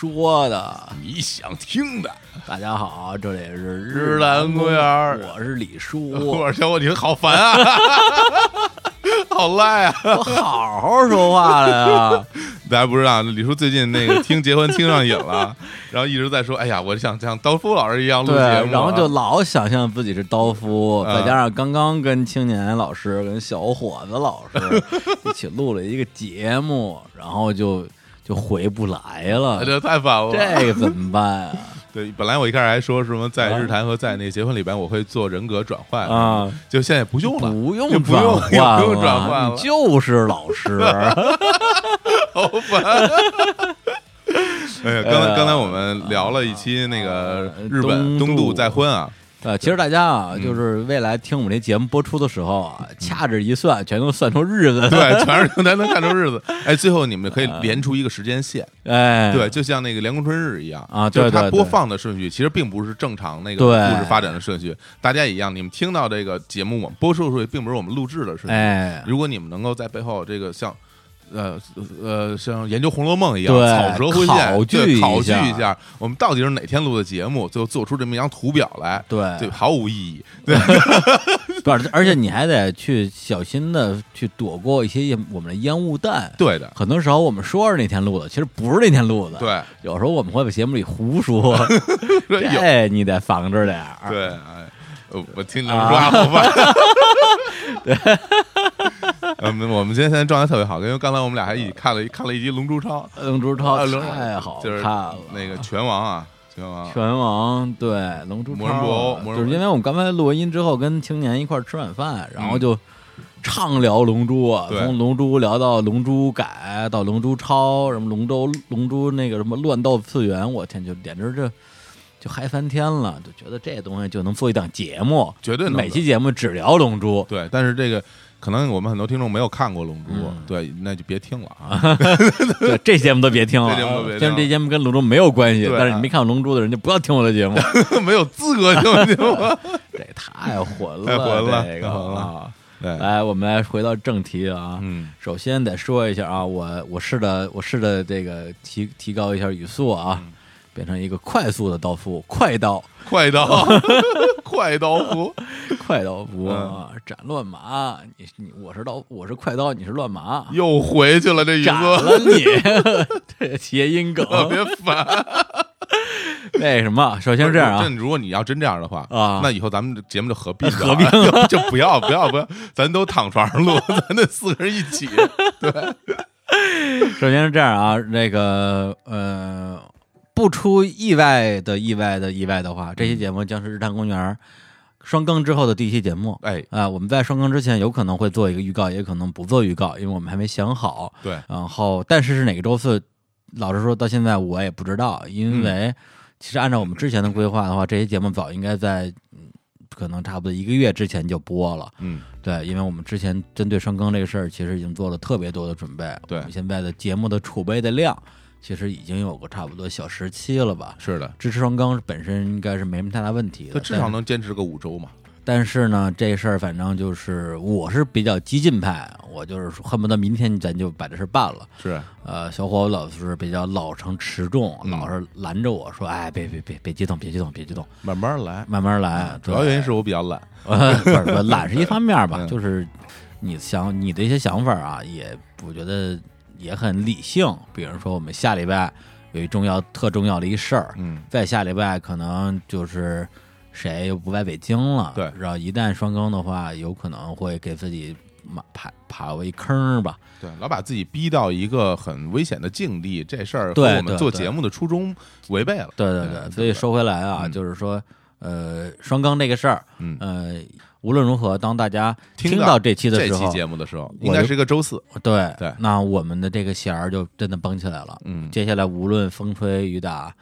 说的，你想听的。大家好，这里是日坛公园我是李叔，我小伙，你好烦啊，好赖啊！我好好说话了呀。大家不知道，李叔最近那个听结婚听上瘾了，然后一直在说：“哎呀，我想像刀夫老师一样录，节目啊。”然后就老想象自己是刀夫，嗯再加上刚刚跟青年老师、跟小伙子老师一起录了一个节目，然后就就回不来了哎，这太烦了。这个怎么办啊？对，本来我一开始还说什么在日坛和在那个结婚里边我会做人格转换啊，就现在不用了，不用就不用转换也不用转换了你就是老师。好烦。哎呀，刚才呃刚才我们聊了一期那个日本东渡再婚啊，呃，其实大家啊，嗯就是未来听我们这节目播出的时候啊，掐指一算，全都算出日子。对，全是咱能看出日子。哎，最后你们可以连出一个时间线，哎，对，就像那个《凉宫春日》一样啊就是它播放的顺序其实并不是正常那个故事发展的顺序。大家一样，你们听到这个节目，我们播出的顺序并不是我们录制的顺序。哎，如果你们能够在背后这个像。呃呃，像研究《红楼梦》一样，对草蛇灰线，考据一对考据下一下，我们到底是哪天录的节目，最后做出这么一张图表来，对对，毫无意义。对，不是，而且你还得去小心的去躲过一些我们的烟雾弹。对的，很多时候我们说是那天录的，其实不是那天录的。，对，有时候我们会在节目里胡说，有这你得防着点儿。对，哎，呃我听你这么说话好烦。对，嗯，我们今天现在状态特别好，因为刚才我们俩还一起看了一看了一集《龙珠超》，龙珠超太好就是看了，那个拳王啊，拳王，拳王对龙珠超就是因为我们刚才录完音之后跟青年一块儿吃晚饭，然后嗯。就畅聊龙珠啊，从龙珠聊到龙珠改到龙珠超，什么龙舟龙珠那个什么乱斗次元，我天，就简直这就嗨翻天了，就觉得这东西就能做一档节目，绝对能每期节目只聊龙珠。对，但是这个可能我们很多听众没有看过《龙珠》嗯。对，那就别听了啊。对，这节目都别听了，这节目都别听这节目跟龙珠没有关系，对但是你没看过龙珠的人就不要听我的节目，没有资格听节目。这太混了，太混了这个太混了。啊。对，来，我们来回到正题啊。嗯，首先得说一下啊，我我试着我试着这个提提高一下语速啊，嗯变成一个快速的刀夫，快刀，快刀，快刀夫，快刀夫斩乱麻。你你我是刀，我是快刀，你是乱麻，又回去了，这语斩速了你，这谐音梗。特别烦。那什么，首先是这样啊。真，如果你要真这样的话啊。那以后咱们这节目就合并合并就不要不要不要，咱都躺床上录，咱那四个人一起。对。首先是这样啊，那个呃，不出意外的意外的意外的话，这期节目将是日坛公园双更之后的第一期节目。哎，啊、我们在双更之前有可能会做一个预告，也可能不做预告，因为我们还没想好。对，然后，但是是哪个周四，老实说，到现在我也不知道，因为其实按照我们之前的规划的话，这些节目早应该在嗯可能差不多一个月之前就播了。嗯，对，因为我们之前针对双更这个事儿，其实已经做了特别多的准备。对我们现在的节目的储备的量，其实已经有个差不多小时期了吧。是的，支持双更本身应该是没什么太大问题的，他至少能坚持个五周嘛。但是呢，这事儿反正就是我是比较激进派，我就是恨不得明天咱就把这事儿办了。是，呃，小伙老是比较老成持重，嗯老是拦着我说：“哎，别别别别激动，别激动，别激动，慢慢来。慢慢来。”主要原因是我比较懒。呃，不是不是懒是一方面吧，嗯就是你想你的一些想法啊，也我觉得也很理性。比如说，我们下礼拜有一重要、特重要的一事儿，嗯，再下礼拜可能就是谁又不在北京了，对然后一旦双更的话，有可能会给自己马爬爬过一坑儿吧。对，老把自己逼到一个很危险的境地，这事儿和对我们做节目的初衷违背了。对对对，嗯所以说回来啊，嗯就是说，呃，双更这个事儿，嗯，呃，无论如何，当大家听到这期的时候这期，节目的时候，应该是一个周四。对对那我们的这个弦儿就真的绷起来了。嗯，接下来无论风吹雨打，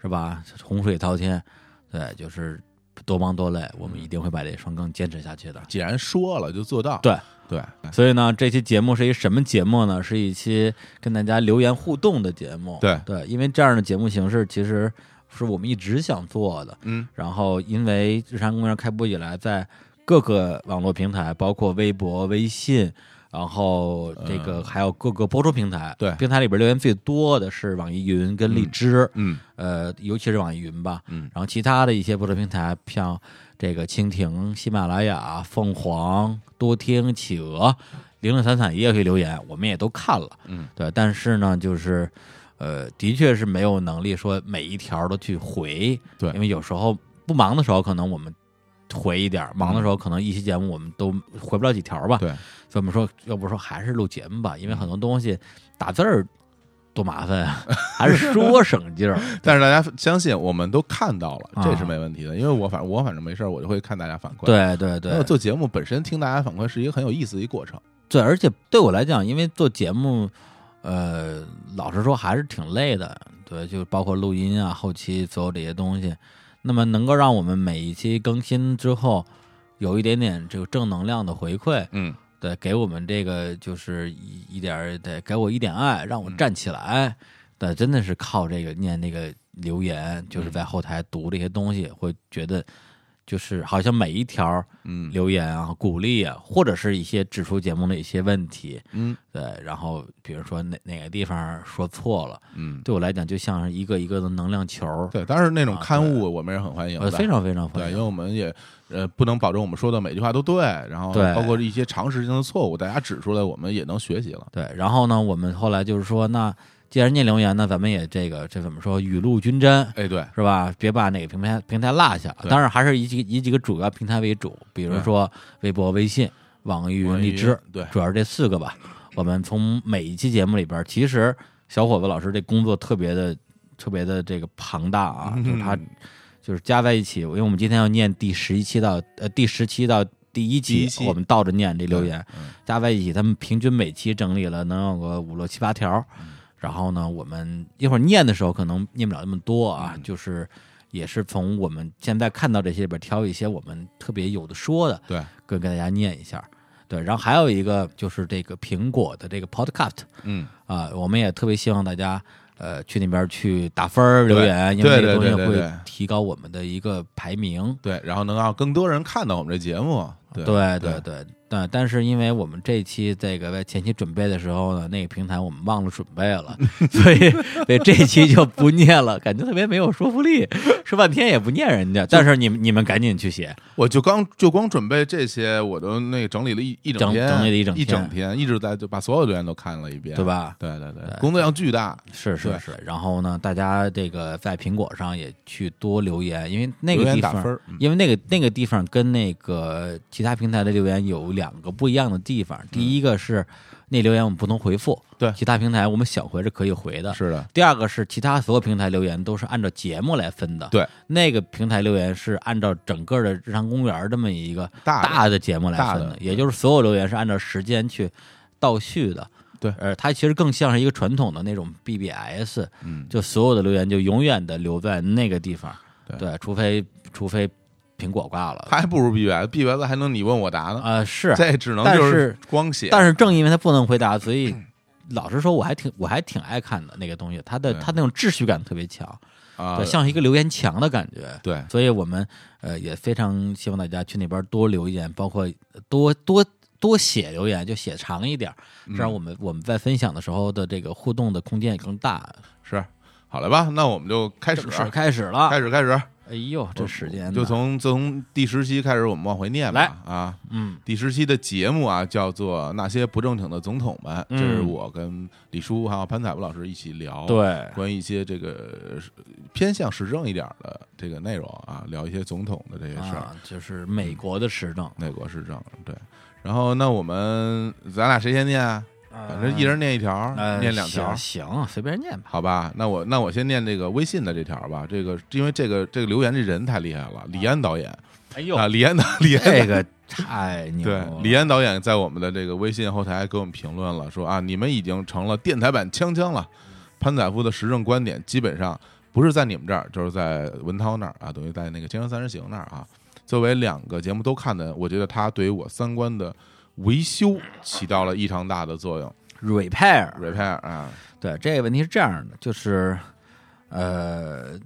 是吧？洪水滔天，对，就是多忙多累，我们一定会把这双更坚持下去的。既然说了就做到。对对，所以呢，这期节目是一什么节目呢？是一期跟大家留言互动的节目。对对，因为这样的节目形式其实是我们一直想做的。嗯，然后因为日常公园开播以来，在各个网络平台，包括微博、微信，然后这个还有各个播出平台，对。平台里边留言最多的是网易云跟荔枝，嗯。呃，尤其是网易云吧，嗯。然后其他的一些播出平台，像这个蜻蜓、喜马拉雅、凤凰、多听、企鹅、零零散散也可以留言，我们也都看了，嗯，对，但是呢，就是呃，的确是没有能力说每一条都去回，对。因为有时候不忙的时候，可能我们回一点儿，忙的时候可能一期节目我们都回不了几条吧，对，所以我们说，要不说还是录节目吧，因为很多东西打字儿多麻烦啊，还是说 省劲儿。但是大家相信，我们都看到了，啊这是没问题的。因为我反正我反正没事儿，我就会看大家反馈。，对对对做节目本身听大家反馈是一个很有意思的一个过程。对，而且对我来讲，因为做节目，呃，老实说还是挺累的。对，就包括录音啊、后期所有这些东西。那么能够让我们每一期更新之后有一点点这个正能量的回馈，嗯，对，给我们这个就是一一点儿，得给我一点爱，让嗯我站起来。对，真的是靠这个念那个留言，就是嗯在后台读这些东西，会觉得就是好像每一条嗯留言啊、鼓励啊，或者是一些指出节目的一些问题，嗯对，然后比如说哪哪个地方说错了，嗯，对我来讲就像是一个一个的能量球，对。但是那种啊刊物我们也很欢迎呃，非常非常，欢迎。因为我们也呃不能保证我们说的每句话都对，然后包括一些常识性的错误，大家指出来，我们也能学习了。对，然后呢，我们后来就是说，那既然念留言呢，咱们也这个这怎么说，雨露均沾，哎，对，是吧？别把哪个平台平台落下。当然还是以几以几个主要平台为主，比如说微博、微信、网易云、荔枝，对主要是这四个吧。我们从每一期节目里边，其实小伙子老师这工作特别的特别的这个庞大啊，就是他就是加在一起，因为我们今天要念第十一期到呃第十期到第一期，我们倒着念这留言，嗯加在一起，他们平均每期整理了能有个五六七八条。然后呢，我们一会儿念的时候可能念不了那么多啊，嗯。就是也是从我们现在看到这些里边挑一些我们特别有的说的，对，跟跟大家念一下。对，然后还有一个就是这个苹果的这个 Podcast 嗯，啊，我们也特别希望大家呃去那边去打分留言，因为这个东西会提高我们的一个排名。对，然后能让更多人看到我们这节目。对对对。对，但但是因为我们这期这个在前期准备的时候呢，那个平台我们忘了准备了，所以所以这期就不念了，感觉特别没有说服力，说半天也不念人家。但是你们你们赶紧去写，我就刚就光准备这些，我都那个整理了一一整整天，整理了一整一整天，一直在就把所有留言都看了一遍，对？吧？对对对，对工作量巨大。是是是。然后呢，大家这个在苹果上也去多留言，因为那个地方打分，嗯因为那个那个地方跟那个其他平台的留言有两个不一样的地方。第一个是那留言我们不能回复，嗯对。其他平台我们想回是可以回的。是的，第二个是其他所有平台留言都是按照节目来分的，对，那个平台留言是按照整个的日常公园这么一个大的。节目来分的，的。也就是所有留言是按照时间去倒序的。对。呃，它其实更像是一个传统的那种 BBS，嗯，就所有的留言就永远的留在那个地方，对除非除非苹果挂了，还不如 BBS，BBS 还能你问我答呢，啊、是，这只能就是光写，但是正因为它不能回答，所以老实说，我还挺我还挺爱看的那个东西，它的对。它那种秩序感特别强，啊。对，，像一个留言墙的感觉。对。所以我们呃也非常希望大家去那边多留言，包括多多多写留言，就写长一点，嗯。这样我们我们在分享的时候的这个互动的空间也更大。是。好了吧？那我们就开始开始了，开始，开始，哎呦，这时间就从自从第十期开始，我们往回念吧来。啊。嗯。第十期的节目啊，叫做《那些不正经的总统们》，嗯。这是我跟李叔还有潘采夫老师一起聊，，对。关于一些这个呃偏向时政一点的这个内容啊，聊一些总统的这些事儿，啊，就是美国的时政，美国时政对。然后那我们咱俩谁先念啊？反正一人念一条，呃念两条。行，行随便念吧。好吧，那我那我先念这个微信的这条吧。这个因为这个这个留言这人太厉害了，李安导演哎呦啊，李安导李安这个太牛对了，李安导演在我们的这个微信后台给我们评论了，说啊，你们已经成了电台版锵锵了。潘载夫的时政观点基本上不是在你们这儿，就是在文涛那儿啊，等于在那个《锵锵三人行》那儿啊。作为两个节目都看的，我觉得他对于我三观的维修起到了异常大的作用。repair。repair 啊，对，这个问题是这样的，就是呃，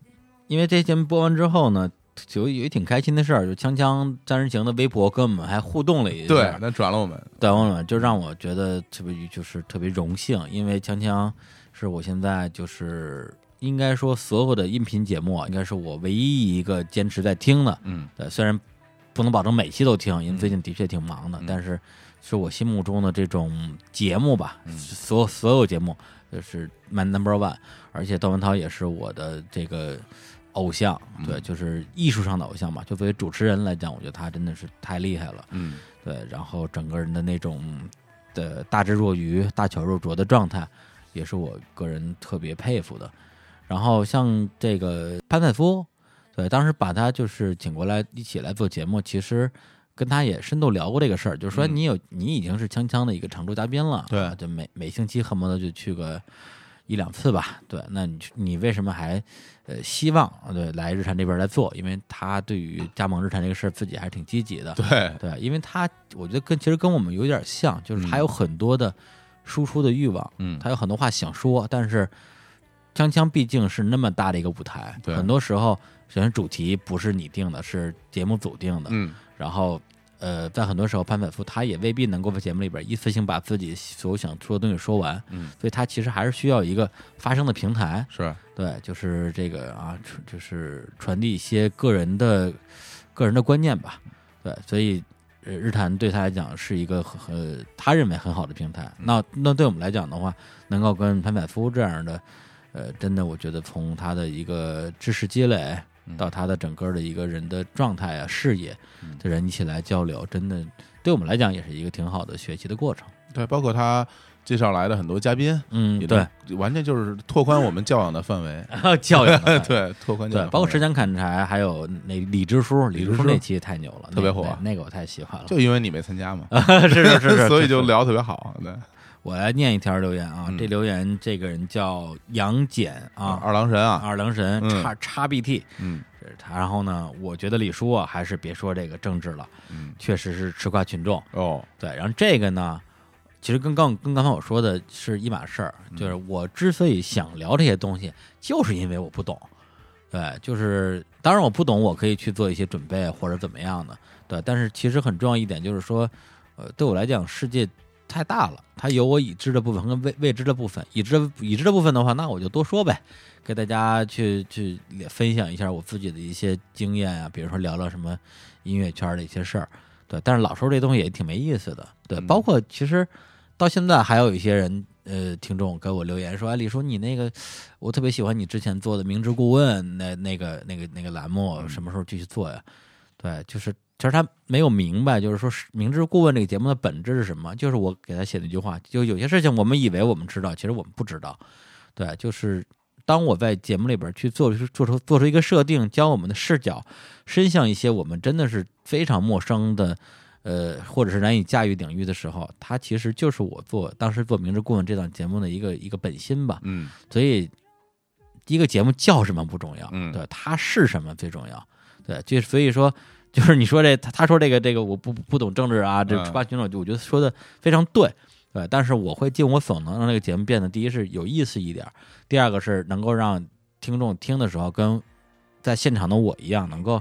因为这节目播完之后呢，有有一挺开心的事儿，就锵锵三人行的微博跟我们还互动了一下，对，那转了我们，对，我们就让我觉得特别就是特别荣幸，因为锵锵是我现在就是应该说所有的音频节目啊，应该是我唯一一个坚持在听的。嗯对，虽然不能保证每期都听，因为最近的确挺忙的，嗯但是是我心目中的这种节目吧，嗯所有所有节目就是 my number one，而且窦文涛也是我的这个偶像，对，嗯就是艺术上的偶像吧。就作为主持人来讲，我觉得他真的是太厉害了。嗯对，然后整个人的那种的大智若愚、大巧若拙的状态，也是我个人特别佩服的。然后像这个潘采夫，对，当时把他就是请过来一起来做节目，其实跟他也深度聊过这个事儿，就是说嗯。你有你已经是锵锵的一个常驻嘉宾了，对啊就每每星期恨不得就去个一两次吧，对，那你你为什么还呃希望对来日产这边来做？因为他对于加盟日产这个事儿自己还是挺积极的，对，对，因为他我觉得跟其实跟我们有点像，就是他嗯。有很多的输出的欲望，嗯。他有很多话想说，但是锵锵毕竟是那么大的一个舞台，对很多时候首先主题不是你定的，是节目组定的，嗯然后呃，在很多时候潘采夫他也未必能够在节目里边一次性把自己所有想说的东西说完，嗯，所以他其实还是需要一个发声的平台，是，对，就是这个啊，就是传递一些个人的个人的观念吧。对，所以呃，日坛对他来讲是一个很呃他认为很好的平台。那那对我们来讲的话，能够跟潘采夫这样的，呃，真的我觉得从他的一个知识积累嗯到他的整个的一个人的状态啊、视野嗯。的人一起来交流，真的对我们来讲也是一个挺好的学习的过程。对，包括他介绍来的很多嘉宾，嗯，对，完全就是拓宽我们教养的范围，教养 对，拓宽教对，养，包括时，间砍柴，还有那李支书，李李支书那期太牛了，特别火。那个我太喜欢了。就因为你没参加嘛，是是是是，所以就聊特别好，对，我来念一条留言啊，嗯这留言这个人叫杨戬啊，二郎神啊，二郎神嗯叉叉 BT，嗯这是他。然后呢，我觉得李叔啊，还是别说这个政治了，嗯，确实是吃瓜群众。哦，对，然后这个呢，其实跟刚跟刚才我说的是一码事儿，嗯就是我之所以想聊这些东西，就是因为我不懂。对，就是当然我不懂，我可以去做一些准备或者怎么样的。对，但是其实很重要一点就是说，呃，对我来讲，世界太大了，它有我已知的部分跟未未知的部分。已知的已知的部分的话，那我就多说呗，给大家去去分享一下我自己的一些经验啊，比如说聊聊什么音乐圈的一些事儿。对，但是老说这东西也挺没意思的。对，嗯包括其实到现在还有一些人，呃，听众给我留言说：“哎，李叔，你那个我特别喜欢你之前做的明知故问那那个那个那个栏目，嗯什么时候继续做呀？”对，就是其实他没有明白，就是说是明知故问这个节目的本质是什么？就是我给他写的一句话，就有些事情我们以为我们知道，其实我们不知道。对，就是当我在节目里边去做出做出做出一个设定，将我们的视角伸向一些我们真的是非常陌生的，呃，或者是难以驾驭领域的时候，它其实就是我做当时做《明知故问》这档节目的一个一个本心吧。嗯所以，一个节目叫什么不重要，嗯对，它是什么最重要。对，就所以说，就是你说这他他说这个这个我不不懂政治啊，这嗯吃瓜群众，我觉得说的非常对。对，但是我会尽我所能让这个节目变得，第一是有意思一点，第二个是能够让听众听的时候跟在现场的我一样，能够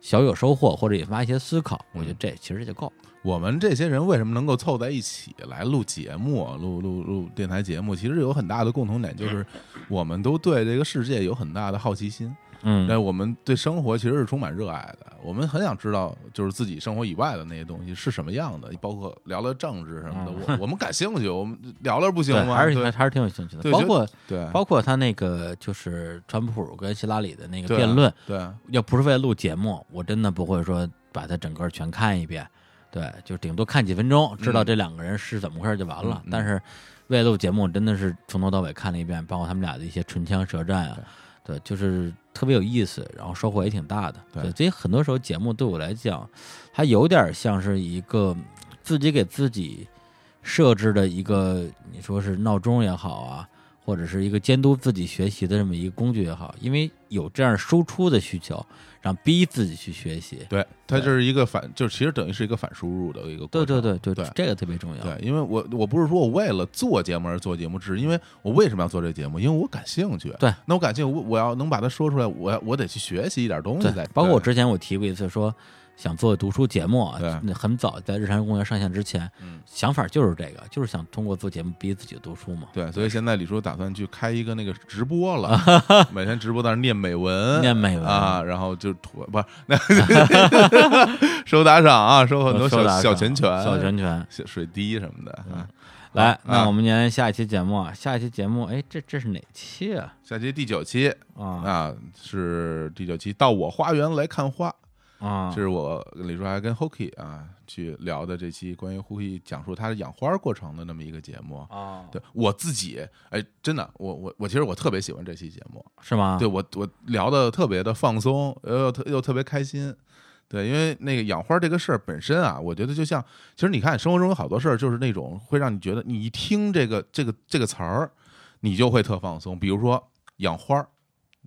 小有收获或者引发一些思考。我觉得这其实就够。我们这些人为什么能够凑在一起来录节目、录录录电台节目？其实有很大的共同点，就是我们都对这个世界有很大的好奇心。嗯那我们对生活其实是充满热爱的，我们很想知道，就是自己生活以外的那些东西是什么样的，包括聊聊政治什么的，我我们感兴趣，我们聊聊不行对，吗？还是对还是挺有兴趣的。对包括对，包括他那个就是川普跟希拉里的那个辩论，对要不是为了录节目，我真的不会说把它整个全看一遍。对，就顶多看几分钟，知道这两个人是怎么回事就完了。但是为了录节目，真的是从头到尾看了一遍，包括他们俩的一些唇枪舌战啊，对，就是特别有意思，然后收获也挺大的。对对，所以很多时候节目对我来讲，它有点像是一个自己给自己设置的一个，你说是闹钟也好啊，或者是一个监督自己学习的这么一个工具也好，因为有这样输出的需求，让逼自己去学习。对，它就是一个反，就其实等于是一个反输入的一个过程。对对对，就对这个特别重要。对，因为我我不是说我为了做节目而做节目，只是因为我为什么要做这节目？因为我感兴趣。对，那我感兴趣，我我要能把它说出来，我要我得去学习一点东西再。包括我之前我提过一次说。想做读书节目，对那很早在日常公园上线之前，嗯想法就是这个，就是想通过做节目逼自己读书嘛。对，所以现在李叔打算去开一个那个直播了，每天直播在那儿念美文，念美文啊，然后就吐不是那 收打赏啊，收很多小小拳拳、小拳拳。小水滴什么的啊。来，啊那我们年下一期节目啊，下一期节目，哎，这这是哪期啊？下期第九期啊啊，是第九期，到我花园来看花。啊，这是我跟李叔还跟 Hoki 啊去聊的这期关于 Hoki 讲述他的养花过程的那么一个节目。啊，对我自己，哎，真的，我我我其实我特别喜欢这期节目，是吗？对我我聊的特别的放松，又特又特别开心。对，因为那个养花这个事儿本身啊，我觉得就像，其实你看生活中有好多事儿，就是那种会让你觉得你一听这个这个这个词儿，你就会特放松。比如说养花儿，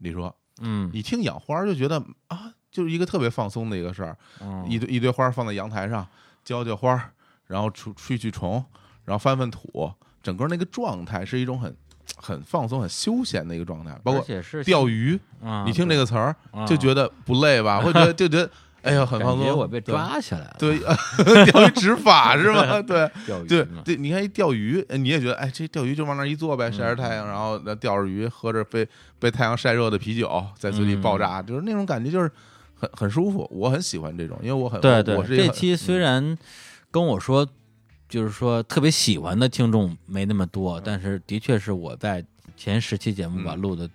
你说嗯，一听养花儿就觉得啊，就是一个特别放松的一个事儿。嗯一堆一堆花儿放在阳台上，浇浇花儿，然后除去去虫，然后翻翻土，整个那个状态是一种很很放松、很休闲的一个状态。包括钓鱼，啊，你听这个词儿啊就觉得不累吧？会觉得就觉得哎呀很放松。我被抓起来了，对，钓鱼执法是 吗？对钓鱼对对，你看一钓鱼，呃你也觉得哎，这钓鱼就往那儿一坐呗，晒着太阳，然后那钓着鱼，喝着被被太阳晒热的啤酒，在嘴里爆炸，就是那种感觉，就是很很舒服。我很喜欢这种，因为我很对对这期虽然跟我说，就是说特别喜欢的听众没那么多，但是的确是我在前十期节目吧嗯录的，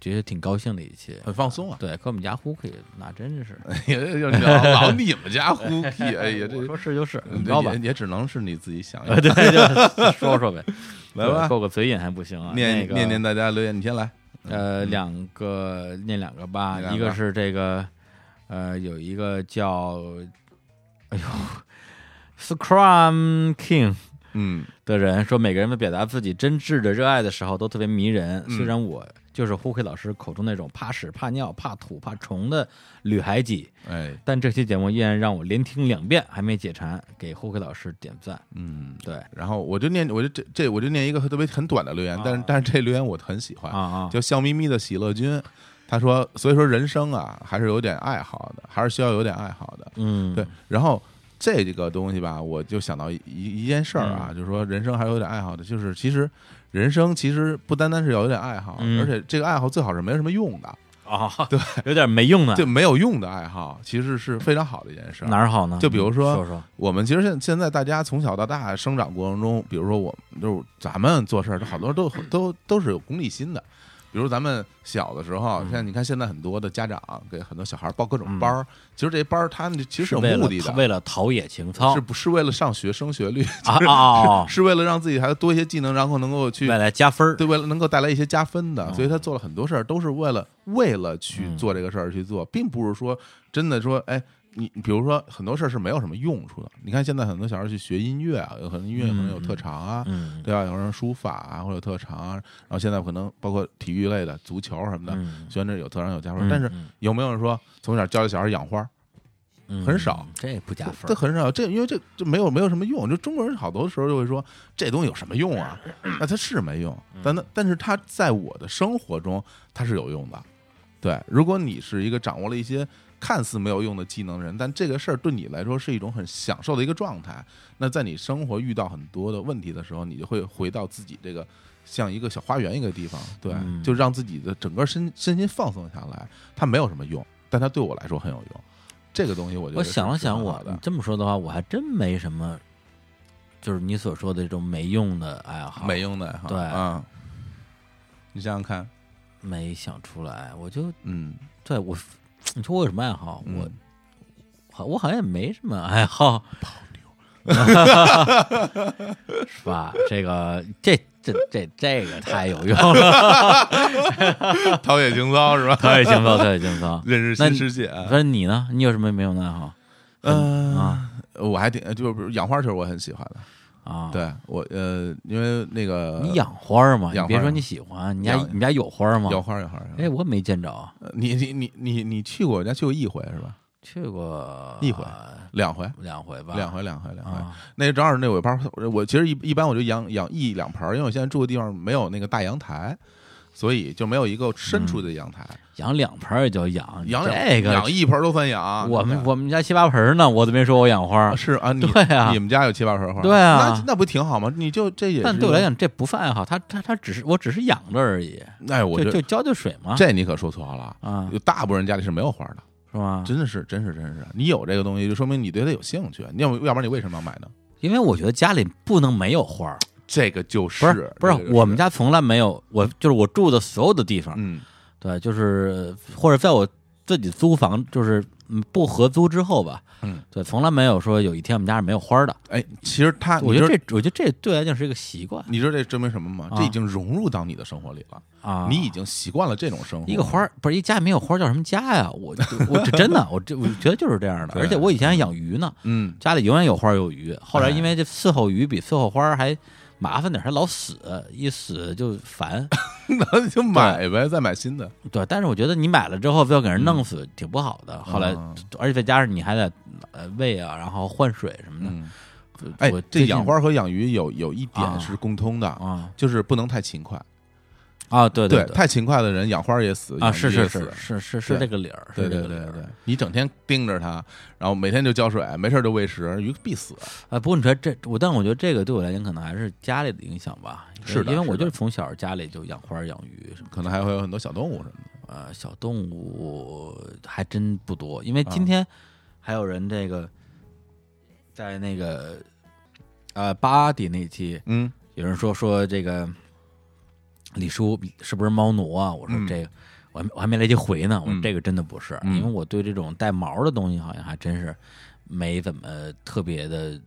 觉得挺高兴的一期。很放松啊。对，跟我们家呼可以，那真是，哎呀，就老老你们家呼屁，哎呀，这我说是就是，嗯你知道吧也？也只能是你自己想 呃，对，就说说呗，来吧对够个嘴瘾还不行啊。念那个念念大家留言，你先来。呃，嗯两个念两个吧，一个是这个，呃，有一个叫，哎呦，Scrum King 嗯的人说，每个人在表达自己真挚的热爱的时候都特别迷人。嗯虽然我就是胡奎老师口中那种怕屎、怕尿、怕土、怕虫的女孩己，哎但这期节目依然让我连听两遍还没解馋，给胡奎老师点赞。嗯，对然后我就念，我就这这我就念一个特别很短的留言，但是啊但是这留言我很喜欢啊，啊，叫笑眯眯的喜乐君。他说：“所以说人生啊，还是有点爱好的，还是需要有点爱好的。嗯，对，然后这个东西吧，我就想到一一件事儿啊，嗯就是说人生还是有点爱好的，就是其实人生其实不单单是要有点爱好，嗯而且这个爱好最好是没什么用的，啊，对，有点没用的，就没有用的爱好，其实是非常好的一件事儿。哪儿好呢？就比如说说说，我们其实现现在大家从小到大生长过程中，比如说我们就是咱们做事儿，好多都都都是有功利心的。比如咱们小的时候，嗯。像你看现在很多的家长给很多小孩报各种班儿，其实这些班儿他们其实是有目的的，为了陶冶情操。是不是为了上学升学率？啊！是为了让自己孩子多一些技能，然后能够去带来加分儿，对，为了能够带来一些加分的，嗯所以他做了很多事儿，都是为了为了去嗯。做这个事儿去做，并不是说真的说，哎，你比如说很多事儿是没有什么用处的。你看现在很多小孩去学音乐啊，有可能音乐可能有特长啊，嗯，对吧？有人书法啊，或者有特长啊，然后现在可能包括体育类的，足球什么的，嗯虽然这有特长有加分，嗯但是嗯有没有人说从小教小孩养花？嗯很少，这不加分这，很少，这因为这这没有没有什么用。就中国人好多时候就会说这东西有什么用啊？那它是没用，但那但是它在我的生活中它是有用的。对，如果你是一个掌握了一些看似没有用的技能人，但这个事儿对你来说是一种很享受的一个状态，那在你生活遇到很多的问题的时候，你就会回到自己这个像一个小花园一个地方，对，嗯就让自己的整个身身心放松下来。它没有什么用，但它对我来说很有用。这个东西我觉得我想了想，我的。这么说的话，我还真没什么，就是你所说的这种没用的爱好，没用的爱好，对啊，你想想看，没想出来。我就嗯，对我，你说我有什么爱好？嗯我好，我好像也没什么爱好，是吧？这个这这这这个太有用了，陶冶情操是吧？陶冶情操，陶冶情操。认识新世界。那你呢？你有什么没有的爱好？嗯啊我还挺就是比如养花，其实我很喜欢的啊，，对我呃，因为那个你养花儿吗？你养别说你喜欢，你家你家有花儿吗？有花儿有花儿，哎，我没见着，呃你你你你你去过，我家去过一回是吧？去过一回两回，两回吧，两回两回两回。啊那正好那尾巴，我其实一一般我就养养一两盆儿，因为我现在住的地方没有那个大阳台，所以就没有一个伸出的阳台。养两盆儿也叫养，养这个养一盆儿都算养。我们我们家七八盆儿呢，我都没说我养花，是啊，对啊你们家有七八盆花，对啊那那不挺好吗？你就这也，但对我来，讲这不算爱好，它它它只是我只是养着而已，哎，我就就浇浇水嘛，这你可说错了。啊有大部分人家里是没有花的，是吗？真的是，真是，真是。你有这个东西，就说明你对它有兴趣。你要不要不然你为什么要买呢？因为我觉得家里不能没有花儿，这个就不是不是这个，我们家从来没有，我就是我住的所有的地方，嗯对，就是或者在我自己租房，就是嗯不合租之后吧，嗯，对，从来没有说有一天我们家是没有花的。哎，其实他，我觉得这，我觉得这对我来讲是一个习惯你知道这证明什么吗？啊这已经融入到你的生活里了，啊。你已经习惯了这种生活。一个花儿不是一家里没有花叫什么家呀？我我这真的，我这我觉得就是这样的。而且我以前还养鱼呢，嗯，家里永远有花有鱼。后来哎因为这伺候鱼比伺候花还麻烦点儿，还老死，一死就烦。那你就买呗，再买新的。对，但是我觉得你买了之后非要给人弄死，挺不好的。后来嗯，而且再加上你还得呃喂啊，然后换水什么的。嗯，哎我，这养花和养鱼有有一啊点是共通的，啊就是不能太勤快。啊，对对太勤快的人养花也死，啊，是是是是是是这个理儿，对对对对，你整天盯着它，然后每天就浇水，没事就喂食，鱼必死。啊，不过你说这我，但我觉得这个对我来讲可能还是家里的影响吧，是的因为我就是从小家里就养花养鱼可能还会有很多小动物什么的。呃小动物还真不多，因为今天还有人这个在那个呃巴迪那期嗯。有人说说这个李叔是不是猫奴啊？我说嗯这个。我还我还没来及回呢，我这个真的不是，嗯因为我对这种带毛的东西好像还真是没怎么特别的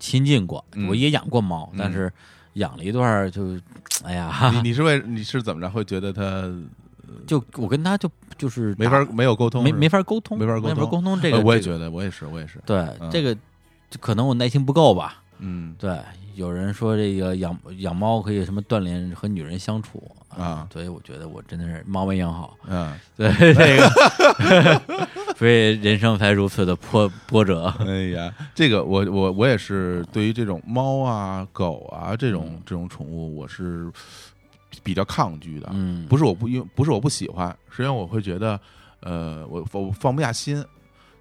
亲近过。嗯我也养过猫，嗯但是养了一段就，哎呀，你你是为你是怎么着会觉得它 就我跟他就就是没法没有沟通，没没法沟通，没法沟通沟通这个，呃我也觉得，我也是，我也是。对嗯这个就可能我耐心不够吧。嗯对，有人说这个养养猫可以什么锻炼和女人相处啊所以我觉得我真的是猫没养好，嗯，对这个，所以人生才如此的波波折。哎呀，这个我我我也是对于这种猫啊、狗啊这种这种宠物，我是比较抗拒的。嗯，不是我不因为不是我不喜欢，是因为我会觉得，呃，我我放不下心。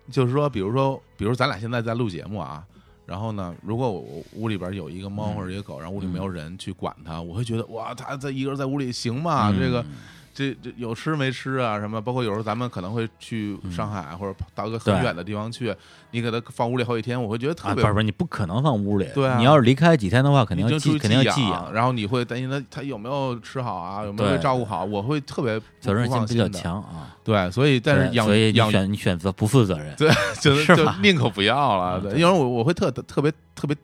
就是说，比如说，比如咱俩现在在录节目啊，然后呢，如果我屋里边有一个猫嗯或者一个狗，然后屋里没有人去管它，我会觉得哇，它在一个人在屋里行吗？这个嗯这这有吃没吃啊？什么？包括有时候咱们可能会去上海或者到一个很远的地方去，你给它放屋里好几天，我会觉得特啊，别不是不是，你不可能放屋里。对啊你要是离开几天的话，肯定要寄，肯定要寄寄养，然后你会担心它它有没有吃好啊，有没有照顾好，我会特别责任心比较。强啊。对，所以但是养对所以你养选你选择不负责任。对，就是就宁可不要了。对，因为我我会特特别特别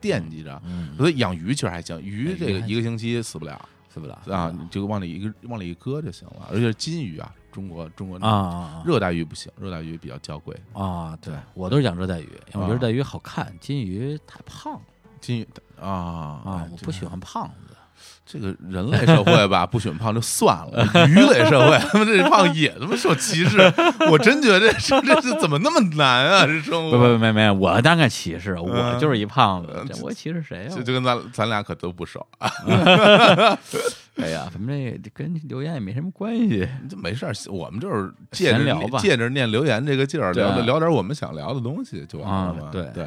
惦记着，嗯，所以养鱼其实还行，鱼这个一个星期死不了死不啦啊，你就往里一个往里一搁就行了。而且金鱼啊，中国中国啊啊热带鱼不行，热带鱼比较娇贵，啊啊！对我都是养热带鱼，因为我觉得啊热带鱼好看，金鱼太胖了金鱼啊啊我不喜欢胖子。这个人类社会吧，不喜欢胖就算了，鱼类社会他们这胖也他妈受歧视，我真觉得这这这这怎么那么难啊？这生不活不没没，我当然歧视，我嗯就是一胖子嗯，我歧视谁啊就？就跟咱咱俩可都不熟啊，哎呀，咱们这这跟留言也没什么关系。这没事儿，我们就是借着聊吧借着念留言这个劲儿，对聊聊点我们想聊的东西就完了嘛。啊对对，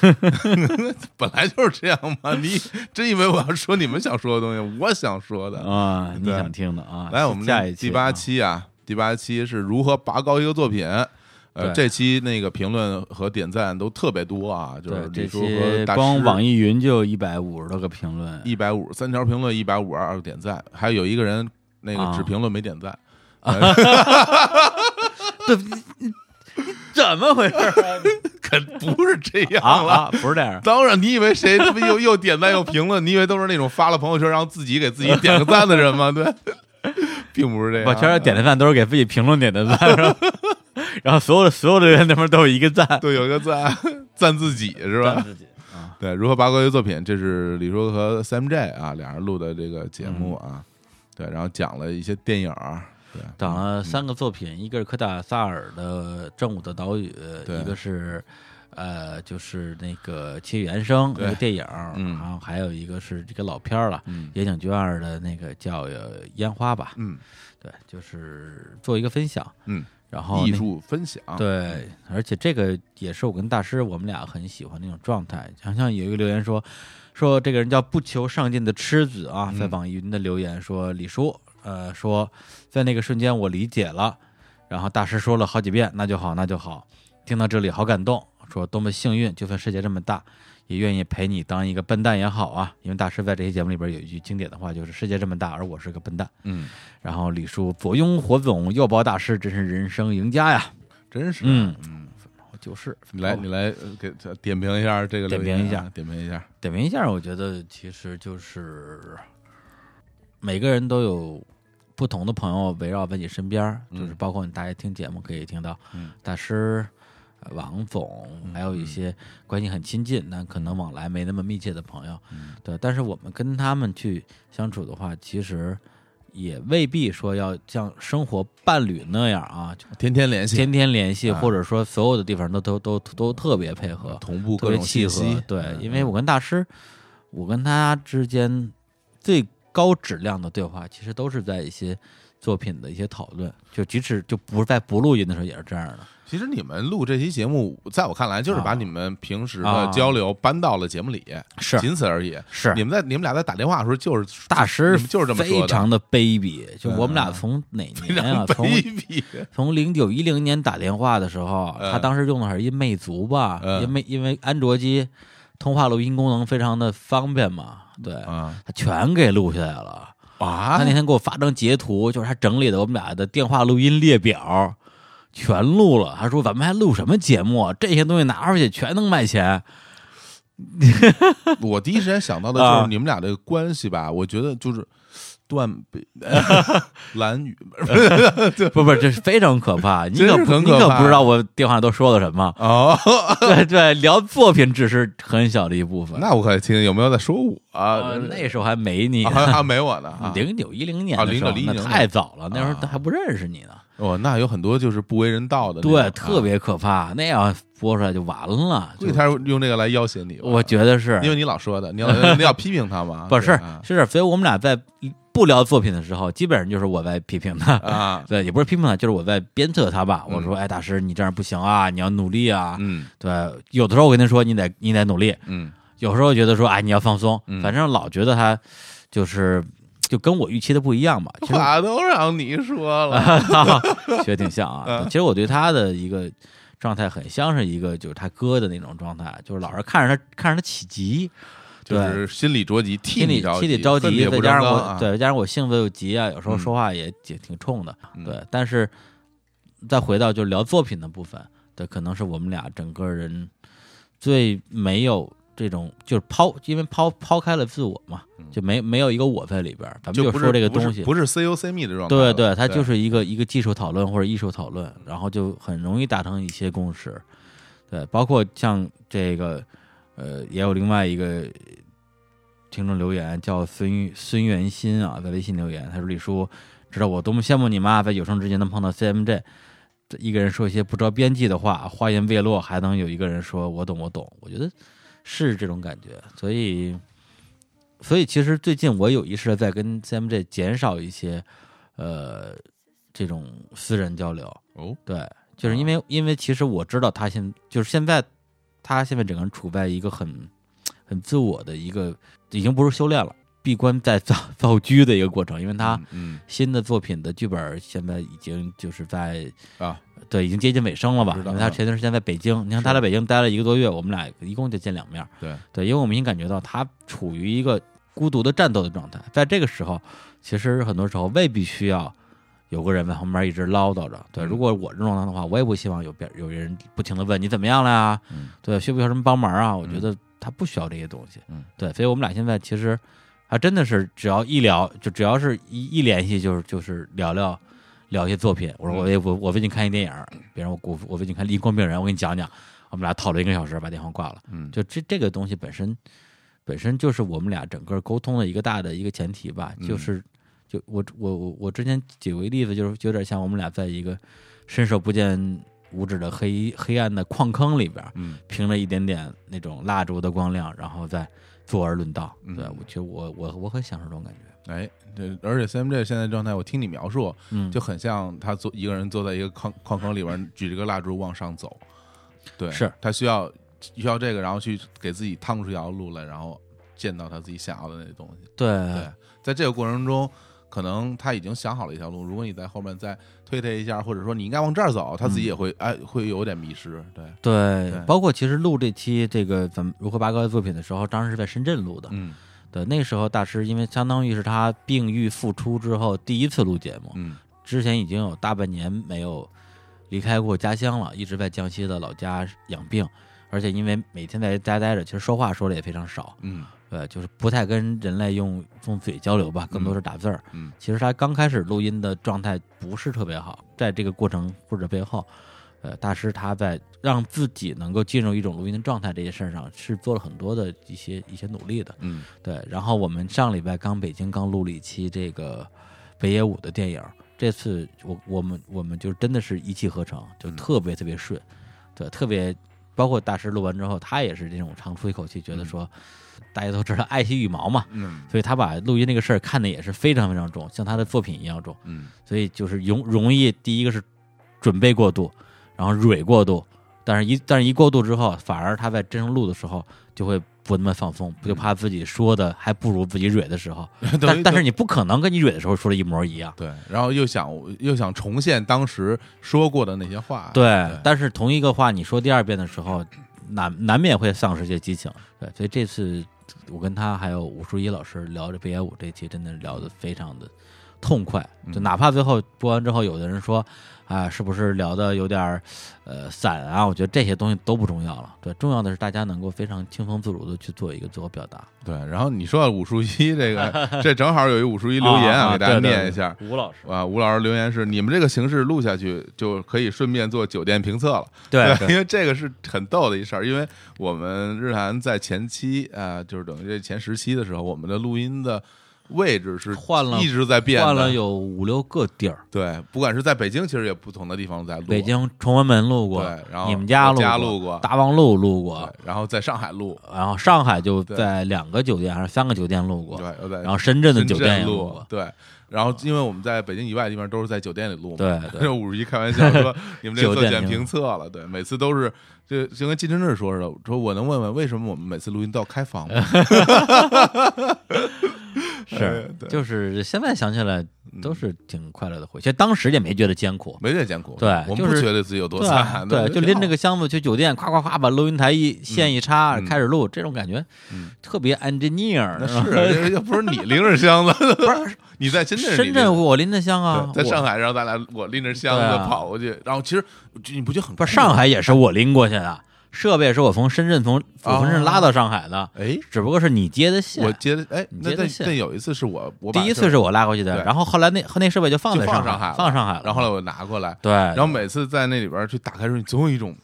本来就是这样嘛。你 真以为我要说你们想说的东西，我想说的。啊，你想听的啊？来，我们下一期第八期啊，第八期是如何拔高一个作品。呃，这期那个评论和点赞都特别多啊，就是这李叔和光网易云就一百五十多个评论，一百五三条评论，一百五十二个点赞，还有一个人那个啊只评论没点赞。对，你你怎么回事啊？可不是这样了。啊啊，不是这样。当然，你以为谁他妈又 又点赞又评论？你以为都是那种发了朋友圈然后自己给自己点个赞的人吗？对，并不是这样。我全是点的赞都是给自己评论点的赞，是吧？然后所有的所有的人那边都有一个赞，对，有一个赞，赞自己是吧？赞自己啊，对，如何八卦乐作品，这是李叔和 Sam J 啊俩人录的这个节目啊，对，然后讲了一些电影讲了三个作品，一个是科达萨尔的《正午的岛屿》，对一个是呃，就是那个《七月原声》对那个电影，嗯然后还有一个是这个老片儿了，嗯野井俊二的那个叫呃烟花吧，嗯。对，就是做一个分享，嗯，然后艺术分享，对，而且这个也是我跟大师我们俩很喜欢那种状态。好像有一个留言说，说这个人叫不求上进的痴子啊，嗯在网易云的留言说李叔，呃，说在那个瞬间我理解了，然后大师说了好几遍，那就好，那就好。听到这里好感动，说多么幸运，就算世界这么大，也愿意陪你当一个笨蛋也好啊。因为大师在这期节目里边有一句经典的话，就是世界这么大，而我是个笨蛋。嗯，然后李叔左拥火总，右抱大师，真是人生赢家呀。真是，嗯嗯，就是你来你来呃给点评一下这个啊，点评一下点评一下，点评一下，我觉得其实就是每个人都有不同的朋友围绕在你身边就是包括你大家听节目可以听到嗯。大师、呃王总，还有一些关系很亲近但可能往来没那么密切的朋友，嗯。对。但是我们跟他们去相处的话，其实也未必说要像生活伴侣那样啊，天天联系，天天联系，啊。或者说所有的地方都都都都特别配合，同步各种特别契合信息，。对，嗯因为我跟大师，我跟他之间最高质量的对话，其实都是在一些作品的一些讨论，就即使就不是在不录音的时候也是这样的。其实你们录这期节目，在我看来就是把啊你们平时的啊交流搬到了节目里，是仅此而已。是你们在你们俩在打电话的时候，就是大师就是这么说的，非常的卑鄙，就我们俩嗯从哪年啊？从。从零九一零年打电话的时候，嗯他当时用的是一魅族吧，嗯因为因为安卓机通话录音功能非常的方便嘛，对，啊他全给录下来了。啊他那天给我发张截图，就是他整理的我们俩的电话录音列表，全录了。他说：“咱们还录什么节目啊？这些东西拿出去全能卖钱。我第一时间想到的就是啊你们俩这个关系吧，我觉得就是断背 蓝雨 不不，这是非常可怕。你真可不你可不知道我电话都说了什么。哦，对对，聊作品只是很小的一部分。那我可听听有没有在说我？那时候还没你呢，还还没我呢啊！零九一零年啊的时候，0910那太早了，那时候啊还不认识你呢。哦，那有很多就是不为人道的，对，啊特。别可怕。那样播出来就完了。就估计他用这个来要挟你，我觉得是，因为你老说的，你要你要批评他嘛，不是是，所以我们俩在不聊作品的时候，基本上就是我在批评他。啊，对，也不是批评他，就是我在鞭策他吧。嗯我说：“哎，大师，你这样不行啊，你要努力啊。嗯对，有的时候我跟他说：“你得你得努力。嗯”有时候觉得说：“哎，你要放松。嗯反正老觉得他就是就跟我预期的不一样吧。其实话都让你说了，学得挺像啊。嗯其实我对他的一个状态很像是一个就是他哥的那种状态，就是老是看着他看着他起急，就是心里着急，替心里你着心里着急，再加上我、啊对，再加上我性子又急啊，有时候嗯说话也挺挺冲的，嗯对。但是再回到就是聊作品的部分，对，可能是我们俩整个人最没有这种就是抛，因为抛抛开了自我嘛，就没没有一个我在里边，咱们嗯就不说这个东西。不是 C O C 密的状态，对对，它就是一个一个技术讨论或者艺术讨论，然后就很容易达成一些共识。对，包括像这个，呃，也有另外一个听众留言叫孙孙元新啊，在微信留言，他说：“李叔，知道我多么羡慕你吗？在有生之年能碰到 CMJ，这一个人说一些不着边际的话，话音未落，还能有一个人说我懂我懂，我觉得是这种感觉。所以，所以其实最近我有意识的在跟 CMJ 减少一些呃这种私人交流，哦，对，就是因为、因为其实我知道他现就是现在他现在整个人处在一个很 很自我的一个已经不是修炼了，闭关在造 造车的一个过程，因为他嗯新的作品的剧本现在已经就是在嗯啊，对已经接近尾声了吧？因为他前段时间在北京，你看他在北京待了一个多月，我们俩一共就见两面，对，对，因为我明显感觉到他处于一个孤独的战斗的状态，在这个时候，其实很多时候未必需要有个人在旁边一直唠叨着。对，嗯如果我这种状态的话，我也不希望有别有人不停的问你怎么样了呀？嗯对，需不需要什么帮忙啊？我嗯觉得他不需要这些东西。嗯，对，所以我们俩现在其实还真的是只要一聊，就只要是一一联系，就是就是聊聊。聊一些作品，我说嗯我也我我最近看一电影，比如我我我最近看《立功病人》，我给你讲讲，我们俩讨论一个小时，把电话挂了。嗯，就这这个东西本身，本身就是我们俩整个沟通的一个大的一个前提吧。嗯就是，就我我我我之前举过一例子，就是有点像我们俩在一个伸手不见五指的黑黑暗的矿坑里边，嗯凭着一点点那种蜡烛的光亮，然后再坐而论道。嗯对，我觉得我我我很享受这种感觉。哎，对而且 CMJ 现在状态，我听你描述，嗯，就很像他坐一个人坐在一个矿矿坑里边，举着个蜡烛往上走。对，是他需要需要这个，然后去给自己趟出一条路来，然后见到他自己想要的那些东西。对对，在这个过程中，可能他已经想好了一条路，如果你在后面再推他一下，或者说你应该往这儿走，他自己也会、哎会有点迷失。对，对对。包括其实录这期这个咱们如何拔高的作品的时候，当时是在深圳录的。嗯。对，那时候大师因为相当于是他病愈复出之后第一次录节目，嗯。之前已经有大半年没有离开过家乡了，一直在江西的老家养病，而且因为每天在家待着，其实说话说的也非常少，嗯对，就是不太跟人类用用嘴交流吧，更多是打字儿。嗯。其实他刚开始录音的状态不是特别好，在这个过程或者背后，呃，大师他在让自己能够进入一种录音的状态这件事儿上是做了很多的一些一些努力的。嗯。对，然后我们上礼拜刚北京刚录了一期这个北野武的电影，这次我我们我们就真的是一气呵成，就嗯。特别特别顺，对，特别包括大师录完之后，他也是这种长出一口气，觉得说、大家都知道爱惜羽毛嘛，嗯所以他把录音这个事儿看的也是非常非常重，像他的作品一样重，嗯所以就是容容易第一个是准备过度，然后蕊过度，但是一但是一过度之后，反而他在真正录的时候就会不那么放松，不就怕自己说的还不如自己蕊的时候，但但是你不可能跟你蕊的时候说的一模一样。对，然后又想又想重现当时说过的那些话。对，但是同一个话你说第二遍的时候，难难免会丧失一些激情。对，所以这次我跟他还有武淑一老师聊这北野武这期，真的聊得非常的痛快。就嗯哪怕最后播完之后，有的人说啊，是不是聊的有点儿呃散啊？我觉得这些东西都不重要了。对，重要的是大家能够非常轻松自如的去做一个自我表达。对，然后你说到武术一这个，这正好有一武术一留言啊给大家念一下。吴老师，啊，吴老师留言是：你们这个形式录下去，就可以顺便做酒店评测了。对因为这个是很逗的一事儿，因为我们日韩在前期啊、就是等于这前十期的时候，我们的录音的位置是换了一直在变的，换了有五六个地儿，对，不管是在北京，其实也不同的地方在录，北京崇文门录过，对，然后你们家录录过，大望路录过。对，，然后在上海录，然后上海就在两个酒店还是三个酒店录过，对，然后深圳的酒店也录过，对。然后，因为我们在北京以外的地方都是在酒店里录嘛，对对。这五十一开玩笑说 你们这个做检酒店评评测了，对，每次都是就就跟金晨志说似的，说我能问问为什么我们每次录音都要开房吗？哎是，对就是现在想起来都嗯是挺快乐的回忆，其实当时也没觉得艰苦。没觉得艰苦，对我们就是不觉得自己有多惨，对，就拎着个，箱子去酒店，夸夸夸把录音台一线一插，嗯开始录，这种感觉嗯特别 engineer。是这又不是你拎着箱子，不是你在深圳，深圳我拎着箱啊，在上海然后咱俩我拎着箱子跑过去，然后其实你不觉得很不是上海也是我拎过去的，设备是我从深圳从从深圳拉到上海的，哎，只不过是你接的线。我接的哎，那那你接的线那有一次是我我第一次是我拉过去的，然后后来那后那设备就放在上海放上海了。然后后来我拿过来，对，然后每次在那里边去打开的时候，你总有一种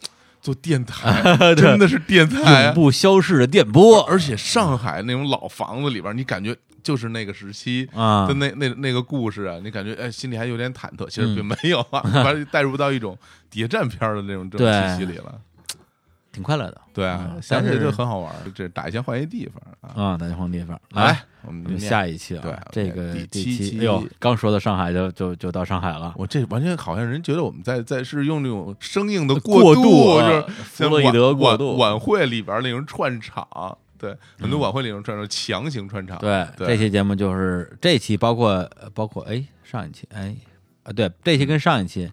做电台，真的是电台啊，永不消逝的电波而且上海那种老房子里边，你感觉就是那个时期。啊的，那那那个故事啊，你感觉哎，心里还有点忐忑，其实嗯并没有啊，把你带入到一种谍战片的那种这种气息里了。挺快乐的对啊，嗯想起来就很好玩儿，这打一枪换一地方啊。打一枪换地方来，我我们们下一期啊，对这个第第七期哎呦，刚说到上海就就就到上海了，我这完全好像人觉得我们在在是用那种生硬的过渡，就是啊弗洛伊德过渡晚晚会里边那种串场，对，很多晚会里头穿插强行穿插，对，这期节目就是这期包括呃包括哎上一期哎啊对，这期跟上一期，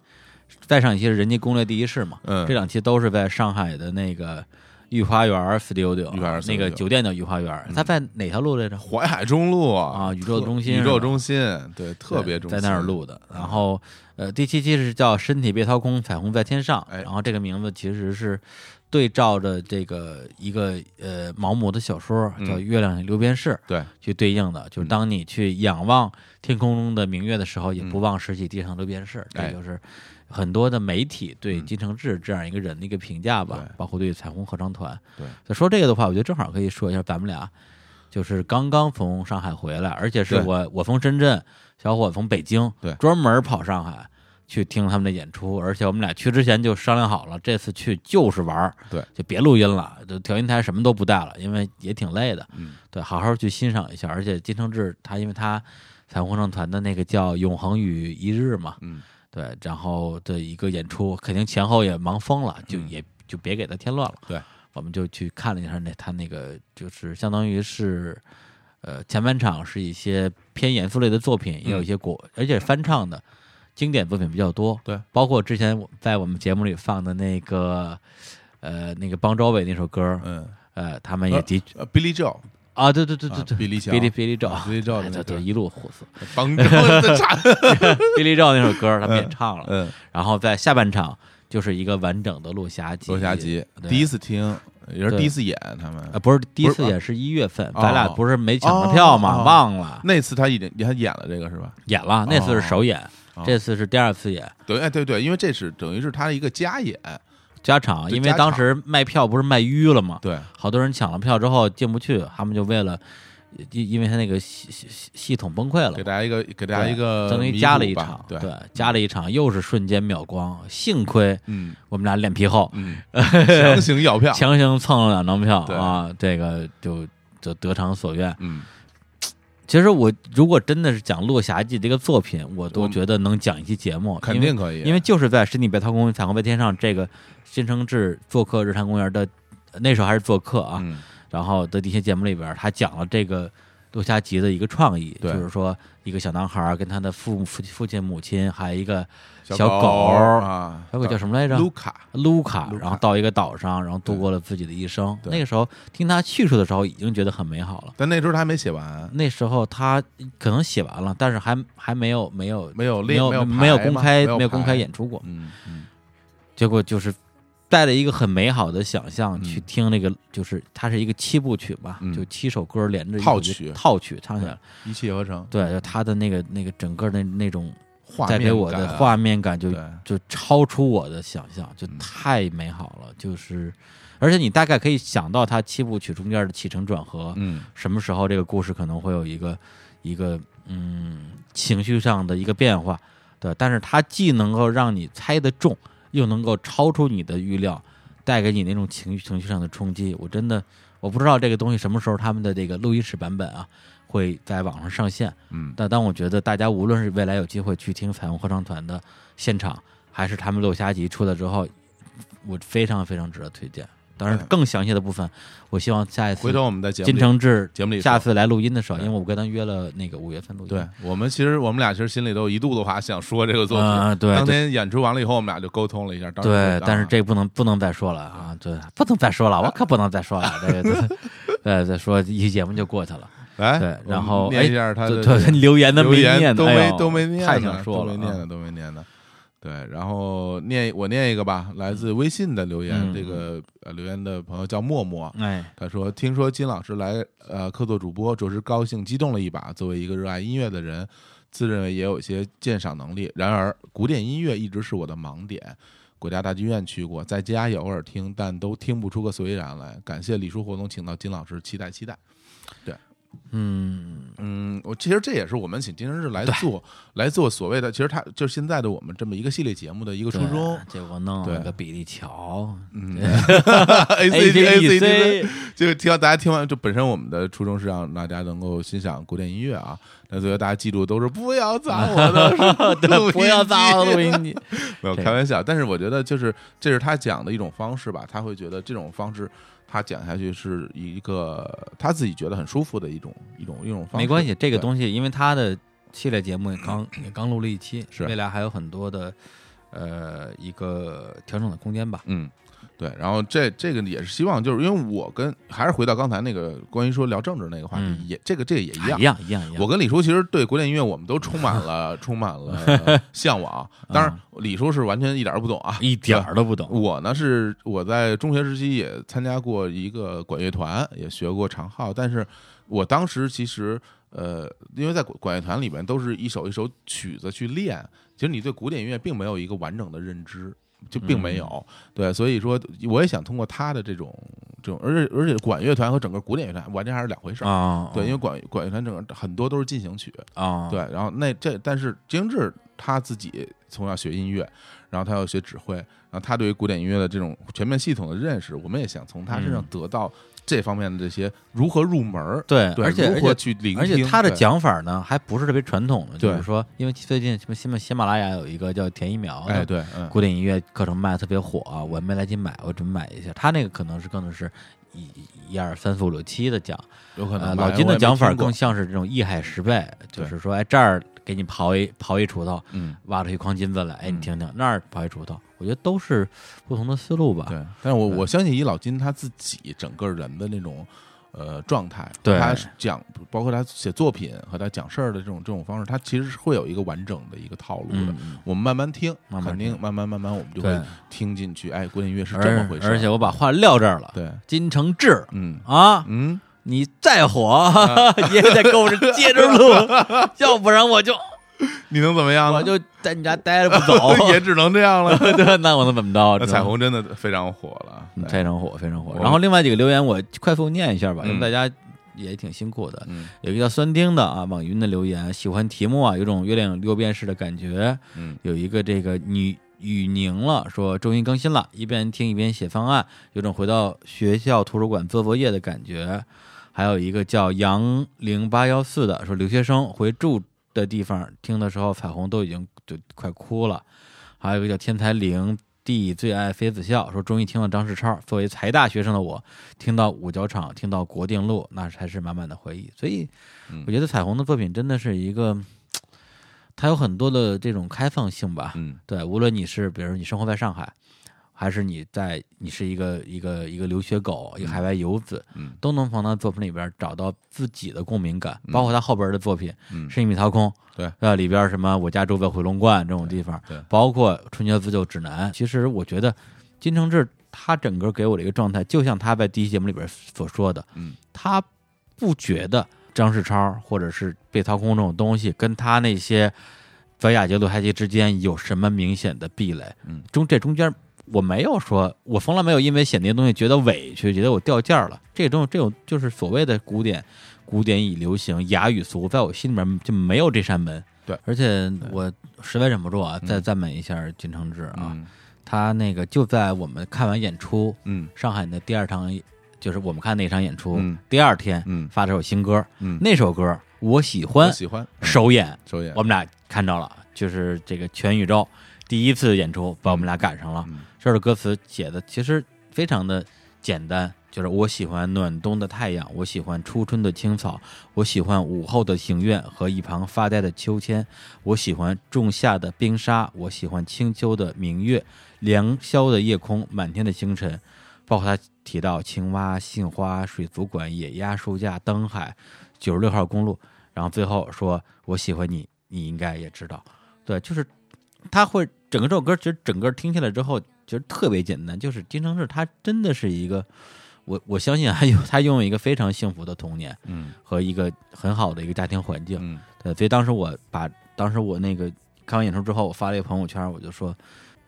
再上一期是人家攻略第一世嘛，嗯。这两期都是在上海的那个御花园 studio，御花园那个酒店叫御花园，它在哪条路来着？淮海中路啊。宇宙中心宇宙中心，对，特别中心，在那儿录的。然后呃，第七期是叫“身体被掏空，彩虹在天上”，哎。然后这个名字其实是对照着这个一个呃毛姆的小说嗯。叫《月亮六便士》对，去对应的，就是当你去仰望天空中的明月的时候，也不嗯忘拾起地上的六便士，哎。这就是很多的媒体对嗯。金承志这样一个人的一个评价吧，包括对彩虹合唱团。对，说这个的话，我觉得正好可以说一下咱们俩。就是刚刚从上海回来，而且是我我从深圳，小伙从北京，对。专门跑上海去听他们的演出，而且我们俩去之前就商量好了，这次去就是玩儿，对，就别录音了，就调音台什么都不带了，因为也挺累的，嗯，对，好好去欣赏一下。而且金承志他因为他彩虹合唱团的那个叫《永恒与一日》嘛，嗯，对，然后的一个演出，肯定前后也忙疯了，就嗯。也就别给他添乱了。对，我们就去看了一下那他那个，就是相当于是，呃，前半场是一些偏严肃类的作品，也有一些国，而且翻唱的经典作品比较多。对，包括之前我在我们节目里放的那个，呃，那个邦周伟那首歌，嗯，呃，他们也的呃，Billy Joe，啊，对对对对啊对，比利乔比利比利赵，啊比利赵的哎那个对对一路虎死，帮着的差，比利赵那首歌他们也唱了，嗯，然后在下半场就是一个完整的落霞集，罗霞集对。第一次听，也是对。第一次演他们。啊，不是第一次演是一月份，哦咱俩不是没抢着票吗？忘了。那次他已经他演了这个是吧？演了，那次是首演，哦这次是第二次演。对，哎对对，因为这是等于是他的一个加演，加场，因为当时卖票不是卖淤了嘛？对，好多人抢了票之后进不去，他们就为了因因为他那个系系系系统崩溃了给，大家一个给大家一个相当于加了一场，对，加了一场，又是瞬间秒光，幸亏嗯。我们俩脸皮厚，嗯，强行要票，强行蹭了两张票啊，这个就就得偿所愿。嗯，其实我如果真的是讲《落霞记》这个作品，我都觉得能讲一期节目，肯定可以，因为就是在十里北涛公园彩虹白天上这个新承志做客日坛公园的那时候还是做客啊，嗯。然后的一些节目里边，他讲了这个落霞集的一个创意，就是说一个小男孩跟他的父父父亲母亲，还有一个小小狗啊，小狗叫什么来着？卢卡，卢卡，然后到一个岛上，然后度过了自己的一生。对。那个时候听他叙述的时候，已经觉得很美好了。但那时候他还没写完，那时候他可能写完了，但是还还没有没有没有没有没有公开没有公开演出过，嗯嗯。结果就是带着一个很美好的想象嗯。去听那个，就是它是一个七部曲吧，嗯。就七首歌连着套曲。套曲唱起来，一气呵成，对，就他的那个那个整个的那种带给我的画面感就就超出我的想象，就嗯太美好了，就是。而且你大概可以想到它七部曲中间的起承转合，嗯什么时候这个故事可能会有一个一个嗯情绪上的一个变化，对，但是它既能够让你猜得中，又能够超出你的预料，带给你那种情绪情绪上的冲击。我真的我不知道这个东西什么时候他们的这个录音室版本啊会在网上上线，嗯。但当我觉得大家无论是未来有机会去听彩虹合唱团的现场，还是他们落霞集出来之后，我非常非常值得推荐。当然，嗯更详细的部分，我希望下一次回头我们在节目金里承志节目里下次来录音的时候，因为我跟他约了那个五月份录音，对我们其实我们俩其实心里都有一肚子话想说这个作品，啊对。当天演出完了以后，我们俩就沟通了一下，对，但是啊这不能不能再说了啊，对，不能再说了，我可不能再说了，这个对，对，再说一期节目就过去了，来，对然后念一下他的对对，留言的留没念的，言都没哎都没念呢，太想说都没念的，都没念的。对，然后念我念一个吧，来自微信的留言，嗯这个呃留言的朋友叫默默，哎，他说：“听说金老师来呃客座主播，着实高兴激动了一把。作为一个热爱音乐的人，自认为也有一些鉴赏能力，然而古典音乐一直是我的盲点。国家大剧院去过，在家也偶尔听，但都听不出个所以然来。感谢李叔活动请到金老师，期待期待。嗯，嗯，我其实这也是我们请金生日来做来做所谓的，其实他就是现在的我们这么一个系列节目的一个初衷。结果弄了对个比利桥嗯，A C D A C D，，ACDC 就是听到大家听完，就本身我们的初衷是让大家能够欣赏古典音乐啊。那最后大家记住都是不要砸我的 录音对，不要砸我的录机音机，没有开玩笑，但是我觉得就是这是他讲的一种方式吧，他会觉得这种方式他讲下去是一个他自己觉得很舒服的一种一种一种方式。没关系，这个东西因为他的系列节目也刚也刚录了一期，是未来还有很多的呃一个调整的空间吧。嗯，对，然后这这个也是希望，就是因为我跟还是回到刚才那个关于说聊政治那个话题，嗯也这个这个也一样一。样一样。我跟李叔其实对古典音乐我们都充满了 充满了 向往，当然李叔是完全一点儿都不懂啊，一点儿都不懂。我呢是我在中学时期也参加过一个管乐团，也学过长号，但是我当时其实呃，因为在管管乐团里边都是一首一首曲子去练，其实你对古典音乐并没有一个完整的认知，就并没有。对，所以说我也想通过他的这种这种，而且而且管乐团和整个古典乐团完全还是两回事儿。啊，对，因为管管乐团整个很多都是进行曲，啊，对，然后那这但是金志他自己从小学音乐，然后他要学指挥，然后他对于古典音乐的这种全面系统的认识，我们也想从他身上嗯得到这方面的这些如何入门儿，对，对，而且如何去聆听，而且他的，讲法呢，还不是特别传统的，就是说，因为最近什么喜马喜马拉雅有一个叫田一苗的哎，对，嗯，古典音乐课程卖的特别火啊，我没来及买，我准备买一下。他那个可能是更的是一一二三四五六七的讲，有可能呃，老金的讲法更，像是这种一海十倍，就是说，哎，这儿给你刨一刨一锄头，嗯，挖出一筐金子来，哎，你嗯。听听，那儿刨一锄头，我觉得都是不同的思路吧。对，但是我我相信以老金他自己整个人的那种。呃，状态，对他讲，包括他写作品和他讲事儿的这种这种方式，他其实是会有一个完整的一个套路的。我们慢慢听，慢慢听肯定慢慢慢慢我们就会，听进去。哎，古典音乐是这么回事儿。而且我把话撂这儿了，对，金承志嗯啊，嗯，你再火 也得跟我这接着录，要不然我就 你能怎么样呢？我就在你家待着不走。也只能这样了。对，那我能怎么着？那彩虹真的非常火了，嗯非常火，非常火。然后另外几个留言我快速念一下吧，因为嗯大家也挺辛苦的。嗯有一个叫酸丁的啊，网云的留言，喜欢题目啊，有种月亮六便士的感觉。嗯有一个这个女雨宁了，说终于更新了，一边听一边写方案，有种回到学校图书馆做作业的感觉。还有一个叫杨零八幺四的，说留学生回住的地方听的时候，彩虹都已经就快哭了。还有一个叫天才灵地最爱妃子笑，说终于听了张世超。作为财大学生的我，听到五角场，听到国定路，那才是满满的回忆。所以嗯我觉得彩虹的作品真的是一个，它有很多的这种开放性吧。嗯对，无论你是比如说你生活在上海，还是你在你是一个一个一个留学狗，一个海外游子，嗯都能从他作品里边找到自己的共鸣感。嗯包括他后边的作品嗯《是一米掏空》，对，呃，里边什么我家住在回龙观这种地方，对对包括《春节自救指南》。其实我觉得金承志他整个给我的一个状态，就像他在第一期节目里边所说的，嗯他不觉得张世超或者是被掏空这种东西跟他那些在亚杰、鲁海吉之间有什么明显的壁垒。嗯，中这中间我没有说，我从来没有因为写那些东西觉得委屈，觉得我掉价了。这种这种就是所谓的古典，古典已流行，雅与俗，在我心里面就没有这扇门。对。而且我实在忍不住啊，嗯。再赞美一下金承志啊，嗯。他那个就在我们看完演出，嗯。上海的第二场，就是我们看那场演出，嗯。第二天嗯。发了首新歌，嗯，那首歌我喜欢我，喜欢。嗯。首演首演。我们俩看着了，就是这个全宇宙第一次演出，把我们俩赶上了。嗯这首歌词写的其实非常的简单，就是我喜欢暖冬的太阳，我喜欢初春的青草，我喜欢午后的庭院和一旁发呆的秋千，我喜欢仲夏的冰沙，我喜欢清秋的明月，凉宵的夜空，满天的星辰。包括他提到青蛙、杏花、水族馆、野鸭、书架、灯海、九十六号公路，然后最后说我喜欢你，你应该也知道。对，就是他会整个这首歌，其实整个听下来之后，其实特别简单，就是金承志他真的是一个，我我相信还有他拥有一个非常幸福的童年嗯和一个很好的一个家庭环境。嗯对，所以当时我把当时我那个看完演出之后，我发了一个朋友圈，我就说，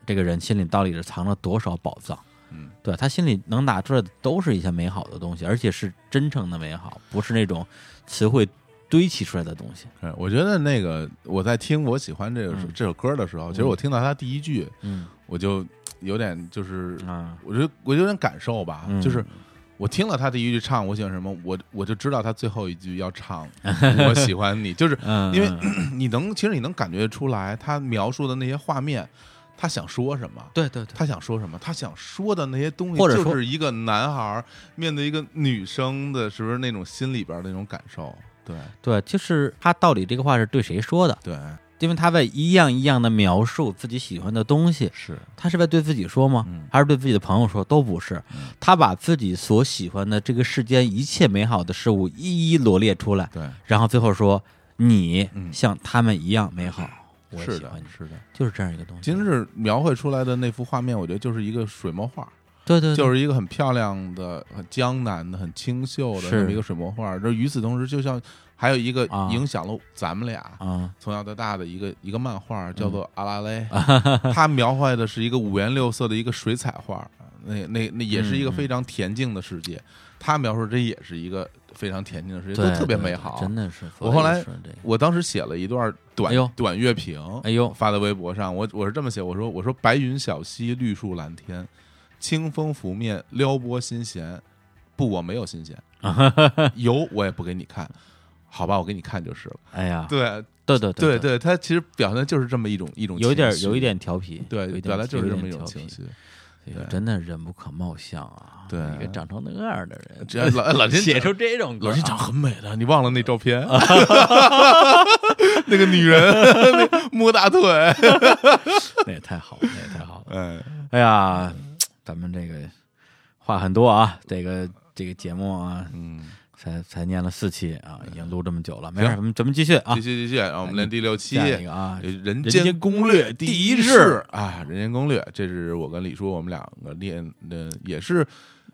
这个人心里到底是藏了多少宝藏？嗯对他心里能拿出来的都是一些美好的东西，而且是真诚的美好，不是那种词汇堆砌出来的东西。嗯，我觉得那个我在听我喜欢这首嗯这首歌的时候，其实我听到他第一句，嗯我就有点就是，啊，我觉得我有点感受吧，嗯就是我听了他第一句唱我喜欢什么，我我就知道他最后一句要唱 我喜欢你，就是嗯，因为嗯 你能其实你能感觉出来他描述的那些画面，他想说什么。对对对，他想说什么？他想说的那些东西，或者说就是一个男孩面对一个女生的，是不是那种心里边的那种感受？对对，就是他到底这个话是对谁说的？对，因为他在一样一样的描述自己喜欢的东西，是，他是在对自己说吗？嗯还是对自己的朋友说？都不是嗯，他把自己所喜欢的这个世间一切美好的事物一一罗列出来，对，然后最后说你嗯像他们一样美好，是的是的。就是这样一个东西。今日描绘出来的那幅画面，我觉得就是一个水墨画，对对，对就是一个很漂亮的、很江南的、很清秀的这么一个水墨画。这与此同时，就像还有一个啊影响了咱们俩啊从小到大的一个一个漫画，叫做《阿拉蕾》，它描绘的是一个五颜六色的一个水彩画，那那那也是一个嗯非常恬静的世界。他描述这也是一个非常恬静的世界，都特别美好。真的是。我后来我当时写了一段短哎短乐评，哎呦发在微博上。我我是这么写，我说我说白云小溪，绿树蓝天，清风拂面，撩拨心弦。不，我没有心弦，有我也不给你看，好吧，我给你看就是了。哎呀，对对对对对，对，他其实表现的就是这么一种一种有点有一点调皮，对，表达就是这么一种情绪。真的人不可貌相啊！对一个长成那样的人，只要老老金 写出这种歌啊老金长很美的，你忘了那照片？那个女人那摸大腿，那也太好了，那也太好了。哎，哎呀，咱们这个话很多啊，这个这个节目啊，嗯，才才念了四期啊，已经录这么久了，没事，咱们咱们继续啊。继，续继续，让我们练第六期。啊，人人间间攻略第第一世式啊，人间攻略，这是我跟李叔我们两个练的，也是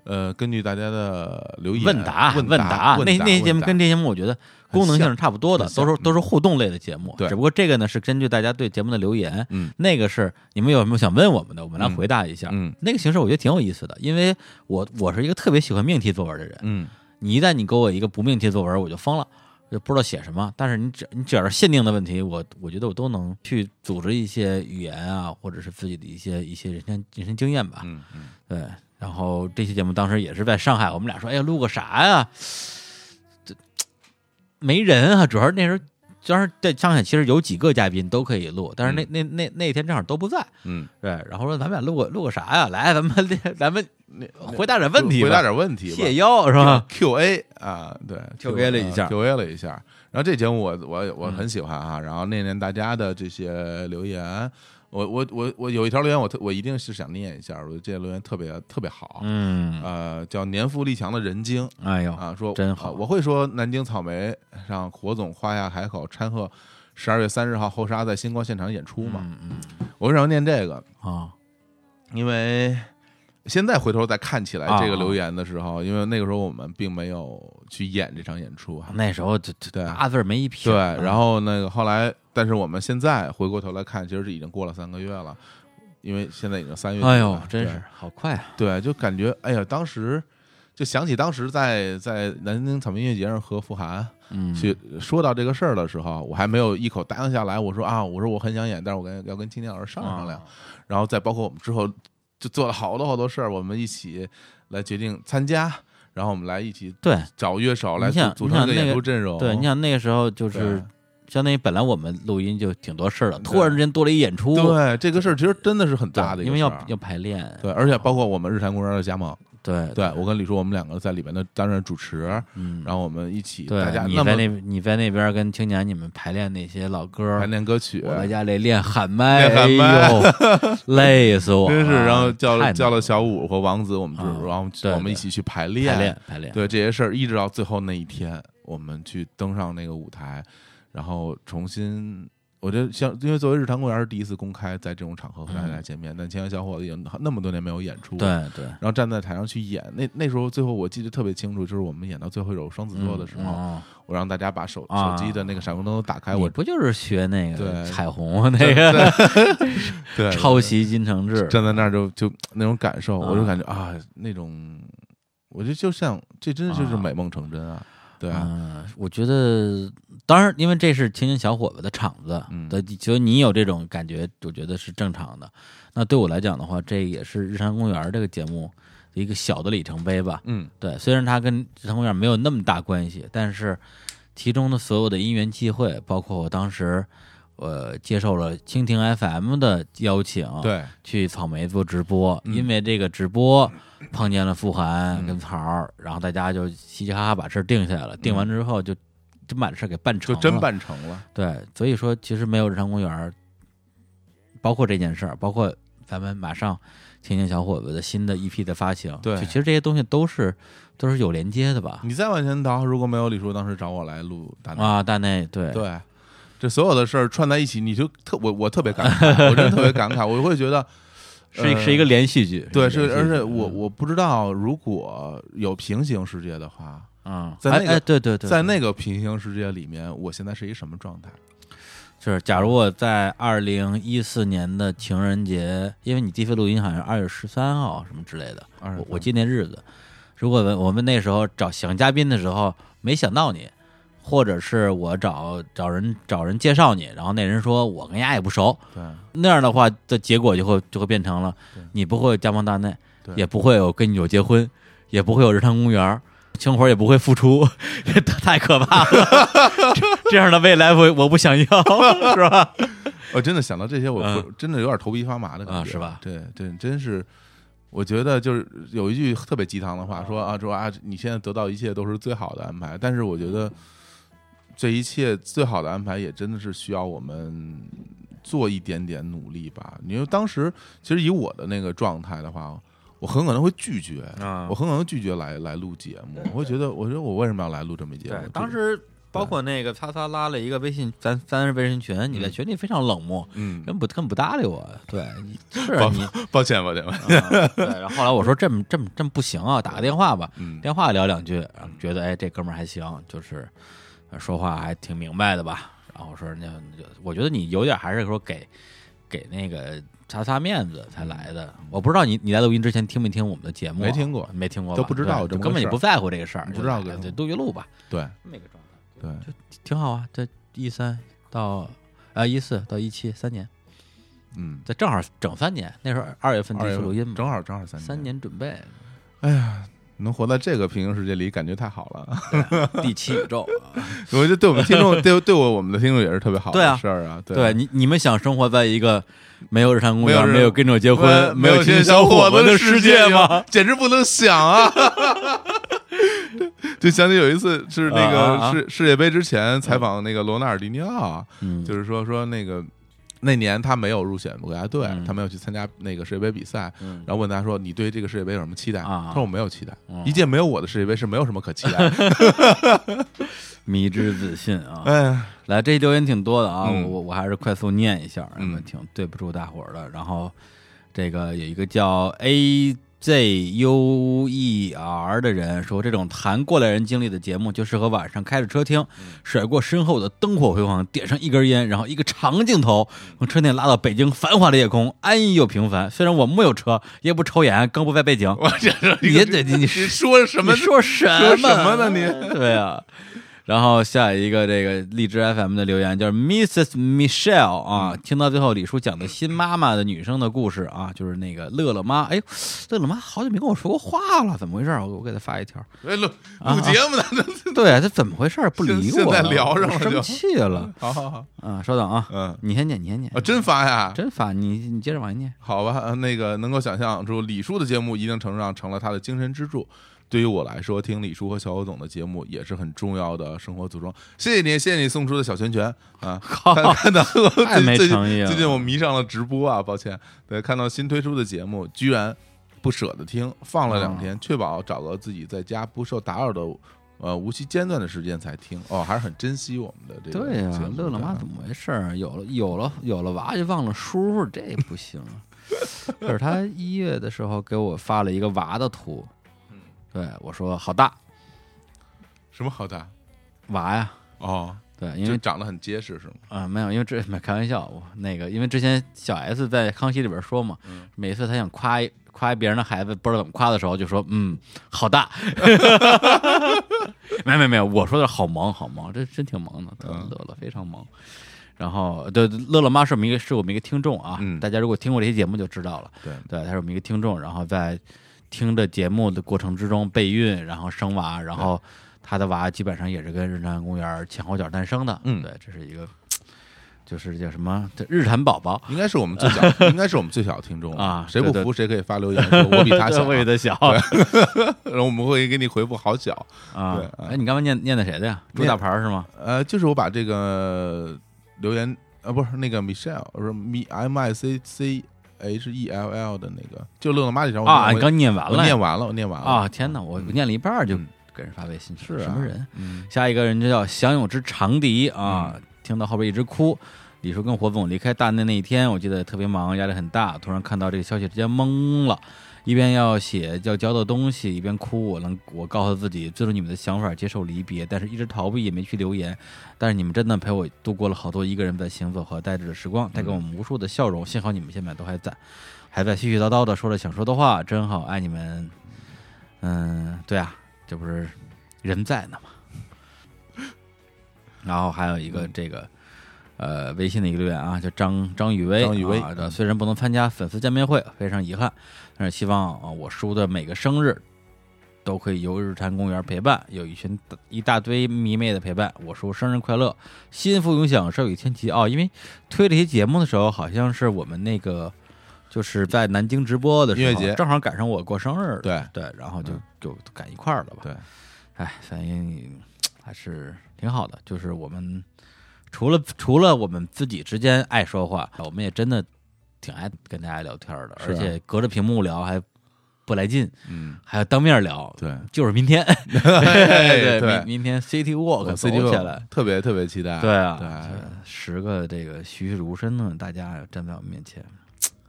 呃，根据大家的留言问答问答，答那那些节目跟这节目我觉得功能性是差不多的，都是都是互动类的节目。对只不过这个呢是根据大家对节目的留言，嗯那个是你们有什么想问我们的，我们来回答一下。嗯那个形式我觉得挺有意思的，因为我我是一个特别喜欢命题作文的人。嗯你一旦你给我一个不命题作文，我就疯了，就不知道写什么。但是你只你只要是限定的问题，我我觉得我都能去组织一些语言啊，或者是自己的一些一些人生人生经验吧。嗯嗯，对，然后这期节目当时也是在上海，我们俩说，哎呀，录个啥呀？这没人啊，主要是那时候。当时在上海，其实有几个嘉宾都可以录，但是那、那那那天正好都不在，嗯，对，然后说咱们俩录个录个啥呀？来，咱们咱们那回答点问题，回答点问题吧，谢邀是吧？Q&A 啊，对 Q&A 了一下嗯，Q&A 了一下。然后这节目我我我很喜欢啊，然后念念大家的这些留言。我我我我有一条留言，我特我一定是想念一下，我觉得这条留言特别特别好。嗯，呃，叫年富力强的人精哎呦，啊，说真好啊我会说南京草莓让火总花下海口掺和十二月三十号后沙在星光现场演出嘛。嗯嗯我为什么要念这个？啊，因为现在回头再看起来啊这个留言的时候，因为那个时候我们并没有去演这场演出哈。那时候这这对八字没一撇对，然后那个后来，但是我们现在回过头来看，其实是已经过了三个月了，因为现在已经三月底了。哎呦，真是好快啊！对，就感觉哎呀，当时就想起当时在在南京草莓音乐节上和傅涵嗯，去说到这个事儿的时候，我还没有一口答应下来。我说啊，我说我很想演，但是我跟要跟青年老师商量商量。啊然后再包括我们之后就做了好多好多事儿，我们一起来决定参加，然后我们来一起对找乐手来组组成演出阵容。对，你想那个时候就是相当于本来我们录音就挺多事儿的，突然之间多了一演出，对这个事儿其实真的是很大的因为要要排练，对，而且包括我们日坛公园的加盟，对对我跟李叔我们两个在里面的担任主持，嗯，然后我们一起大家你在那你在那边跟青年你们排练那些老歌排，练歌曲，我在家里练喊麦，练喊麦。累死我，真是，然后叫了。叫了小五和王子，我们就啊然后我们一起去排排练排练，对这些事儿，一直到最后那一天，我们去登上那个舞台，然后重新。我觉得像，因为作为日坛公园是第一次公开在这种场合和大家见面，但青年小伙子已经那么多年没有演出，，嗯对对，然后站在台上去演，那那时候最后我记得特别清楚，就是我们演到最后一首双子座的时候，嗯我让大家把手啊手机的那个闪光灯都打开，你我不就是学那个对彩虹那个对 抄袭金承志？站在那儿就就那种感受，啊我就感觉啊，那种，我觉得就像这真的就是啊美梦成真啊，对啊，嗯，我觉得，当然，因为这是青年小伙子的场子所以你有这种感觉，我觉得是正常的。那对我来讲的话，这也是日常公园这个节目的一个小的里程碑吧。嗯对，虽然它跟日常公园没有那么大关系，但是其中的所有的因缘际会，包括我当时。呃，接受了蜻蜓 FM 的邀请，，对，去草莓做直播，嗯。因为这个直播碰见了傅涵嗯跟曹儿，然后大家就嘻嘻哈哈把事儿定下来了。定完之后就真把这事儿给办成了，就真办成了，对。所以说，其实没有日常公园，包括这件事儿，包括咱们马上青年小伙子的新的一批的发行，对。其实这些东西都是都是有连接的吧？你再往前倒，如果没有李叔当时找我来录大内，啊，大内对。对，这所有的事儿串在一起，你就特我我特别感慨，我真的特别感慨，我会觉得。呃是一是一个连续剧，对，是而且我我不知道，如果有平行世界的话，嗯，在那个哎哎对对对，在那个平行世界里面，我现在是一什么状态？就是，假如我在二零一四年的情人节，因为你第一次录音好像是二月十三号什么之类的，我我记那日子。如果我们那时候找想嘉宾的时候没想到你，或者是我找找人找人介绍你，然后那人说我跟丫也不熟，对那样的话的结果就会就会变成了你不会有家邦大内，也不会有跟你有结婚，也不会有日坛公园。青活也不会付出，这 太可怕了。这 这样的未来我我不想要，是吧？我真的想到这些，我嗯我真的有点头皮发麻的感觉，啊是吧对对，真是。我觉得就是有一句特别鸡汤的话，说啊说啊，你现在得到一切都是最好的安排，但是我觉得这一切最好的安排也真的是需要我们做一点点努力吧。因为当时其实以我的那个状态的话，我很可能会拒绝，啊我很可能拒绝来来录节目，我会觉得，我觉得我为什么要来录这么一节目对，？当时包括那个擦擦拉了一个微信，咱咱是微信群，你在嗯群里非常冷漠，嗯，根本不根本不搭理我。对，你是抱你，抱歉 抱歉，抱歉啊对。然后后来我说这么这么这么不行啊，打个电话吧，嗯电话聊两句，觉得哎这哥们儿还行，就是呃说话还挺明白的吧。然后我说那那就我觉得你有点还是说给给那个擦擦面子才来的。我不知道你你来录音之前听没听我们的节目啊？没听过没听过吧，都不知道根本就不在乎这个事儿，不知道对录一录吧，对这么一个状态。对，挺好啊，这一三到啊一四到一七三年，嗯，这正好整三年。那时候二月份第一次录音嘛，正好正好三年三年准备，哎呀，能活在这个平行世界里，感觉太好了。第七宇宙。啊 我觉得对我们听众，对对我我们的听众也是特别好的事儿啊。对对你，你们想生活在一个没有日常公园、没有跟着结婚、没有亲亲小伙子的世界吗？简直不能想啊！就想起有一次是那个世世界杯之前采访那个罗纳尔迪尼奥，嗯，就是说说那个那年他没有入选国家队嗯，他没有去参加那个世界杯比赛，嗯然后问他说：“你对这个世界杯有什么期待？”啊他说：“我没有期待，嗯一届没有我的世界杯是没有什么可期待。迷之自信啊”！哎，来，这留言挺多的啊，嗯我我还是快速念一下，嗯嗯，挺对不住大伙儿的。然后这个有一个叫 A Z U E R 的人说，这种谈过来人经历的节目，就适合晚上开着车听，甩过身后的灯火辉煌，点上一根烟，然后一个长镜头从车内拉到北京繁华的夜空，安逸又平凡。虽然我木有车，也不抽烟，更不在背景。我这是你得你你你说什么你？说什说么什么呢你对啊。然后下一个这个荔枝 FM 的留言就是 Mrs. Michelle 啊，嗯听到最后李叔讲的新妈妈的女生的故事啊，就是那个乐乐妈，哎呦，乐乐妈好久没跟我说过话了，怎么回事？我我给她发一条，哎，录啊录节目呢？对啊，她怎么回事？不理我，现在聊上了我生气了 好好好，啊！稍等啊，嗯，你先念，你先念啊，，真发呀？真发，你你接着往下念。好吧，呃那个能够想象出李叔的节目一定程度上成了他的精神支柱。对于我来说，听李叔和小欧总的节目也是很重要的生活组装。谢谢你，谢谢你送出的小拳拳啊！看看到太没诚意了最近我迷上了直播啊，抱歉。对，看到新推出的节目，居然不舍得听，放了两天，确保找个自己在家不受打扰的呃无期间断的时间才听。哦，还是很珍惜我们的这个对呀、节目的乐乐妈怎么回事儿？有了有了有了娃就忘了叔，这不行。可是他一月的时候给我发了一个娃的图，对我说好大什么好大娃呀，哦，对，因为长得很结实是吗？啊、没有，因为这没开玩笑，我那个因为之前小 S 在康熙里边说嘛，嗯每次他想夸一夸别人的孩子不知道怎么夸的时候，就说嗯好大，没有没有没有，我说的是好萌好萌，这真挺萌的，乐乐非常萌。然后对乐乐妈是我们一个是我们一个听众啊，嗯大家如果听过这期节目就知道了，对，对，他是我们一个听众，然后在听着节目的过程之中备孕，然后生娃，然后他的娃基本上也是跟日坛公园前后脚诞生的，嗯。对，这是一个就是叫什么？这日坛宝宝。应该是我们最小，应该是我们最小的听众。啊谁不服谁可以发留言说我比他小。啊，我比他小。然后我们会给你回复好小。啊！哎，你刚才念念的谁的呀？朱念大牌是吗？呃，就是我把这个留言啊，不是那个 Michelle，我说 M I C C H E L L 的那个，就乐乐妈这条我啊，你刚念完了念完了，我念完了啊！天哪，我嗯念了一半就嗯给人发微信是啊，什么人？嗯下一个人就叫享有之长笛啊，听到后边一直哭。李叔跟火总离开大内那一天，我记得特别忙，压力很大。突然看到这个消息，直接懵了。一边要写要交的东西，一边哭。我能，我告诉自己尊重你们的想法，接受离别，但是一直逃避，也没去留言。但是你们真的陪我度过了好多一个人在行走和呆滞的时光，带给我们无数的笑容。幸好你们现在都还在，还在絮絮叨叨的说着想说的话，真好，爱你们。嗯，对啊，这不是人在呢吗？然后还有一个这个。呃，微信的一个留言啊，叫张张雨薇，张雨薇，虽然不能参加粉丝见面会，非常遗憾，但是希望啊，我叔的每个生日都可以由日坛公园陪伴，有一群一大堆迷妹的陪伴。我叔生日快乐，幸福永享，寿与天齐啊！因为推这些节目的时候，好像是我们那个就是在南京直播的音乐节，正好赶上我过生日，对对，然后就就赶一块儿了吧？对，哎，反正还是挺好的，就是我们。除了除了我们自己之间爱说话，我们也真的挺爱跟大家聊天的，而且隔着屏幕聊还不来劲，嗯，还要当面聊，对，就是明天，对对，明天 City Walk，City 起来，特别特别期待，对啊，对，十个这个栩栩如生的大家站在我们面前，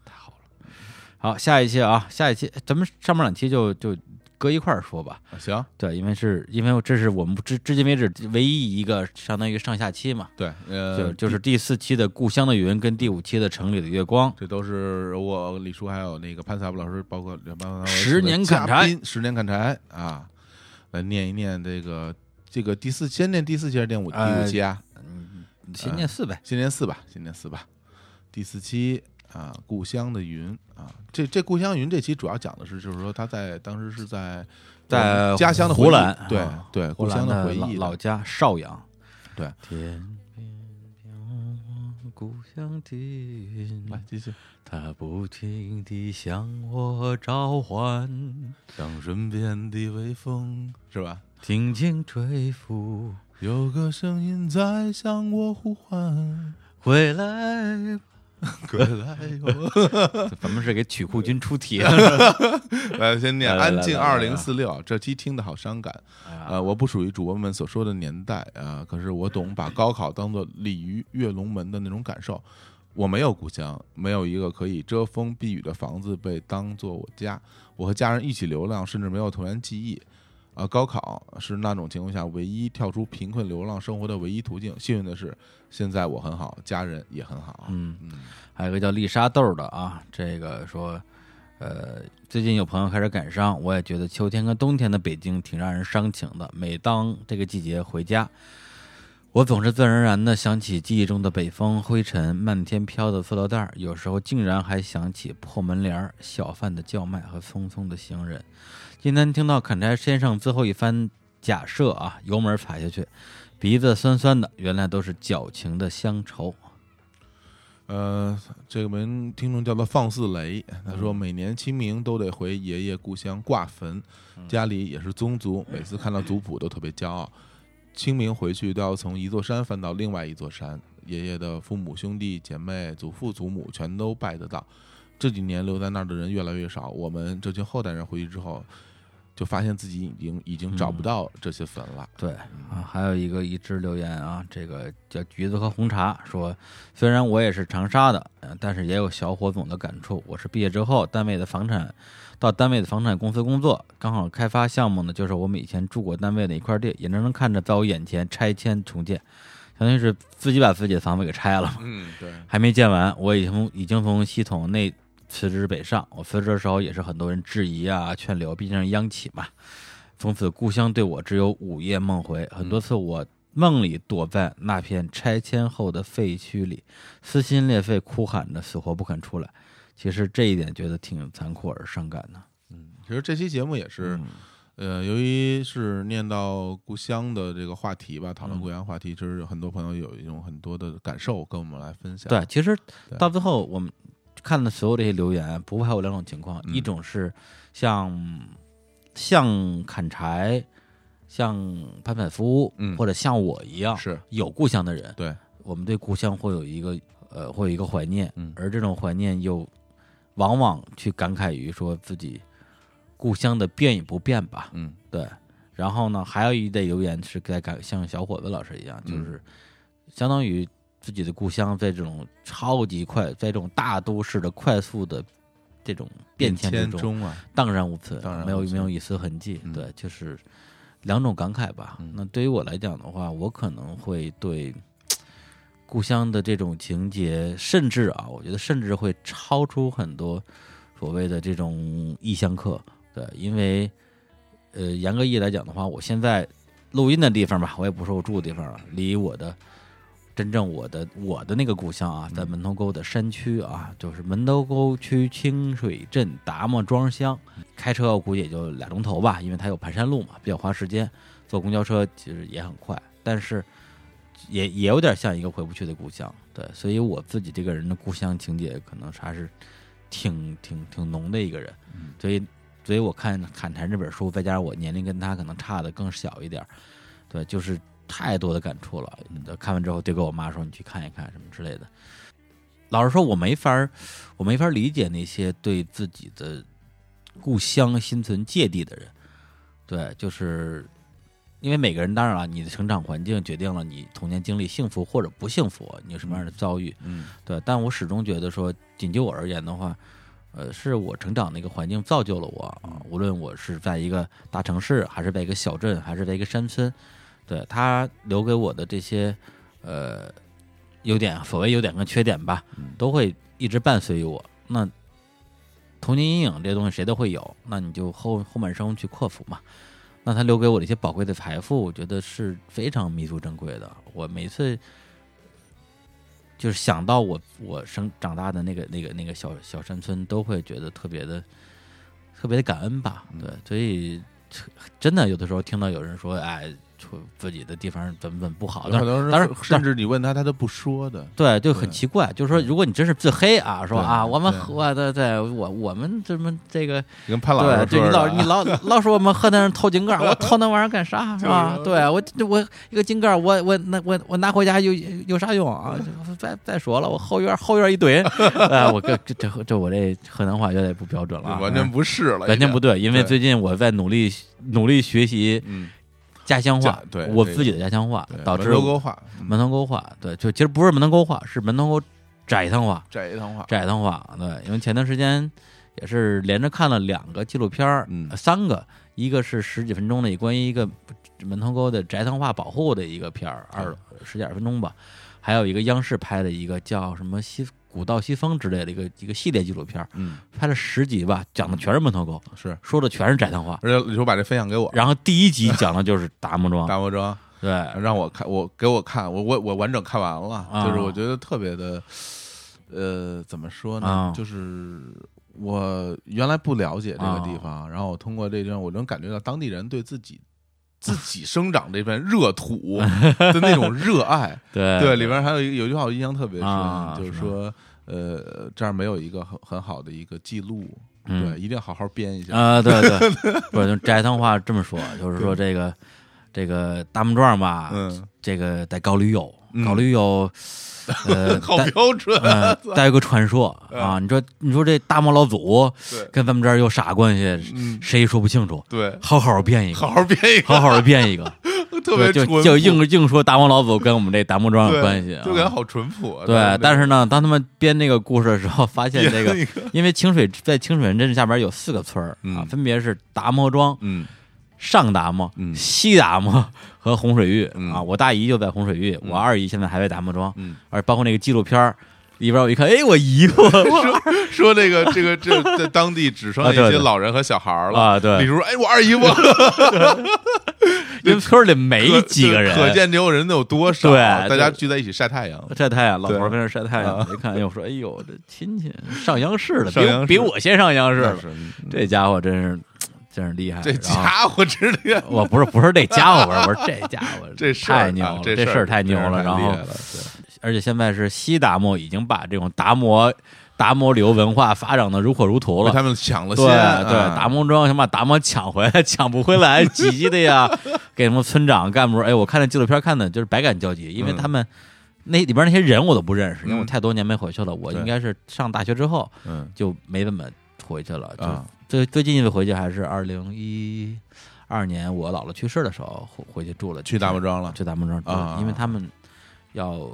太好了。好，下一期啊，下一期咱们上面两期就就。搁一块儿说吧，行，对，因为是因为这是我们至至今为止唯一一个相当于上下期嘛，对，就就是第四期的《故乡的云》跟第五期的《城里的月光》，这都是我李叔还有那个潘萨布老师，包括十年砍柴，十年砍柴啊，来念一念这个这个第四，先念第四期还是第五第五期啊？嗯，先念四呗，先念四吧，先念四吧，第四期。啊，故乡的云啊，这这故乡云这期主要讲的是，就是说他在当时是在在家乡的湖南，对对，故乡的回忆，老家邵阳，对。天边故乡的云，来继续。它不停地向我召唤，像身边的微风，是吧？轻轻吹拂，有个声音在向我呼唤，回来。归来哟！咱们是给曲库君出题，来先念《安静二零四六》。这期听的好伤感，呃，我不属于主播们所说的年代啊，可是我懂把高考当做鲤鱼跃龙门的那种感受。我没有故乡，没有一个可以遮风避雨的房子被当做我家。我和家人一起流浪，甚至没有童年记忆。啊，高考是那种情况下唯一跳出贫困流浪生活的唯一途径。幸运的是，现在我很好，家人也很好。嗯嗯，还有个叫丽莎豆的啊，这个说，呃，最近有朋友开始感伤，我也觉得秋天跟冬天的北京挺让人伤情的。每当这个季节回家，我总是自然而然的想起记忆中的北风、灰尘、漫天飘的塑料袋，有时候竟然还想起破门帘、小贩的叫卖和匆匆的行人。今天听到砍柴先生最后一番假设啊，油门踩下去，鼻子酸酸的，原来都是矫情的乡愁。呃，这个名听众叫做放肆雷，他说每年清明都得回爷爷故乡挂坟，家里也是宗族，每次看到族谱都特别骄傲。清明回去都要从一座山翻到另外一座山，爷爷的父母兄弟姐妹、祖父祖母全都拜得到。这几年留在那儿的人越来越少，我们这群后代人回去之后。就发现自己已经已经找不到这些坟了。对啊，还有一个一直留言啊，这个叫橘子和红茶说，虽然我也是长沙的，但是也有小伙总的感触。我是毕业之后单位的房产，到单位的房产公司工作，刚好开发项目呢，就是我们以前住过单位的一块地，眼睁睁看着在我眼前拆迁重建，相当于是自己把自己的房子给拆了嘛。嗯，对，还没建完，我已经已经从系统内。辞职北上，我辞职的时候也是很多人质疑啊、劝留，毕竟是央企嘛。从此故乡对我只有午夜梦回，很多次我梦里躲在那片拆迁后的废墟里，撕心裂肺哭喊着，死活不肯出来。其实这一点觉得挺残酷而伤感的。嗯，其实这期节目也是，呃，由于是念到故乡的这个话题吧，讨论故乡话题，其实有很多朋友有一种很多的感受跟我们来分享。对，其实到最后我们。看的所有这些留言，不外还有两种情况：一种是像像砍柴、像潘潘夫，或者像我一样是有故乡的人。对，我们对故乡会有一个呃，会有一个怀念。嗯，而这种怀念又往往去感慨于说自己故乡的变与不变吧。嗯，对。然后呢，还有一类留言是在感像小伙子老师一样，就是相当于。自己的故乡在这种超级快，在这种大都市的快速的这种变迁之中中啊，荡然无存，荡然无没有没有一丝痕迹。嗯对，就是两种感慨吧。嗯那对于我来讲的话，我可能会对故乡的这种情节，甚至啊，我觉得甚至会超出很多所谓的这种异乡客。对，因为呃，严格意义来讲的话，我现在录音的地方吧，我也不说我住的地方了，离我的真正我的我的那个故乡啊，在门头沟的山区啊，就是门头沟区清水镇达摩庄乡，开车我估计也就俩钟头吧，因为它有盘山路嘛，比较花时间。坐公交车其实也很快，但是也也有点像一个回不去的故乡。对，所以我自己这个人的故乡情节可能还是挺挺挺浓的一个人。嗯所以，所以我看《砍柴》这本书，再加上我年龄跟他可能差的更小一点，对，就是太多的感触了。看完之后，就跟我妈说：“你去看一看什么之类的。”老实说，我没法儿，我没法儿理解那些对自己的故乡心存芥蒂的人。对，就是因为每个人，当然了，你的成长环境决定了你童年经历幸福或者不幸福，你有什么样的遭遇。嗯对，但我始终觉得说，仅就我而言的话，呃，是我成长的一个环境造就了我啊。无论我是在一个大城市，还是在一个小镇，还是在一个山村，对他留给我的这些呃优点，所谓优点跟缺点吧，都会一直伴随于我。那童年阴影这些东西谁都会有，那你就后后半生去克服嘛。那他留给我的一些宝贵的财富，我觉得是非常弥足珍贵的。我每次就是想到我我生长大的那个那个那个小小山村，都会觉得特别的特别的感恩吧。对，所以真的有的时候听到有人说，哎，说自己的地方怎么怎么不好，但很多人当然甚至你问他，他都不说的。对，就很奇怪，就是说，如果你真是自黑啊，说啊，我们对我对对，我我们怎么这个，你跟潘老对，师对你老你 老老说我们河南人偷井盖，我 偷那玩意儿干啥是吧就？是对我我一个井盖，我我那我我拿回家有有啥用啊？再再说了，我后院后院一堆，哎，我这这这我这河南话有点不标准了啊，完全不是了，完全不对，因为最近我在努力努力学习嗯，家乡话，对我自己的家乡话对，导致门头沟话，嗯。门头沟话，对，就其实不是门头沟话，是门头沟窄塘话，窄一趟话，窄塘话，对，因为前段时间也是连着看了两个纪录片儿，嗯。呃三个，一个是十几分钟的关于一个门头沟的窄塘话保护的一个片儿，二十几二十分钟吧，还有一个央视拍的一个叫什么西古道西风之类的一个一个系列纪录片儿，嗯，拍了十集吧，讲的全是门头沟，是，说的全是窄塘话。而且你说把这分享给我，然后第一集讲的就是达摩庄，达摩庄对，让我看，我给我看，我我我完整看完了，啊就是我觉得特别的，呃，怎么说呢？啊就是我原来不了解这个地方，然后我通过这地方，我能感觉到当地人对自己。自己生长这片热土 的那种热爱，对对，里边还有一个有一句话我印象特别深，啊就是是说，呃，这儿没有一个很很好的一个记录，嗯。对，一定好好编一下。啊，对对，不是就斋藤话这么说，就是说这个这个大木庄吧，嗯，这个得搞旅游嗯，搞旅游，呃，好标准，呃，带个传说啊，你说你说这大漠老祖，跟咱们这儿有啥关系？嗯，谁也说不清楚，对，好好编一个，好好编一个，好好的编一个，特别，就就硬硬说大漠老祖跟我们这达摩庄有关系啊，就感觉好淳朴啊。对，但是呢，当他们编那个故事的时候，发现这个因为清水在清水镇下边有四个村儿啊，嗯分别是达摩庄、嗯上达摩、嗯。西达摩 和洪水峪嗯。啊。我大姨就在洪水峪，我二姨现在还在达摩庄，嗯，而包括那个纪录片儿里边，我一看，哎，我姨夫。说说这个这个这在当地只剩下一些老人和小孩了。啊，对。比如说：“哎，我二姨夫，因为村里没几个人，可见这有人有多少。对大家聚在一起晒太阳。晒太阳，老头儿跟那晒太阳，啊。一看，哎呦，我说，哎呦，这亲戚上央视了，比比我先上央视了，这家伙真是真是厉害，这家伙之类，我不是不是这家伙，我是我说这家伙这事太牛了，啊这这事儿太牛了。然后而且现在是西达摩已经把这种达摩达摩流文化发展的如火如荼了。他们抢了对先。对，啊达摩庄想把达摩抢回来，抢不回来，急急的呀，给什么村长干部，哎，我看那纪录片看的就是百感交集，因为嗯他们那里边那些人我都不认识，因为我嗯太多年没回去了，我应该是上大学之后嗯就没怎么回去了，就啊最最近一次回去还是二零一二年我姥姥去世的时候回回去住了，去大木庄了。去大木庄住，啊因为他们要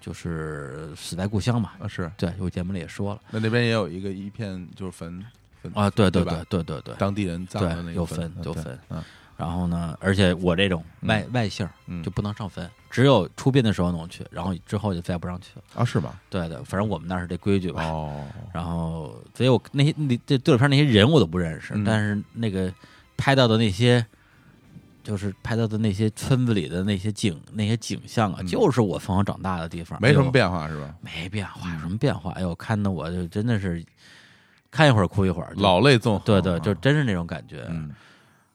就是死在故乡嘛。啊是，对，我节目里也说了那那边也有一个一片就是坟坟啊，对对对对对对对。当地人葬的那个坟坟有坟嗯然后呢，而且我这种外外姓就不能上坟，只有出殡的时候能去，然后之后就再也不让去了。啊是吧？对对，反正我们那儿是这规矩吧。哦，然后，所以我那些那这纪录片那些人我都不认识，嗯但是那个拍到的那些，就是拍到的那些村子里的那些景那些景象啊，嗯就是我从小长大的地方，没什么变化是吧？没变化，有什么变化？哎呦，看的我就真的是看一会儿哭一会儿，老泪纵横，对对，啊就真是那种感觉。嗯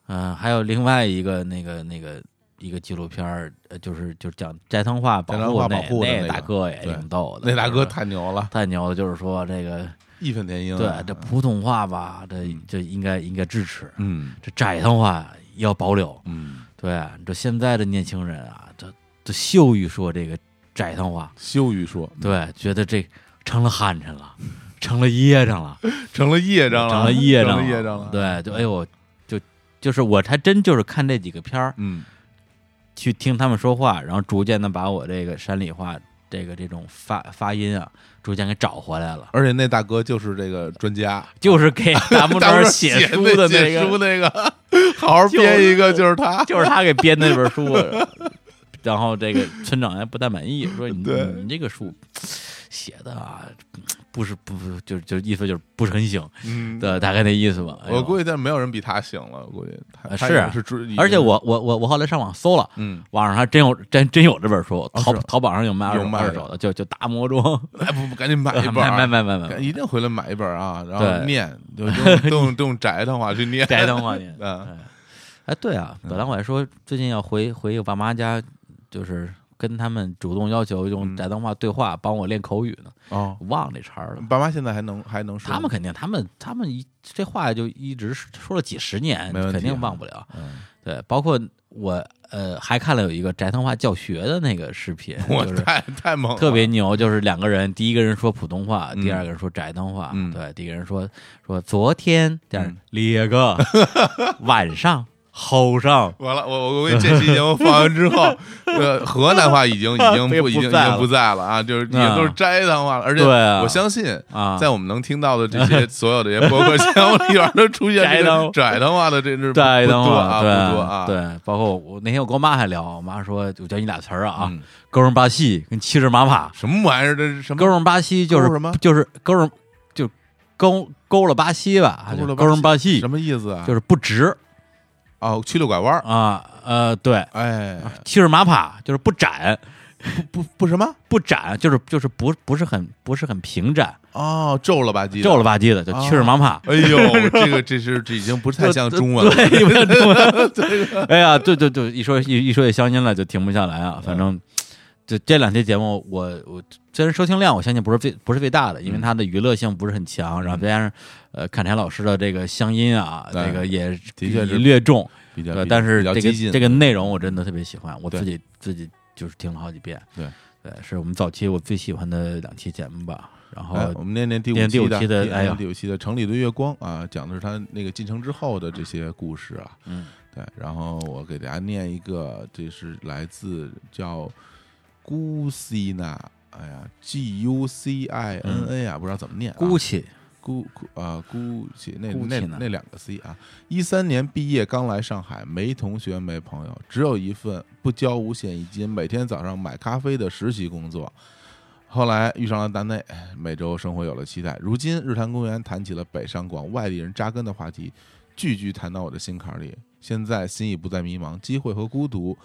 嗯、还有另外一个那个那个一个纪录片儿，呃就是就是讲斋藤话保护那保护的那个大哥也挺逗的，那大哥太牛了，太牛了，就是说这个义愤填膺啊。对这普通话吧，这这应该应该支持，嗯这斋藤话要保留。嗯，对，这现在的年轻人啊，这这羞于说这个斋藤话，羞于说，对，觉得这成了汉臣了，成了噎着 了。成了业障了，成了业成障了业障了。对，就哎呦，就就是我还真就是看这几个片儿，嗯去听他们说话，然后逐渐的把我这个山里话这个这种发发音啊，逐渐给找回来了。而且那大哥就是这个专家，就是给大木庄大哥写书的那写书个，那个，好好编一个就是他。就是他给编那本书。然后这个村长还不太满意，说你你这个书写的啊，不是不不就就意思就是不是很行，嗯，对，大概那意思吧。哎我估计但没有人比他醒了，我估计他是而且我我我我后来上网搜了，嗯，网上还真有真真有这本书，淘是淘宝上有卖二手有卖的二手的，就就大魔装，哎不不，赶紧买一 本啊，买买买买买，一定回来买一本啊，然后对。念，就 用都用都用宅的话去念，宅的话念。嗯。哎，对啊，本来我还说最近要回回我爸妈家，就是跟他们主动要求用宅东话对话，帮我练口语呢，哦，忘了这茬儿了。爸妈现在还能还能说，他们肯定，他们他们一这话就一直说了几十年，肯定忘不了。嗯，对，包括我呃还看了有一个宅通话教学的那个视频，就是我太太猛了，特别牛，就是两个人，第一个人说普通话，嗯第二个人说宅通话。嗯对，第一个人说说昨天，第二嗯列个 晚上后上，完了，我我我给这期节目放完之后，呃，河南话已经已经不 不已经已经不在了啊，就是已经都是斋堂话了，而且我相信，啊，在我们能听到的这些所有的这些播客节目里边，都出现这斋堂个斋堂话的，这是不斋藤话，多啊，对不多啊，对，包括我那天我跟我妈还聊，我妈说我教你俩词儿啊，嗯，勾人巴西跟七十马帕，什么玩意儿？这是什么？勾人巴西就是什么就是勾人就勾勾了巴西吧，就勾人巴西什么意思啊？就是不直哦，曲溜拐弯儿，啊，呃，对，哎，七十马帕就是不展。不不什么？不展，就是就是不不是很不是很平展，哦，皱了吧唧的，皱了吧唧的，就七十马帕。哎呦，这个这是这已经不太像中文了。对，不像中文。哎呀，对对对，一说一一说起乡音了就停不下来啊。反正这这两期节目，我我虽然收听量我相信不是最不是最大的，因为嗯它的娱乐性不是很强，然后再加上呃侃台老师的这个乡音啊，对这个也的确是略重，比较，但是这个这个内容我真的特别喜欢，我自己自己就是听了好几遍。对对，是我们早期我最喜欢的两期节目吧。然后哎，我们念念第五期的哎呀第五期的《城里的月光》啊，讲的是他那个进城之后的这些故事啊。嗯，对，然后我给大家念一个，这是来自叫 Gucina，哎呀，G U C I N A 啊，不知道怎么念啊。姑气姑姑啊，姑气那姑那那两个 C 啊，一三年毕业刚来上海，没同学没朋友，只有一份不交五险一金，每天早上买咖啡的实习工作。后来遇上了大内，哎每周生活有了期待。如今日坛公园谈起了北上广外地人扎根的话题，句句谈到我的心坎里。现在心已不再迷茫，机会和孤独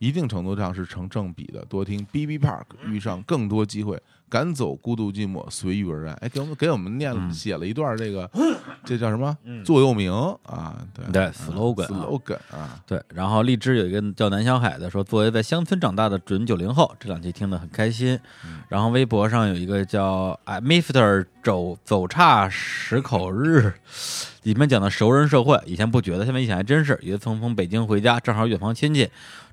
一定程度上是成正比的。多听 B B Park，遇上更多机会，赶走孤独寂寞，随遇而安。哎，给我们给我们念写了一段这个，这叫什么座右铭啊？对对啊 slogan 啊 slogan 啊，对，然后荔枝有一个叫南小海的说，作为在乡村长大的准九零后，这两期听得很开心。嗯然后微博上有一个叫哎 Mister 走走岔十口日，里面讲的熟人社会，以前不觉得，现在一想还真是。有一次从从北京回家，正好远房亲戚，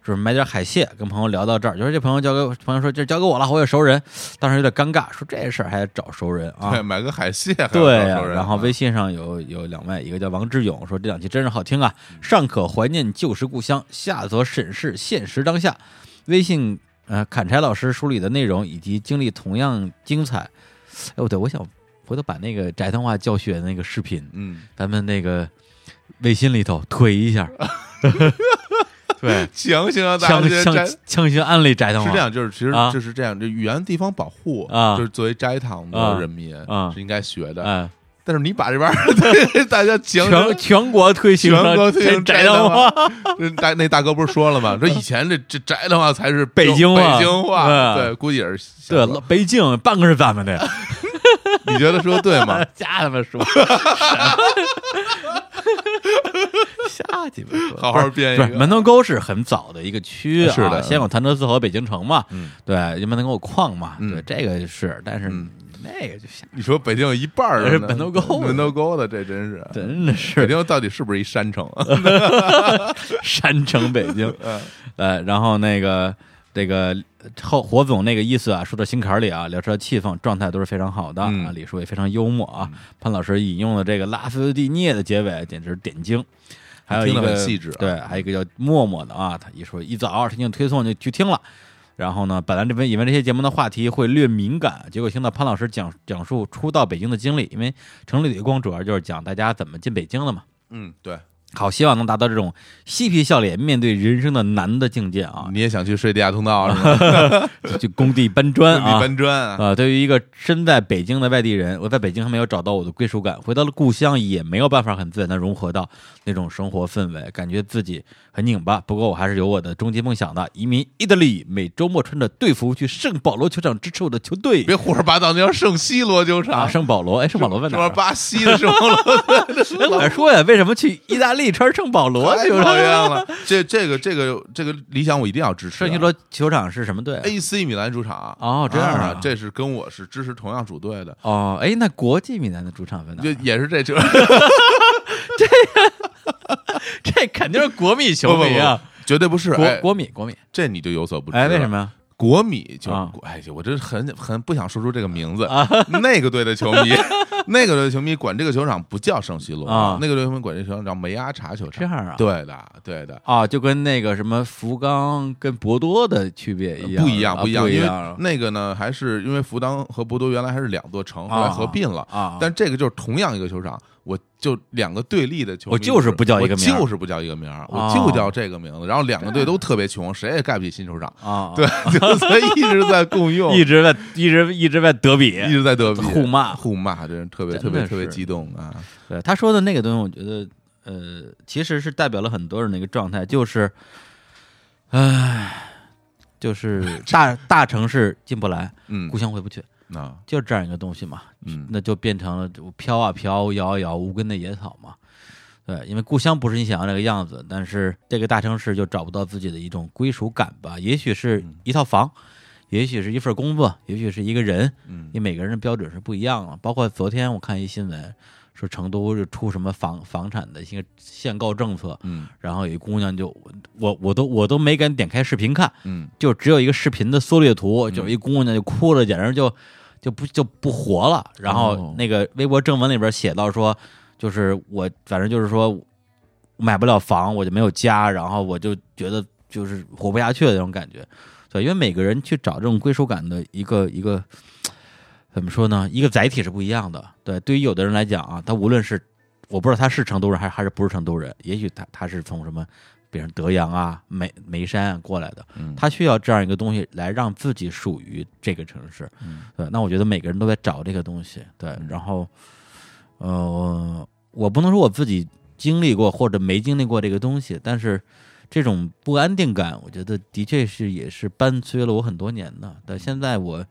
准备买点海蟹，跟朋友聊到这儿，就说这朋友交给朋友说这交给我了，我有熟人，当时有点尴尬，说这事儿还得找熟人啊对，。买个海蟹对呀、找熟人啊，然后微信上有有两位，一个叫王志勇，说这两期真是好听啊，上可怀念旧时故乡，下则审视现实当下。微信呃，砍柴老师梳理的内容以及经历同样精彩。哎，不对，我想回头把那个宅堂话教学的那个视频，嗯，咱们那个微信里头推一下。对，强行让大强行安利斋堂话是这样，就是其实啊。就是这样，这语言地方保护啊。就是作为斋堂的啊。人民啊。是应该学的。哎，但是你把这边儿 大家全全国推行全国推行宅堂话，这大那大哥不是说了吗？说以前这这宅的话才是北京话北京话，对。对，估计也是对，北京半个是咱们的，你觉得说对吗？瞎他妈说，瞎鸡巴说，好好编一个。门头沟是很早的一个区啊，是的。先有潭柘寺和北京城嘛，嗯。对，因为门头沟有矿嘛，嗯。对，这个是，但是嗯。那个就瞎，你说北京有一半儿是 门头沟。门头沟的，这真是。真的是。北京到底是不是一山城啊？山城北京，嗯。呃，然后那个这个后火总那个意思啊，说到心坎儿里啊，聊车气氛状态都是非常好的、嗯。啊，李叔也非常幽默啊，潘老师引用了这个拉斯蒂涅的结尾简直是点睛。还有一个细致啊。对，还有一个叫默默的啊，他一说一早听见推送就去听了，然后呢，本来这边以为这些节目的话题会略敏感，结果听到潘老师讲讲述初到北京的经历，因为城里的光主要就是讲大家怎么进北京的嘛，嗯，对，好，希望能达到这种嬉皮笑脸面对人生的难的境界啊！你也想去睡地下通道是吗？就就工地搬砖地啊！搬砖啊，啊，对于一个身在北京的外地人，我在北京还没有找到我的归属感，回到了故乡也没有办法很自然的融合到那种生活氛围，感觉自己很拧巴。不过我还是有我的终极梦想的，移民意大利，每周末穿着队服去圣保罗球场支持我的球队。别胡说八道，那叫圣西罗球啊，场，圣保罗，哎，圣保罗问哪巴 西的圣保罗，哎，我还说呀，为什么去意大利穿圣保罗太球场？讨厌了。这这个这个这个理想我一定要支持啊。圣西罗球场是什么队啊？AC 米兰主场哦这样啊啊，这是跟我是支持同样主队的，哦，哎，那国际米兰的主场在哪就？也是这球。这肯定是国米球迷啊，绝对不是。国哎国米国米。这你就有所不知。哎，为什？么呀？国米就啊哎，我这很很不想说出这个名字啊。那个队的球迷，那个队的球迷管这个球场不叫圣西罗啊那个队球迷管这个球场叫梅阿查球场。这样啊？对的，对的。啊，就跟那个什么福冈跟博多的区别一样，不一样，啊不一样，因为那个呢，还是因为福冈和博多原来还是两座城，后来啊合并了。啊。但这个就是同样一个球场，我就两个对立的球迷，我就是不叫一个名就是不叫一个名儿，我哦就叫这个名字。然后两个队都特别穷，谁也盖不起新球场，啊，对，就所以一直在共用，一直在一直一直在德比一直在德比互骂。互骂，这人特别特别特别激动啊！对他说的那个东西，我觉得呃，其实是代表了很多人的一个状态，就是，唉，就是大 大城市进不来，嗯故，乡回不去，那就是这样一个东西嘛。嗯那就变成了飘啊飘，摇啊摇，无根的野草嘛。对，因为故乡不是你想要那个样子，但是这个大城市就找不到自己的一种归属感吧。也许是一套房，也许是一份工作，也许是一个人，嗯因为每个人的标准是不一样的。包括昨天我看一新闻，说成都是出什么房房产的一个限购政策，嗯然后有一姑娘就我我都我都没敢点开视频看，嗯就只有一个视频的缩略图，就一姑娘就哭了，简直就就不就不活了。然后哦那个微博正文里边写到说，就是我反正就是说买不了房，我就没有家，然后我就觉得就是活不下去的那种感觉。对，因为每个人去找这种归属感的一个一个怎么说呢？一个载体是不一样的。对，对于有的人来讲啊，他无论是我不知道他是成都人还是还是不是成都人，也许他他是从什么，比如德阳啊、眉眉山啊过来的，嗯他需要这样一个东西来让自己属于这个城市。嗯对，那我觉得每个人都在找这个东西。对，嗯然后，呃，我不能说我自己经历过或者没经历过这个东西，但是这种不安定感，我觉得的确是也是伴随了我很多年的。但现在我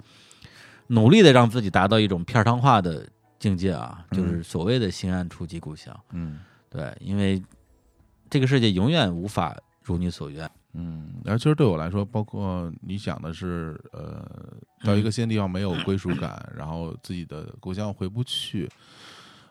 努力的让自己达到一种片儿汤化的境界啊，就是所谓的心安处即故乡。嗯对，因为这个世界永远无法如你所愿。嗯，然后其实对我来说，包括你讲的是，呃，到一个新地方没有归属感，然后自己的故乡回不去。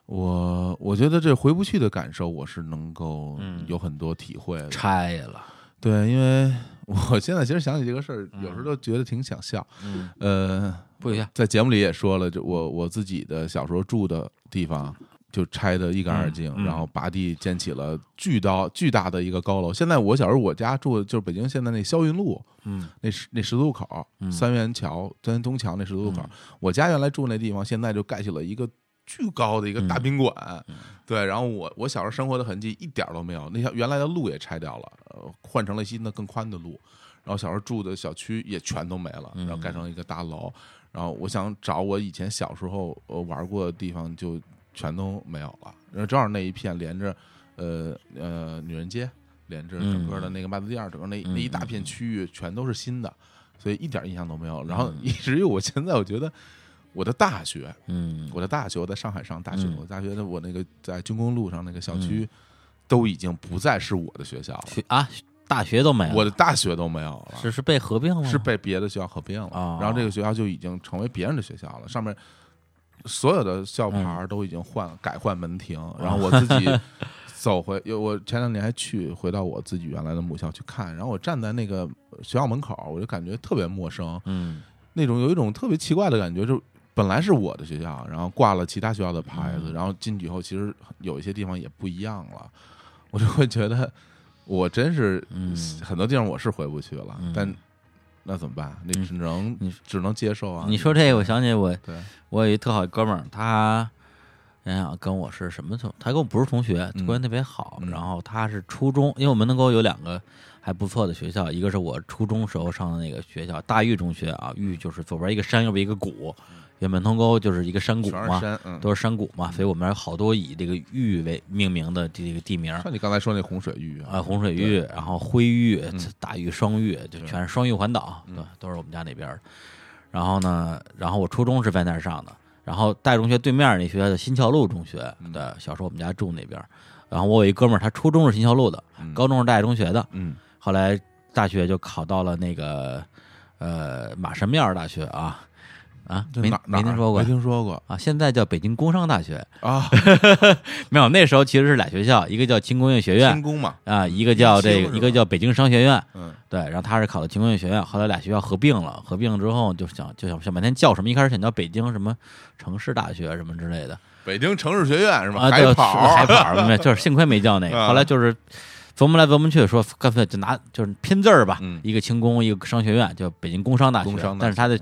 我我觉得这回不去的感受，我是能够嗯有很多体会的。拆了，对，因为我现在其实想起这个事儿，有时候都觉得挺想笑。嗯，呃，不一样。在节目里也说了，就我我自己的小时候住的地方，就拆得一干二净，然后拔地建起了巨高巨大的一个高楼。现在我小时候我家住的就是北京现在那霄云路嗯那十那十字路口，嗯三元桥三元东桥那十字路口，嗯我家原来住那地方，现在就盖起了一个巨高的一个大嗯宾馆。对，然后我我小时候生活的痕迹一点都没有，那条原来的路也拆掉了，呃，换成了新的更宽的路。然后小时候住的小区也全都没了，然后盖成了一个大楼。然后我想找我以前小时候呃玩过的地方，就全都没有了。然后正好那一片连着，呃呃女人街，连着整个的那个麦子店，整个那那一大片区域全都是新的，所以一点印象都没有。然后以至于我现在我觉得我的大学，嗯。我的大学我在上海上大学，嗯。我大学的我那个在军工路上那个小区，都已经不再是我的学校了，学啊，大学都没了，我的大学都没有了，是是被合并了，是被别的学校合并了，哦。然后这个学校就已经成为别人的学校了，上面所有的校牌都已经换了，改换门庭，然后我自己 走回，有我前两年还去回到我自己原来的母校去看，然后我站在那个学校门口，我就感觉特别陌生，嗯。那种有一种特别奇怪的感觉，就本来是我的学校，然后挂了其他学校的牌子，嗯。然后进去以后，其实有一些地方也不一样了，我就会觉得我真是嗯。很多地方我是回不去了，嗯。但那怎么办？那嗯只能你只能接受啊。你说这个，我想起我，我有一特好哥们儿，他想想跟我是什么同，他跟我不是同学，嗯关系特别好。嗯然后他是初中，因为我们能够有两个还不错的学校，一个是我初中时候上的那个学校大峪中学啊，峪就是左边一个山，右边一个谷，原本通沟就是一个山谷嘛，山，嗯，都是山谷嘛，所以我们有好多以这个玉为命名的这个地名。像你刚才说那洪水玉啊，洪水峪，然后灰玉嗯、大玉、双玉，就全是双玉环岛，嗯对，都是我们家那边儿的。然后呢，然后我初中是在那儿上的，然后大中学对面那学校叫新桥路中学，嗯对，小时候我们家住那边儿。然后我有一哥们儿，他初中是新桥路的，嗯高中是大中学的，嗯后来大学就考到了那个呃马神庙大学啊啊，没没听说过。没听说过。啊，现在叫北京工商大学。啊，没有，那时候其实是俩学校，一个叫轻工业学院。轻工嘛，啊，一个叫这个，一个叫北京商学院。嗯。对，然后他是考的轻工业学院，后来俩学校合并了，合并之后就想就想想半天叫什么，一开始想叫北京什么城市大学什么之类的。北京城市学院是吗？啊，对，海跑。海跑，没有 就是幸亏没叫那个，啊。后来就是琢磨来琢磨去，说干脆就拿就是拼字儿吧，嗯。一个轻工，一个商学院，叫北京工商大学，工商大学，但是他的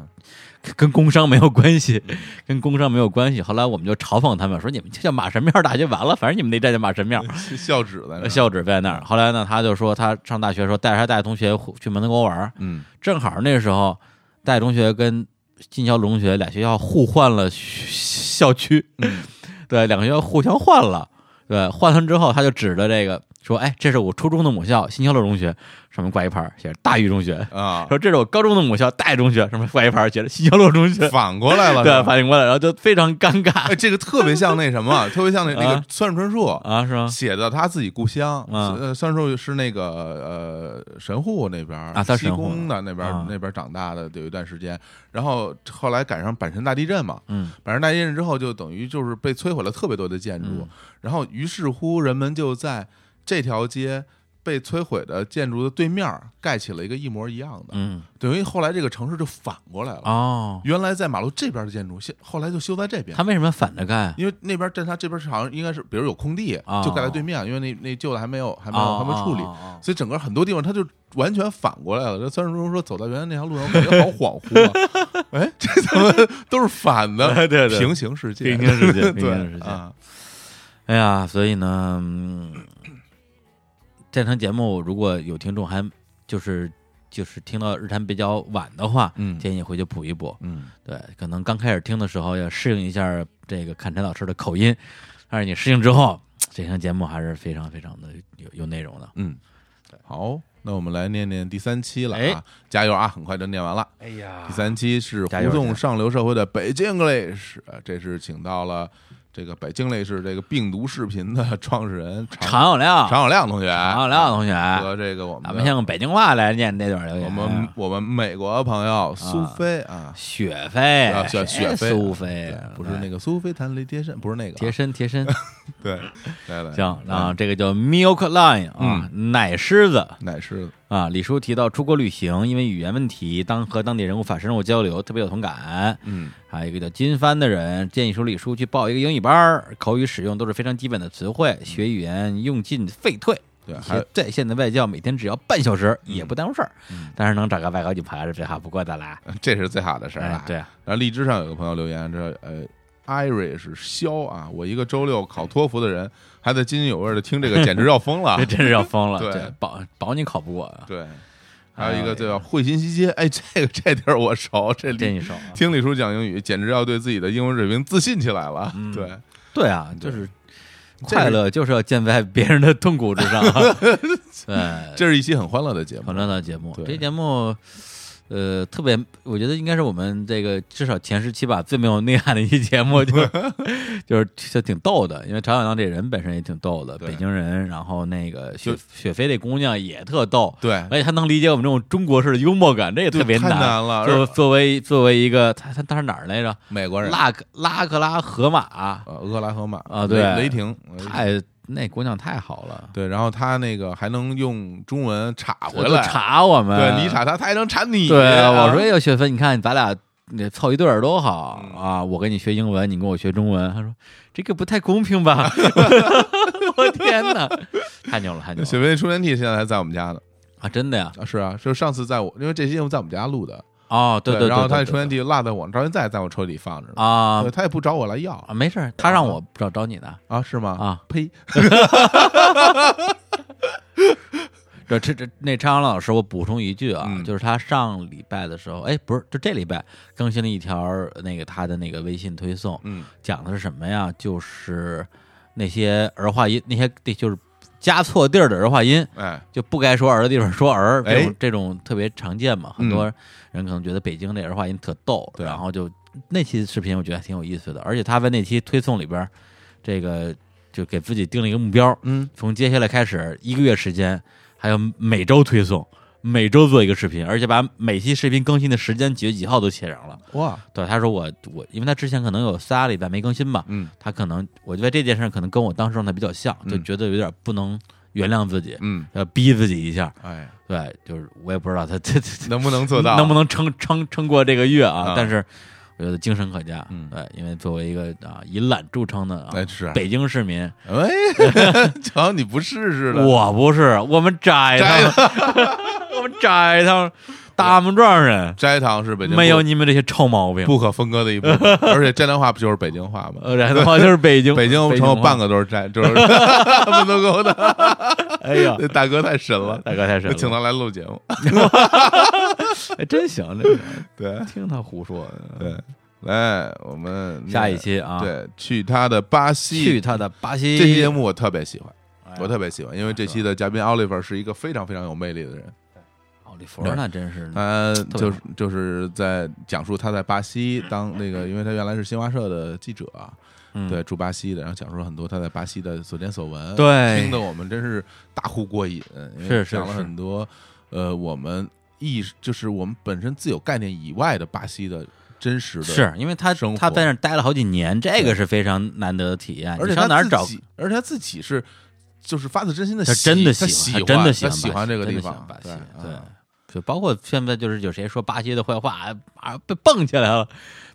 跟工商没有关系，跟工商没有关系。后来我们就嘲讽他们说，你们就叫马神庙大学完了，反正你们那站叫马神庙。校址在那儿，校址在那儿。后来呢，他就说他上大学的时候带着他大学同学去门头沟玩儿，嗯正好那时候大学同学跟进校中学俩学校互换了校区，嗯 对，两个学校互相换了。对，换完之后，他就指着这个说：“哎，这是我初中的母校新桥路中学，上面挂一牌儿写着大峪中学。啊，说这是我高中的母校大峪中学，上面挂一牌儿写着新桥路中学。反过来了，对反应过来，然后就非常尴尬哎，这个特别像那什么，特别像那 那个啊酸树春树啊，是吗？写的他自己故乡，啊呃，酸树是那个呃神户那边啊他神户宫的那边那边儿长大的有一段时间，然后后来赶上阪神大地震嘛，嗯阪神大地震之后就等于就是被摧毁了特别多的建筑嗯，然后于是乎人们就在这条街。被摧毁的建筑的对面盖起了一个一模一样的，嗯等于后来这个城市就反过来了。哦，原来在马路这边的建筑，现后来就修在这边。他为什么反着盖？因为那边站他这边是好像应该是，比如有空地，哦就盖在对面，因为那那旧的还没有还没有还没处理，所以整个很多地方他就完全反过来了。这三十分钟说走到原来那条路上，我感觉好恍惚啊！哎，这怎么都是反的？对对对平行世界，平行世界平行 世界啊，哎呀，所以呢，嗯这场节目如果有听众还就是就是听到日坛比较晚的话，嗯建议回去补一补。嗯对，可能刚开始听的时候要适应一下这个看陈老师的口音，但是你适应之后，这场节目还是非常非常的有有内容的。嗯，好，那我们来念念第三期了哎啊，加油啊！很快就念完了。哎呀第三期是胡同上流社会的北京 English，呃这是请到了这个北京 English 这个病毒视频的创始人常常有亮，常有亮同学，常有亮同学，和这个我们咱们先用北京话来念这段留言。我们我们美国朋友苏菲啊，雪菲啊，雪雪飞苏菲，不是那个苏菲弹雷贴身，不是那个啊贴身贴身。对，来来，行，然后这个叫 Milk Line 啊，奶狮子奶狮子，啊，李叔提到出国旅行，因为语言问题，当和当地人物法深入交流，特别有同感。嗯还有一个叫金帆的人建议说，李叔去报一个英语班儿，口语使用都是非常基本的词汇，学语言用尽废退。对，还有在线的外教每天只要半小时，也不耽误事儿。嗯但是能找个外国女朋友是最好不过的啦。这是最好的事儿了。，哎对啊，然后荔枝上有个朋友留言，说呃，Irish 肖啊，我一个周六考托福的人，还在津津有味的听这个，简直要疯了 这。真是要疯了。对保保你考不过啊，对，还有一个叫会心西街，哎，这个这地儿我熟，这里这一手啊。听李叔讲英语，简直要对自己的英文水平自信起来了。嗯对，对啊，就是快乐就是要建在别人的痛苦之上。对，这是一期很欢乐的节目欢。乐的节目，这节目。呃，特别，我觉得应该是我们这个至少前十期吧最没有内涵的一期节目，就就是就挺逗的，因为常小当这人本身也挺逗的，北京人，然后那个雪雪飞这姑娘也特逗，对，而且她能理解我们这种中国式的幽默感，这也特别太难了作而作为作为一个，他他他是哪儿来着？美国人，拉克拉克拉河马，呃，俄克拉荷马啊对雷雷霆，太那姑娘太好了，对，然后她那个还能用中文插回来，查我们，对你查她，她还能查你。对，啊我说哎呦，雪芬，你看咱俩那凑一对儿多好嗯啊！我跟你学英文，你跟我学中文。他说这个不太公平吧？我天哪，太牛了，太牛了雪飞充电器现在还在我们家呢。啊！真的呀？啊，是啊，就上次在我，因为这期节目在我们家录的，哦，对对，然后他对那充电器落在我到现在在我车里放着呢。啊对，他也不找我来要啊，没事，他让我找找你的啊，是吗？啊。呸！这这这那张老师，我补充一句啊，嗯就是他上礼拜的时候，哎，不是，就这礼拜更新了一条那个他的那个微信推送，嗯讲的是什么呀？就是那些儿化音，那些就是加错地儿的儿化音，哎，就不该说儿的地方说儿，这种哎这种特别常见嘛。很多人可能觉得北京这儿化音特逗，对然后就那期视频我觉得还挺有意思的，而且他在那期推送里边，这个就给自己定了一个目标，嗯，从接下来开始一个月时间，还有每周推送。每周做一个视频，而且把每期视频更新的时间几月几号都写上了。哇，对，他说我我，因为他之前可能有仨礼拜没更新吧，嗯他可能我觉得这件事可能跟我当时状态比较像，就嗯觉得有点不能原谅自己，嗯，要逼自己一下。哎，对，就是我也不知道他这这能不能做到？能不能撑撑撑过这个月啊？啊但是我觉得精神可嘉。嗯。对，因为作为一个啊以懒著称的啊哎是北京市民，哎，瞧你不试试的，我不是我们摘摘他们，我们摘他们 大木庄人斋堂是北京没有你们这些臭毛病。不可分割的一部分，而且斋堂话不就是北京话吗？呃，然后就是北京，北京城半个都是斋，就是门头沟的。哎呀，那大哥太神了，大哥太神了，请他来录节目。哎，真行，这对听他胡说。对，来我们下一期啊，，对，去他的巴西，去他的巴西这期节目我特别喜欢，哎我特别喜欢，因为这期的嘉宾 Oliver 是一个非常非常有魅力的人，奥利弗那真是他就是就是在讲述他在巴西当那个，因为他原来是新华社的记者啊，嗯。对，驻巴西的，然后讲述了很多他在巴西的所见所闻，对。听得我们真是大呼过瘾，是是讲了很多呃我们意识就是我们本身自有概念以外的巴西的真实的，是因为他他在那待了好几年，这个是非常难得的体验。而且他上哪儿找？而且他自己是就是发自真心的他喜，真的喜他喜他真的喜喜欢这个地方，巴西对，就包括现在就是有谁说巴西的坏话啊，被蹦起来了，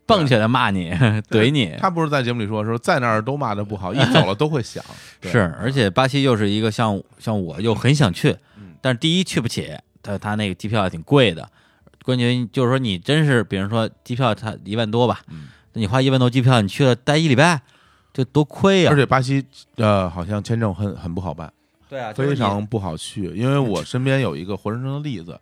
蹦起来骂你，怼你。他不是在节目里说说在那儿都骂的不好，一走了都会想，是，而且巴西又是一个像像我又很想去嗯，但是第一去不起，他他那个机票也挺贵的，关键就是说你真是，比如说机票他一万多吧，嗯那你花一万多机票，你去了待一礼拜，这多亏呀、而且巴西呃好像签证很很不好办，对啊，非常不好去，因为我身边有一个活生生的例子，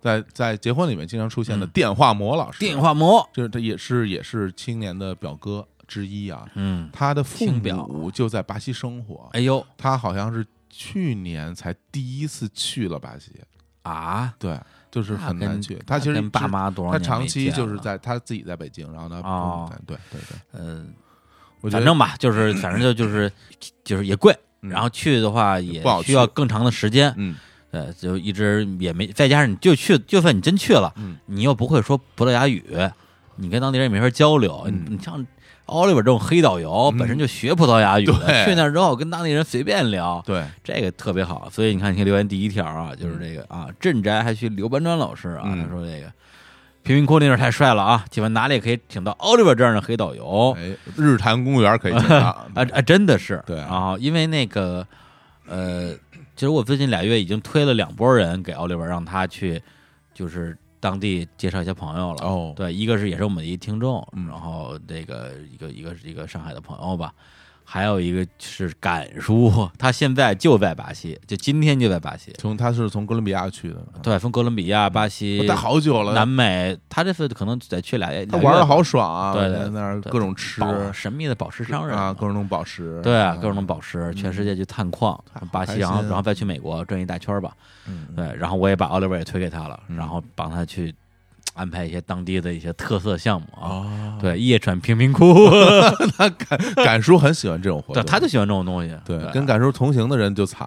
在在结婚里面经常出现的嗯。电话魔老师，电话魔，就是他也是也是青年的表哥之一啊，嗯，他的父亲表母就在巴西生活，哎呦。他好像是去年才第一次去了巴西，啊，对，就是很那跟难去。他其实跟爸是妈多少他年没长期见就是在他自己在北京，然后他哦。对对对，嗯，我觉得反正吧，就是反正就就是就是也贵，嗯。然后去的话也不好需要更长的时间，嗯呃，就一直也没，再加上你就去，就算你真去了，嗯你又不会说葡萄牙语，你跟当地人也没法交流。嗯你你像奥利弗这种黑导游本身就学葡萄牙语的，对去那儿之后跟当地人随便聊，对，这个特别好。所以你看，你看留言第一条啊，就是这个啊，镇宅还需刘班砖老师啊，嗯他说这个贫民窟那地儿太帅了啊，请问哪里可以请到奥利弗这样的黑导游？哎，日坛公园可以请到 啊啊，真的是对啊，因为那个呃，其实我最近俩月已经推了两拨人给奥利文，让他去就是当地介绍一些朋友了。哦，对，一个是也是我们的一听众，嗯。然后这个一个一个一个上海的朋友吧，还有一个是敢叔，他现在就在巴西，就今天就在巴西。从他是从哥伦比亚去的，对，从哥伦比亚、巴西、待好久了，南美，他这次可能得去俩月，他玩的好爽啊，对对那儿对各种吃。神秘的宝石商人啊，各种宝石，对啊，嗯各种宝石，全世界去探矿太，巴西，然后然后再去美国转一大圈吧。嗯，对，然后我也把奥利弗也推给他了，嗯然后帮他去安排一些当地的一些特色项目啊。哦，对，夜闯贫民窟，敢叔很喜欢这种活对，动，他就喜欢这种东西。对对，跟敢叔同行的人就惨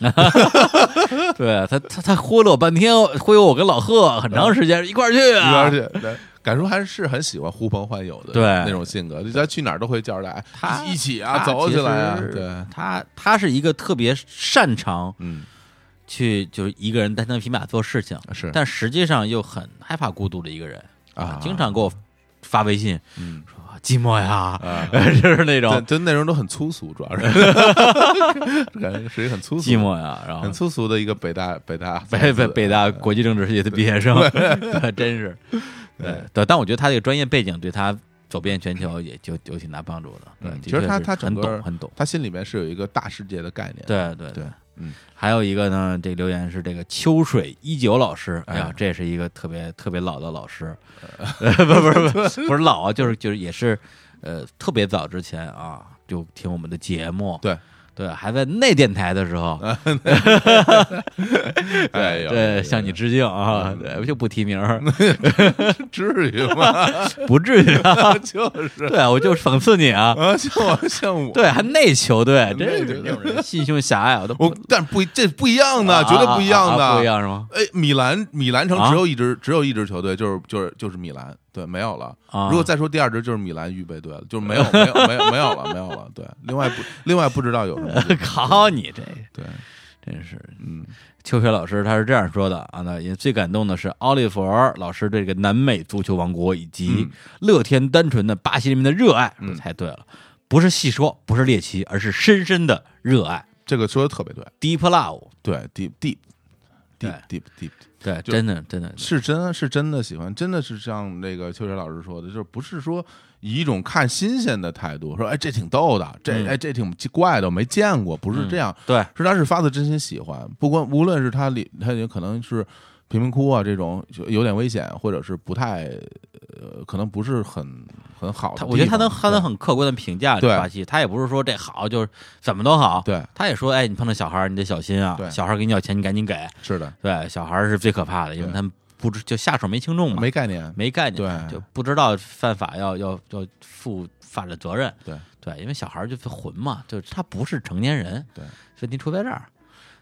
了，对他他他忽悠了我半天，忽悠我跟老贺很长时间一块儿去一块儿去对敢叔还是很喜欢呼朋唤友的对那种性格，就他去哪儿都会叫着来他一起啊，走起来啊，对，他他是一个特别擅长嗯，去就是一个人单枪匹马做事情，是。但实际上又很害怕孤独的一个人啊。经常给我发微信嗯。说寂寞呀，啊。就是那种。就内容都很粗俗，主要是。感觉是一个很粗俗、寂寞呀，然后。很粗俗的一个北大北大北北北大国际政治系的毕业生，真是，对对，但我觉得他这个专业背景对他走遍全球也就有挺大帮助的。对嗯，其实他他很懂很懂。他心里面是有一个大世界的概念。对对。对，嗯，还有一个呢，这个留言是这个秋水一九老师，哎呀哎，这是一个特别特别老的老师，呃。不 不是不是不是老啊，就是就是也是呃特别早之前啊就听我们的节目，对对，还在内电台的时候，哎呦，对，向你致敬啊，对，就不提名儿，至于吗？不至于啊，就是对，我就讽刺你啊。啊，像我像我，对，还内球队，真是这种人心胸狭隘，我都我但不这不一样的，啊绝对不一样啊啊啊不一的。样是吗？哎，米兰米兰城啊只有一支只有一支球队，就是就是就是米兰，对，没有了。啊，如果再说第二支，就是米兰预备队了，就是没有没有没有没有了没有了。对，另外不另外不知道有什么队。考你这对，真是嗯秋雪老师他是这样说的啊，那也最感动的是奥利弗老师对这个南美足球王国以及嗯乐天单纯的巴西人民的热爱，嗯说太对了，不是细说，不是猎奇，而是深深的热爱这个说的特别对。，deep love，对，deep deep 对 deep deep deep 对，真的真的是真是真的喜欢，真的是像那个秋水老师说的，就是不是说以一种看新鲜的态度说，哎，这挺逗的，这嗯哎这挺怪的，我没见过，不是这样，对，是他是发自真心喜欢，不管无论是他里他也可能是贫民窟啊这种就有点危险，或者是不太呃，可能不是很很好的我觉得他能他能很客观的评价对。巴西，他也不是说这好就是怎么都好，对。他也说，哎，你碰到小孩儿你得小心啊对，小孩儿给你要钱你赶紧给，是的，对，小孩儿是最可怕的，因为他们不知就下手没轻重嘛，没概念，没概念，对。就不知道犯法要要要负法律责任，对。对，因为小孩儿就是混嘛，就是他不是成年人，对，问题出在这儿，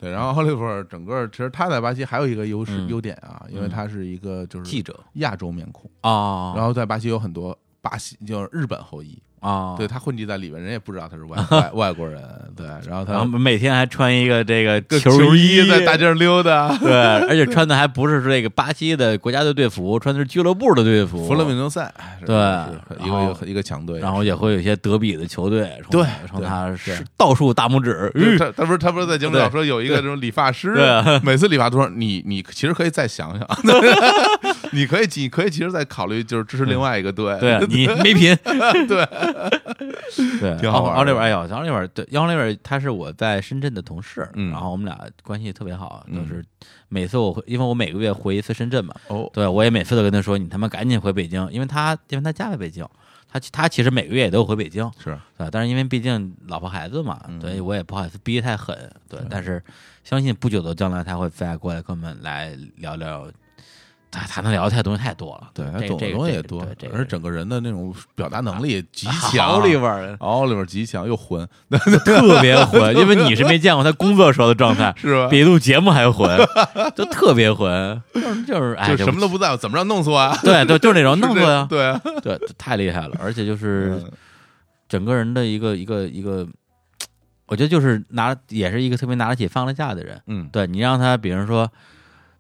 对，然后奥利弗整个其实他在巴西还有一个优势嗯优点啊，因为他是一个就是记者亚洲面孔。啊，然后在巴西有很多巴西就是日本后裔，啊，对他混迹在里面，人也不知道他是外 外外国人，对，然后他然后每天还穿一个这个个球衣在大街上溜达，对，而且穿的还不是这个巴西的国家队队服，穿的是俱乐部的队服，弗勒明诺赛，对。一个一个强队，然后也会有一些德比的球队，对冲他是。倒数大拇指，他他不是他不是在节目里老说有一个这种理发师，每次理发都说你你其实可以再想想，你可以你可以其实再考虑就是支持另外一个队，对你没品，对 对，挺好玩的。奥利维，哎呦，奥利维，对，奥利维他是我在深圳的同事，嗯。然后我们俩关系特别好，就是每次我回，因为我每个月回一次深圳嘛，哦。对我也每次都跟他说，你他妈赶紧回北京，因为他因为他家在北京，他他其实每个月也都回北京，是。对，但是因为毕竟老婆孩子嘛，嗯所以我也不好意思逼得太狠，对对，但是相信不久的将来他会再过来跟我们来聊聊。他他能聊的太东西太多了，对，懂的东西也多而整个人的那种表达能力极强，奥利维儿奥利弗极强又混，特别混，因为你是没见过他工作时候的状态，是吧？比录节目还混，就特别混，就是就是哎，就什么都不在乎，怎么着弄死我啊？对对，就是那种弄死呀，对啊，对，太厉害了，而且就是嗯整个人的一个一个一个，我觉得就是拿也是一个特别拿得起放得下的人。嗯对你让他，比如说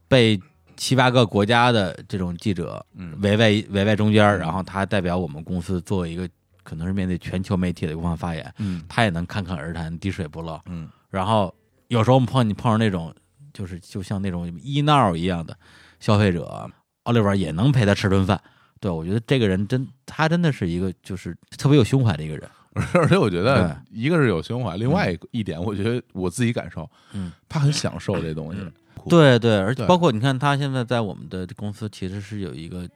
被七八个国家的这种记者嗯围在围在中间，然后他代表我们公司做一个可能是面对全球媒体的一个方发言，嗯他也能侃侃而谈，滴水不漏。嗯然后有时候我们碰你碰上那种就是就像那种医闹一样的消费者，奥利弗也能陪他吃顿饭。对，我觉得这个人真，他真的是一个就是特别有胸怀的一个人。而且我觉得一个是有胸怀，另外一一点，我觉得我自己感受，嗯，他很享受这东西。对对，而且包括你看，他现在在我们的公司其实是有一个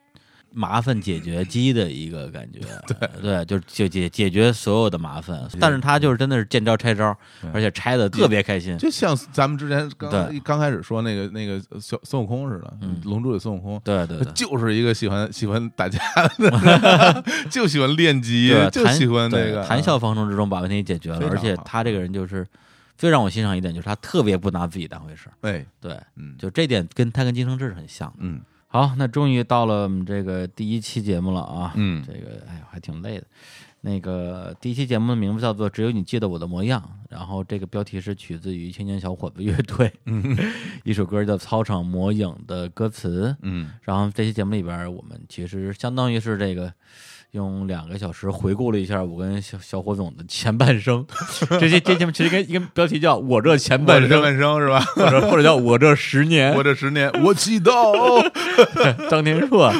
麻烦解决机的一个感觉，对对，就是解解解决所有的麻烦。但是他就是真的是见招拆招，而且拆的特别开心。就像咱们之前刚对刚开始说那个那个小孙悟空似的，嗯龙珠里孙悟空，对对对，就是一个喜欢喜欢打架的，就喜欢练级就喜欢那个谈笑风生之中把问题解决了。而且他这个人就是最让我欣赏一点，就是他特别不拿自己当回事儿。哎，对，嗯就这点跟他跟金承志是很像的。嗯好，那终于到了我们这个第一期节目了啊。嗯这个哎呦还挺累的。那个第一期节目的名字叫做《只有你记得我的模样》，然后这个标题是取自于青年小伙子乐队，嗯 一首歌叫《操场魔影》的歌词。嗯然后这期节目里边，我们其实相当于是这个用两个小时回顾了一下我跟小小火总的前半生。这些这节目其实跟一个标题叫“我这前半生半生是吧？”或者或者叫“我这十年”，我这十年，我祈祷。张天硕。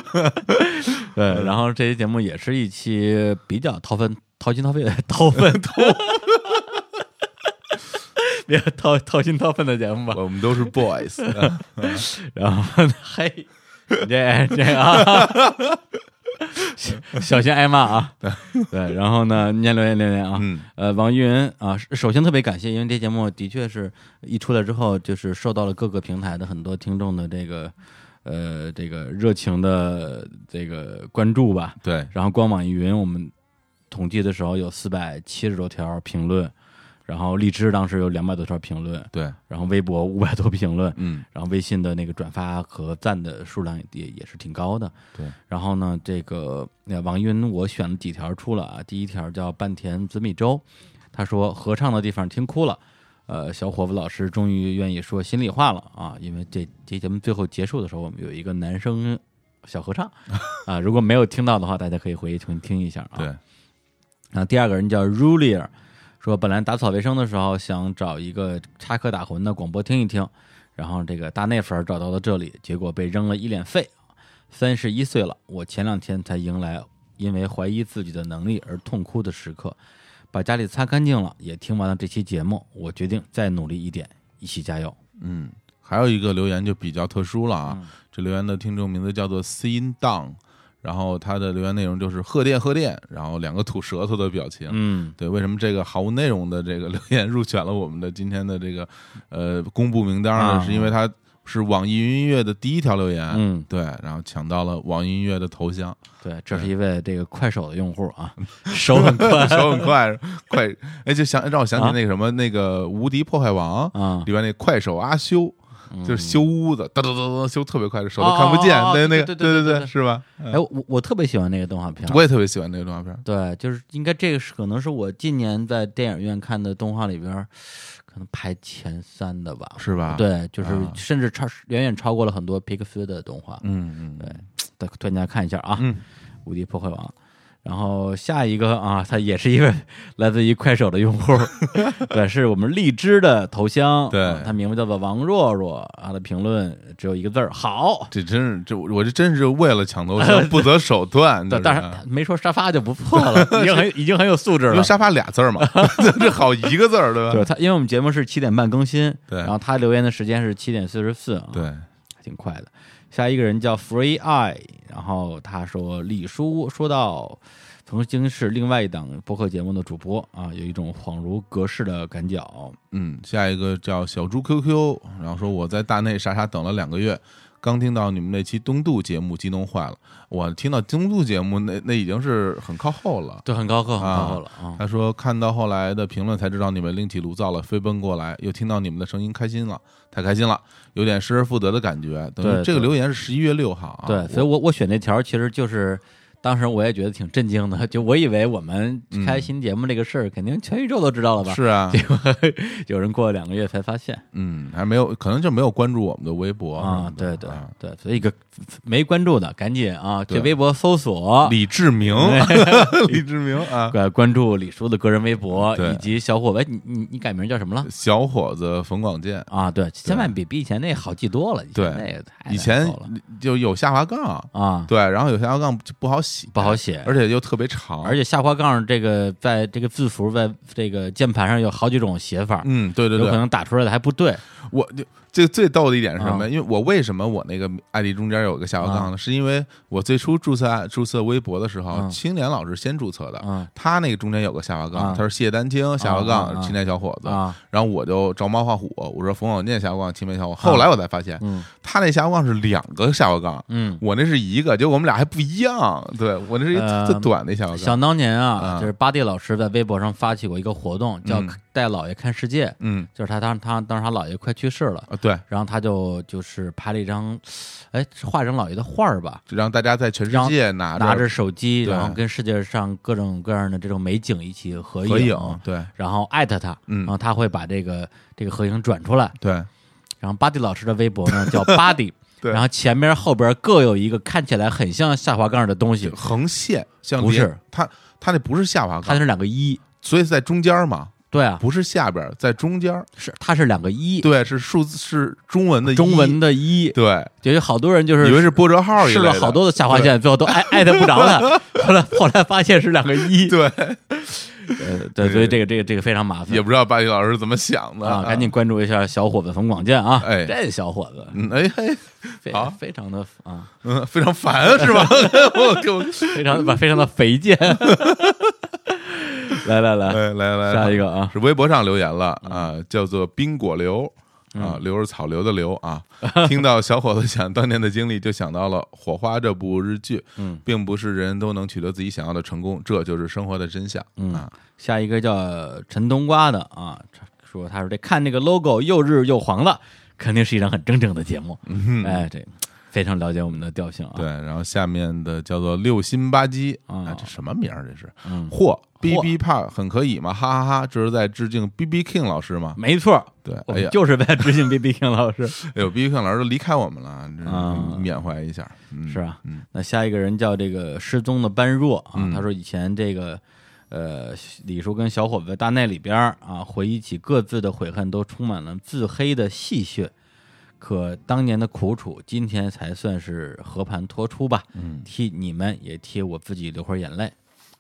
对，然后这期节目也是一期比较掏粪、掏心掏肺的掏粪 掏，别掏掏心掏肺的节目吧。我们都是 boys，然后嘿，这这啊，小 小心挨骂啊。对对，然后呢，念留言留言啊。嗯呃，网易云啊，首先特别感谢，因为这节目的确是一出来之后，就是受到了各个平台的很多听众的这个呃这个热情的这个关注吧。对，然后光网易云我们统计的时候有四百七十多条评论，然后荔枝当时有两百多条评论，对，然后微博五百多评论，嗯然后微信的那个转发和赞的数量也也是挺高的。对，然后呢，这个呃网易云我选了几条出了啊，第一条叫半田紫米粥，他说合唱的地方听哭了。呃，小伙子老师终于愿意说心里话了啊！因为这这节目最后结束的时候，我们有一个男生小合唱 啊，如果没有听到的话，大家可以回去听听一下啊。对，然后第二个人叫 Rulier，说本来打扫卫生的时候想找一个插科打诨的广播听一听，然后这个大内粉儿找到了这里，结果被扔了一脸废。三十一岁了，我前两天才迎来因为怀疑自己的能力而痛哭的时刻，把家里擦干净了，也听完了这期节目，我决定再努力一点，一起加油。嗯，还有一个留言就比较特殊了啊，嗯这留言的听众名字叫做 Sin Down，然后他的留言内容就是贺电贺电，然后两个吐舌头的表情。嗯，对，为什么这个毫无内容的这个留言入选了我们的今天的这个呃公布名单呢？啊。是因为他是网易云音乐的第一条留言，嗯，对，然后抢到了网易音乐的头像，对，这是一位这个快手的用户啊，手很快。手很快，快，哎，就想让我想起啊。那个什么、那个《无敌破坏王》啊。里，边那快手阿修，就是修屋子，哒哒哒哒修特别快，手都哦看不见，哦哦那那个，对对对对对对是吧？哎，我我特别喜欢那个动画片，我也特别喜欢那个动画片，对，就是应该这个是可能是我近年在电影院看的动画里边，可能排前三的吧。是吧？，对，就是啊甚至超远远超过了很多皮克斯的动画。嗯嗯，对，大家看一下啊，嗯无敌破坏王》。然后下一个啊，他也是一位来自于快手的用户，对，是我们荔枝的头像，对啊他名字叫做王若若，他的评论只有一个字儿好。这真是这我这真是为了抢头像不择手段，对，这是但是没说沙发就不错了，已经很已经很有素质了。因为沙发俩字儿嘛，这好一个字儿对吧？对他，因为我们节目是七点半更新，对然后他留言的时间是七点四十四啊，对，还挺快的。下一个人叫 Free Eye，然后他说李叔说到曾经是另外一档播客节目的主播啊，有一种恍如隔世的感脚。嗯，下一个叫小猪 QQ，然后说我在大内傻傻等了两个月，刚听到你们那期东渡节目，激动坏了。我听到东渡节目，那那已经是很靠后了。对，很高刻，很靠后了啊！他说看到后来的评论才知道你们另起炉灶了，飞奔过来，又听到你们的声音，开心了，太开心了，有点失而复得的感觉。等于这个留言是十一月六号啊，对，所以我我选这条其实就是当时我也觉得挺震惊的，就我以为我们开新节目这个事儿，肯定全宇宙都知道了吧？是啊，结果有人过了两个月才发现嗯，还没有，可能就没有关注我们的微博啊对对啊对，所以一个没关注的赶紧啊，对。去微博搜索。李志明，李志明啊，关关注李叔的个人微博，以及小伙子，你你你改名叫什么了？小伙子冯广建，啊，对，千万比比以前那好记多了，以对。前那个以前就有下滑杠，啊。对，然后有下滑杠就不好写，不好写，而且又特别长，而且下滑杠这个在这个字符在这个键盘上有好几种写法，嗯，对对对，有可能打出来的还不对。我就这最逗的一点是什么？啊因为我为什么我那个 ID 中间有个下滑杠呢？是因为我最初注册注册微博的时候，嗯青年老师先注册的，嗯他那个中间有个下滑杠，啊他说谢丹青下滑杠啊青年小伙子，啊，然后我就照猫画虎，我说冯小念下滑杠青年小伙，后来我才发现嗯他那下滑杠是两个下滑杠。嗯。我那是一个，结果我们俩还不一样。对我那是一呃最短的下滑杠。想当年啊，啊就是巴蒂老师在微博上发起过一个活动，叫嗯“带姥爷看世界”，嗯。就是他当他当时他姥爷快去世了，啊，对，然后他就就是拍了一张，哎，是画一张姥爷的画儿吧，就让大家在全世界拿拿着手机，然后跟世界上各种各样的这种美景一起合合影，对。然后艾特他，嗯。然后他会把这个这个合影转出来。对。然后巴蒂老师的微博呢叫巴蒂，对。然后前面后边各有一个看起来很像下滑杠的东西，横线像不是。它，它那不是下滑杠，它是两个一，所以在中间嘛，对啊，不是下边，在中间。是它是两个一，对，是数字，是中文的中文的一，对，就有好多人就是以为是波折号一类的，试了好多的下划线，最后都艾艾特不着了，后来后来发现是两个一，对，呃对，所以这个这个这个非常麻烦。也不知道巴黎老师怎么想的。啊，赶紧关注一下小伙子冯广建啊，哎。这小伙子。嗯，哎嘿，非好。非常的啊，嗯，非常烦是吧？我就 非常的非常的肥贱，来来来，来来来，下一个啊，是微博上留言了啊，叫做冰果流嗯。啊，流是草流的流啊。听到小伙子讲当年的经历，就想到了《火花》这部日剧，嗯，并不是人人都能取得自己想要的成功，这就是生活的真相嗯。啊。下一个叫陈冬瓜的啊，说他说这看那个 logo 又日又黄了，肯定是一档很正正的节目。嗯。哎，这非常了解我们的调性啊。对，，然后下面的叫做六心吧唧啊啊，这什么名儿？这是嗯，嚯，B B 怕很可以嘛？哈哈哈，这是在致敬 B B King 老师吗？没错，对，我哎呀，们就是在致敬 B B King 老师。哎呦，B B King 老师都离开我们了，缅怀一下，嗯是啊嗯那下一个人叫这个失踪的般若啊，嗯他说以前这个呃李叔跟小伙子在大内里边啊，回忆起各自的悔恨，都充满了自黑的戏谑。可当年的苦楚，今天才算是和盘托出吧。嗯替你们也替我自己流会儿眼泪。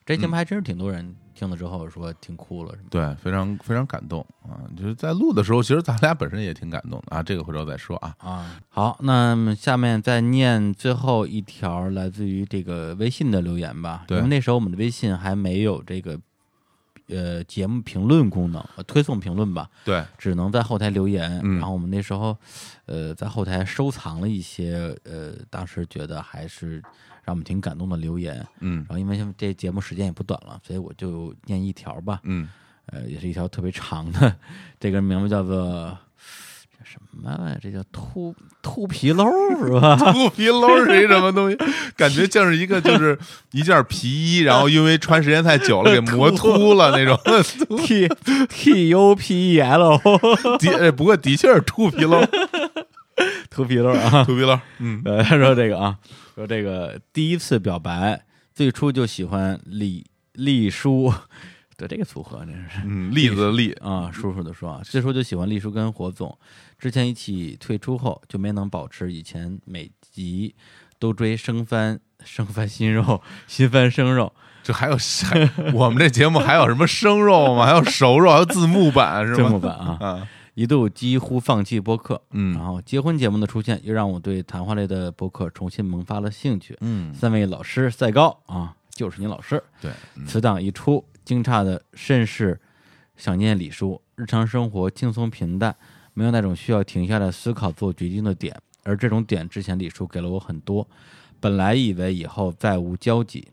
这节目还真是挺多人听了之后说听哭了，是吗？对，非常非常感动啊！就是在录的时候，其实咱俩本身也挺感动的啊。这个回头再说啊。啊，好，那么下面再念最后一条来自于这个微信的留言吧。对因为那时候我们的微信还没有这个呃节目评论功能，呃推送评论吧，对，只能在后台留言。嗯然后我们那时候呃在后台收藏了一些呃当时觉得还是让我们挺感动的留言。嗯然后因为现在这节目时间也不短了，所以我就念一条吧。嗯，呃，也是一条特别长的，这个名字叫做这什么来着？这叫秃秃皮褛是吧？秃皮褛 是一什么东西？感觉像是一个就是 一件皮衣，然后因为穿时间太久了给磨秃了那种。T T U P E L 的，哎不过的确是秃皮褛，秃皮褛啊。秃皮褛。嗯呃，他说这个啊，说这个第一次表白，最初就喜欢李丽叔，对这个组合真是。嗯，栗子的栗，啊，叔叔的叔啊，最初就喜欢栗叔跟火总，之前一起退出后就没能保持以前每集都追生番、生番新肉、新番生肉，这还有还我们这节目还有什么生肉吗？还有熟肉，还有字幕版是吗？字幕版啊，啊，一度几乎放弃播客。嗯然后结婚节目的出现，又让我对谈话类的播客重新萌发了兴趣。嗯，三位老师赛高啊，就是你老师。对，嗯此档一出，惊诧的甚是想念李叔。日常生活轻松平淡，没有那种需要停下来思考做决定的点，而这种点之前李叔给了我很多。本来以为以后再无交集。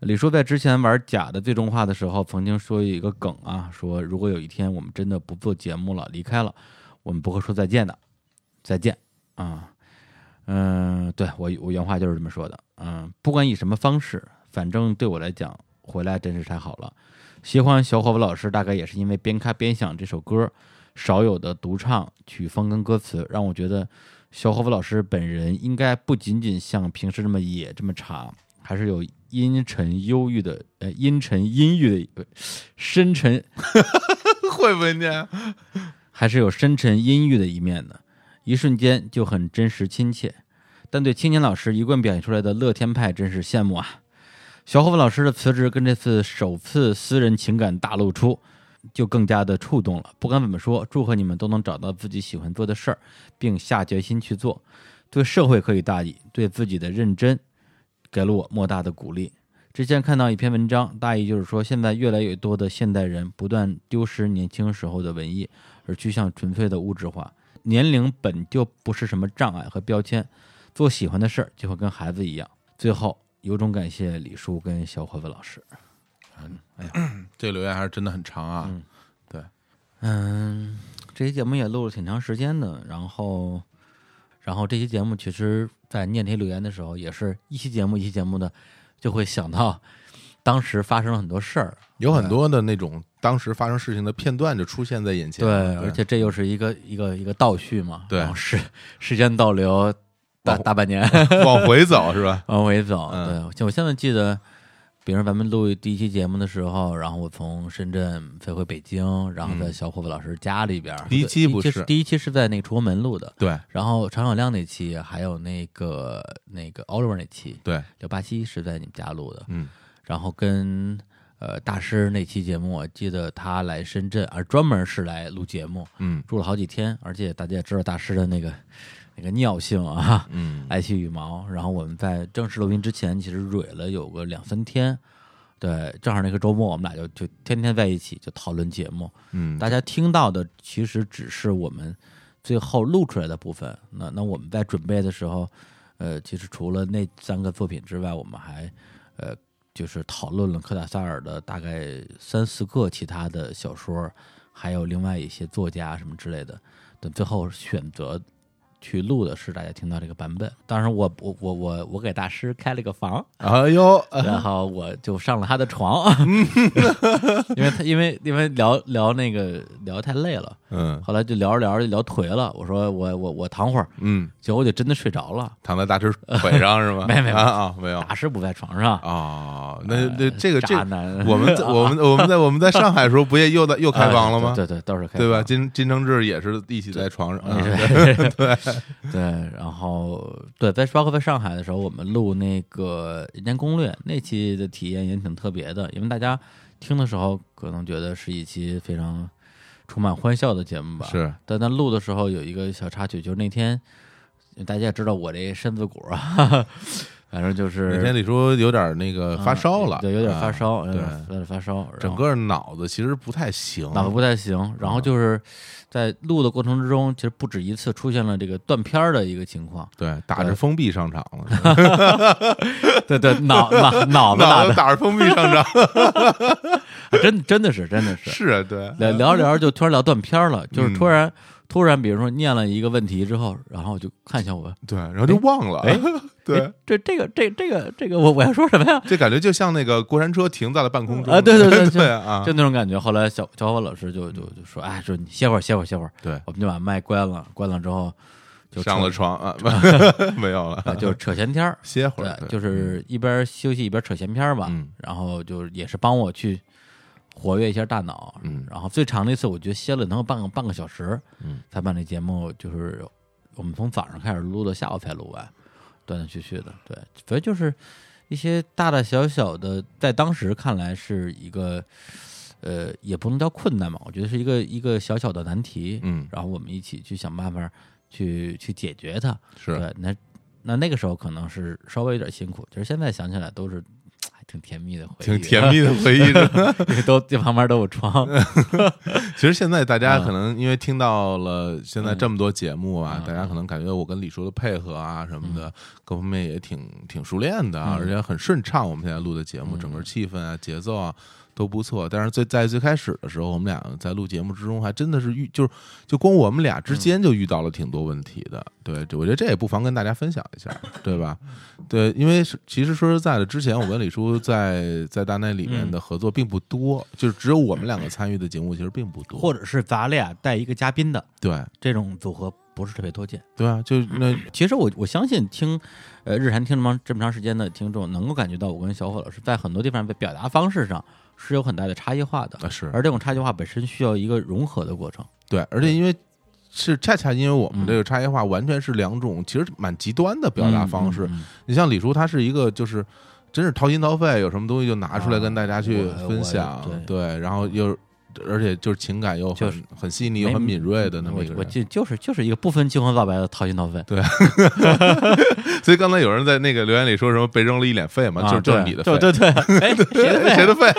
李叔在之前玩假的最终话的时候，曾经说一个梗啊，说如果有一天我们真的不做节目了，离开了，我们不会说再见的，再见啊。嗯，对我我原话就是这么说的。嗯，不管以什么方式，反正对我来讲，回来真是太好了。喜欢小伙子老师，大概也是因为边看边想这首歌少有的独唱曲风跟歌词，让我觉得小伙子老师本人应该不仅仅像平时这么野这么长，还是有阴沉忧郁的 呃阴沉阴郁的深沉，会不会念？还是有深沉阴郁的一面的。一瞬间就很真实亲切，但对青年老师一贯表现出来的乐天派真是羡慕啊！小伙子老师的辞职跟这次首次私人情感大露出，就更加的触动了。不管怎么说，祝贺你们都能找到自己喜欢做的事儿，并下决心去做。对社会可以大意，对自己的认真，给了我莫大的鼓励。之前看到一篇文章，大意就是说，现在越来越多的现代人不断丢失年轻时候的文艺，而趋向纯粹的物质化。年龄本就不是什么障碍和标签，做喜欢的事儿就会跟孩子一样。最后，由衷感谢李叔跟小伙子老师。嗯，哎呀，这个留言还是真的很长啊。嗯对，嗯，这期节目也录了挺长时间的，然后，然后这期节目其实，在念这些留言的时候，也是一期节目一期节目的，就会想到当时发生了很多事儿。有很多的那种当时发生事情的片段就出现在眼前。对，而且这又是一个一个一个倒叙嘛，对然后时时间倒流大大半年。往 回走是吧？往回走。嗯。我现在记得，比如咱们录第一期节目的时候，然后我从深圳飞回北京，然后在嗯。小伙子老师家里边儿。第一期不是是。第一期是在那个崇文门录的，对。然后常小亮那期，还有那个那个 Oliver 那期，对，刘巴西是在你们家录的，嗯。然后跟呃大师那期节目，我记得他来深圳，而专门是来录节目，嗯。住了好几天，而且大家也知道大师的那个那个尿性啊，嗯爱惜羽毛。然后我们在正式录音之前，其实蕊了有个两三天，对，正好那个周末我们俩就就天天在一起就讨论节目。嗯，大家听到的其实只是我们最后录出来的部分。那那我们在准备的时候，呃，其实除了那三个作品之外，我们还呃就是讨论了科塔萨尔的大概三四个其他的小说，还有另外一些作家什么之类的。等最后选择去录的是大家听到这个版本。当时我，我我我我给大师开了个房，哎呦，然后我就上了他的床，因为他因为因为聊聊那个聊太累了，嗯后来就聊着聊着就聊颓了。我说我我我躺会儿，嗯，结果我就真的睡着了。躺在大师腿上是吗？没没没啊啊，没有大师不在床上，啊，那那这个这渣男，我们我们我们在我们在上海的时候，不也又在又开房了吗？对对，对都是开对吧？金金承志也是一起在床上，啊对对 对，然后对，在包括在上海的时候，我们录那个《人间攻略》那期的体验也挺特别的，因为大家听的时候可能觉得是一期非常充满欢笑的节目吧。是但在录的时候有一个小插曲，就是那天大家也知道我这身子骨啊，反正就是那天李叔有点那个发烧了，嗯对，有点发啊烧，有对。点有点发烧，整个脑子其实不太行，脑子不太行，然后就是在录的过程之中，其实不止一次出现了这个断片儿的一个情况。对，打着封闭上场了，对。对，脑脑脑子打着封闭上场，真真的是真的是。是啊，对，聊聊着聊着就突然聊断片儿了，就是嗯。突然突然，比如说念了一个问题之后，然后就看向我，对，然后就忘了，哎 对。哎，这这个这这个这个我我要说什么呀？这感觉就像那个过山车停在了半空中啊对对对 对啊，就那种感觉。后来小小伙老师就就就说，哎，说你歇会儿歇会儿歇会儿，对，我们就把麦关了，关了之后就上了床啊，没有了，啊就是扯闲天儿。歇会儿，，对就是一边休息一边扯闲篇儿吧，嗯。然后就也是帮我去活跃一下大脑，嗯。然后最长的一次我觉得歇了能有半个半个小时，嗯，才把那节目就是我们从早上开始录到下午才录完，断断续续的，对，所以就是一些大大小小的，在当时看来是一个。呃，也不能叫困难嘛，我觉得是一个一个小小的难题，嗯。然后我们一起去想办法去去解决它，是。对，那那那个时候可能是稍微有点辛苦，就是现在想起来都是还挺甜蜜的回忆，挺甜蜜的回忆着。蜜，都这旁边都有窗，其实现在大家嗯可能因为听到了现在这么多节目啊，嗯大家可能感觉我跟李叔的配合啊什么的，各方面也挺挺熟练的啊，嗯而且很顺畅。我们现在录的节目，嗯整个气氛啊、节奏啊。都都不错。但是最在最开始的时候，我们俩在录节目之中，还真的是遇就是就光我们俩之间就遇到了挺多问题的。对，我觉得这也不妨跟大家分享一下，对吧？对，因为其实说实在的，之前我跟李叔在在大内里面的合作并不多，就是只有我们两个参与的节目其实并不多，或者是咱俩带一个嘉宾的对这种组合不是特别多见。对啊，就那 其实我我相信听呃日韩听这么这么长时间的听众，能够感觉到我跟小伙老师在很多地方的表达方式上是有很大的差异化的，啊是而这种差异化本身需要一个融合的过程。对，而且因为是恰恰因为我们这个差异化完全是两种其实蛮极端的表达方式。你像李叔，他是一个就是真是掏心掏肺，有什么东西就拿出来啊跟大家去分享，我对，然后又而且就是情感又很、就是很细腻又很敏锐的那么一个人。我记就就是就是一个不分青红皂白的掏心掏肺。对 所以刚才有人在那个留言里说什么被扔了一脸肺嘛，啊就是就是你的肺，对对对，哎，谁的肺？谁的肺？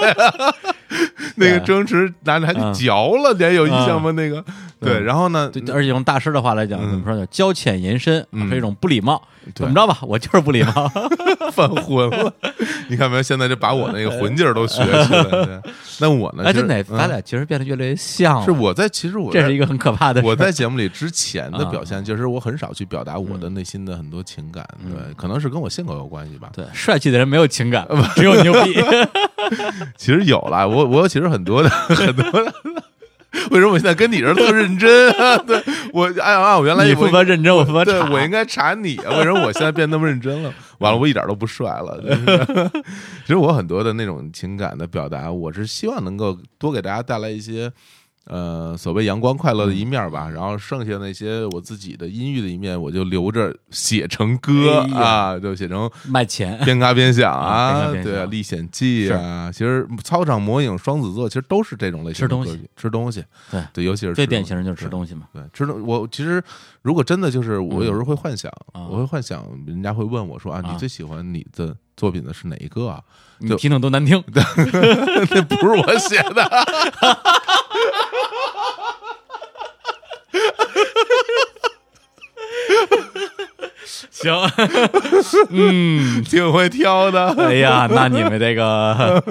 那个周星驰拿着还嗯嚼了，你还有印象吗？那个对，嗯然后呢？而且用大师的话来讲，嗯怎么说呢？交浅言深嗯是一种不礼貌。怎么着吧，我就是不礼貌。犯浑了，你看没有？现在就把我那个混劲儿都学起来了。那我呢？哎，真的，嗯咱俩其实变得越来越像了。是我在，其实我这是一个很可怕的。我在节目里之前的啊表现，就是我很少去表达我的内心的很多情感，嗯对，可能是跟我性格有关系吧。对帅气的人没有情感，只有牛逼。其实有了，我我其实很多的很多的。为什么我现在跟你这儿特认真啊？对我按按我原来你我负责认真，我负责查。对我应该查你啊，为什么我现在变那么认真了？完了，我一点都不帅了。就是其实我很多的那种情感的表达，我是希望能够多给大家带来一些。呃，所谓阳光快乐的一面吧，然后剩下那些我自己的阴郁的一面，我就留着写成歌啊，就写成卖钱，边嘎边想啊对啊，历险记啊，其实操场魔影、双子座其实都是这种类型的吃东西，吃东西，对。对，尤其是最典型的就是吃东西嘛。对，吃东我其实如果真的就是我嗯有时候会幻想，啊。我会幻想人家会问我说啊，啊。你最喜欢你的作品的是哪一个啊？就你听听都难听。那不是我写的，行，嗯，挺会挑的。哎呀，那你们这个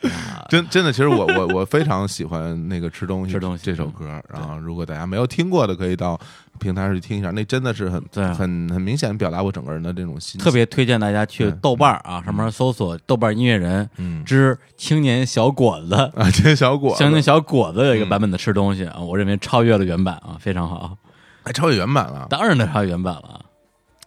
真真的，其实我我我非常喜欢那个吃东西吃东西这首歌。然后，如果大家没有听过的，可以到平台上去听一下。那真的是很对很很明显表达我整个人的这种心情。特别推荐大家去豆瓣儿啊，上面搜索“豆瓣音乐人嗯之青年小果子”。啊，青年小果子青年小果子有一个版本的吃东西啊，我认为超越了原版啊，非常好。还超越原版了。当然得超越原版了。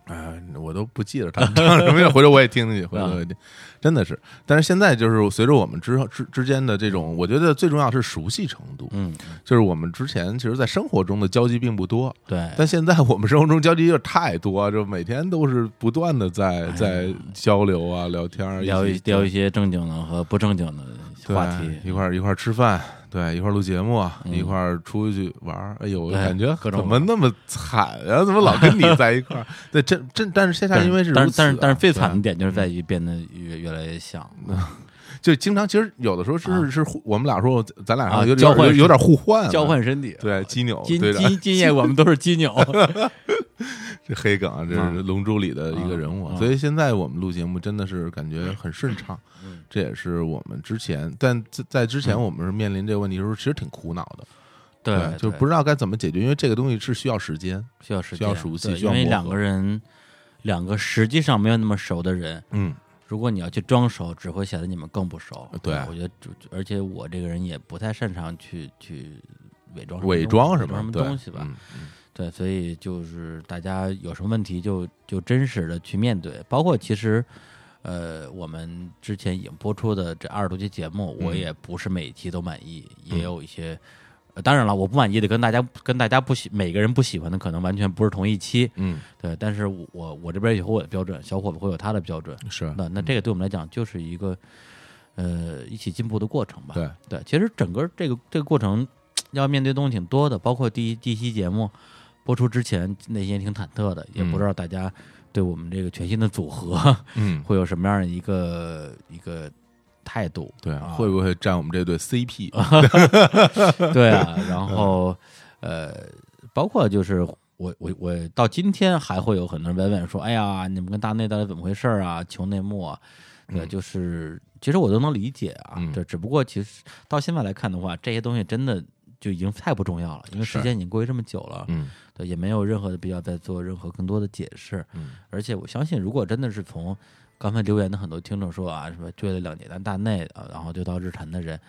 哎，我都不记得他唱什么样，回头我也听听去，回头我也听，真的是。但是现在就是随着我们之之之间的这种，我觉得最重要是熟悉程度。嗯，就是我们之前其实，在生活中的交集并不多，对，但现在我们生活中交集又太多，就每天都是不断的在在交流啊、聊天聊一聊一些正经的和不正经的话题，一块儿一块儿吃饭，对，一块儿录节目，嗯一块儿出去玩儿。哎呦，感觉怎么那么惨啊？怎么老跟你在一块儿？对，真真，但是现在因为是但是但是但是最惨的点就是在于变得越越来越像，就经常其实有的时候是、啊是我们俩说，咱俩啊有点交换有有点互换了，交换身体。对基扭今对今今夜我们都是基扭，这黑梗啊，这啊是《龙珠》里的一个人物，啊啊所以现在我们录节目真的是感觉很顺畅，嗯这也是我们之前，但在在之前我们是面临这个问题的时候，其实挺苦恼的，对，就是不知道该怎么解决，因为这个东西是需要时间，需要时间需要间熟悉需要因为两个人，两个实际上没有那么熟的人，嗯，如果你要去装熟，只会显得你们更不熟。对我觉得，而且我这个人也不太擅长去去伪装伪装什什么什么东西吧。嗯嗯对，所以就是大家有什么问题就就真实的去面对，包括其实。呃，我们之前已经播出的这二十多期节目，我嗯也不是每一期都满意，也有一些，呃当然了，我不满意的跟大家跟大家不喜每个人不喜欢的可能完全不是同一期，嗯，对，但是我我我这边有我的标准，小伙子会有他的标准，是。那那这个对我们来讲就是一个呃一起进步的过程吧。对，对，其实整个这个这个过程要面对东西挺多的，包括第一第一期节目播出之前内心也挺忐忑的，也不知道大家对我们这个全新的组合嗯，会有什么样的一个一个态度。对，啊会不会占我们这对 CP？对啊，然后呃，包括就是我我我到今天还会有很多人问问说，哎呀，你们跟大内到底怎么回事啊？求内幕啊？对，嗯就是其实我都能理解啊，嗯这只不过其实到现在来看的话，这些东西真的就已经太不重要了，因为时间已经过去这么久了，嗯对，也没有任何的必要再做任何更多的解释。嗯而且我相信，如果真的是从刚才留言的很多听众说啊，什么追了两年的大内啊，然后就到日坛的人，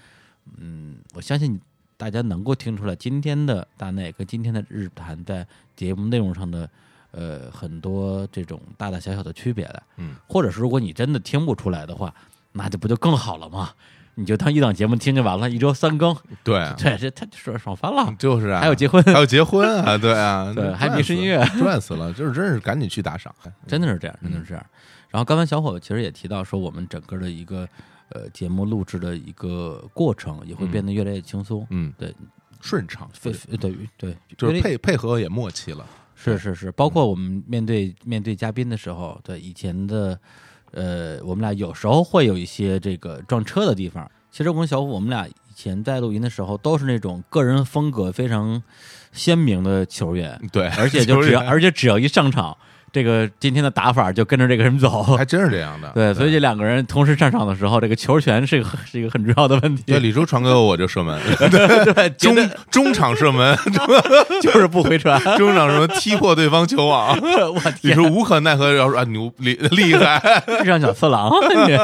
嗯，我相信大家能够听出来今天的大内跟今天的日坛在节目内容上的呃很多这种大大小小的区别的。嗯，或者是如果你真的听不出来的话，那就不就更好了吗？你就当一档节目听就完了，一周三更，对。对，这这他爽爽翻了。就是啊，还有结婚，还有结婚啊，对啊，对，还迷失音乐，赚死了，就是真是赶紧去打赏，真的是这样，真的嗯是这样。然后刚才小伙其实也提到说，我们整个的一个呃节目录制的一个过程也会变得越来越轻松，嗯，对，顺畅，非对对，就是配配合也默契了，是是是，包括我们面对面对嘉宾的时候，对以前的呃，我们俩有时候会有一些这个撞车的地方。其实我跟小虎，我们俩以前在录音的时候，都是那种个人风格非常鲜明的球员，对，而且就只要而且只要一上场，这个今天的打法就跟着这个人走。还真是这样的，对，所以这两个人同时上场的时候，这个球权是一个是一个很重要的问题。对李叔传给我我就射门，对，中中场射门，就是不回传。中场什么踢破对方球网，我李天，叔无可奈何，要说啊牛厉厉害，遇上小次郎，你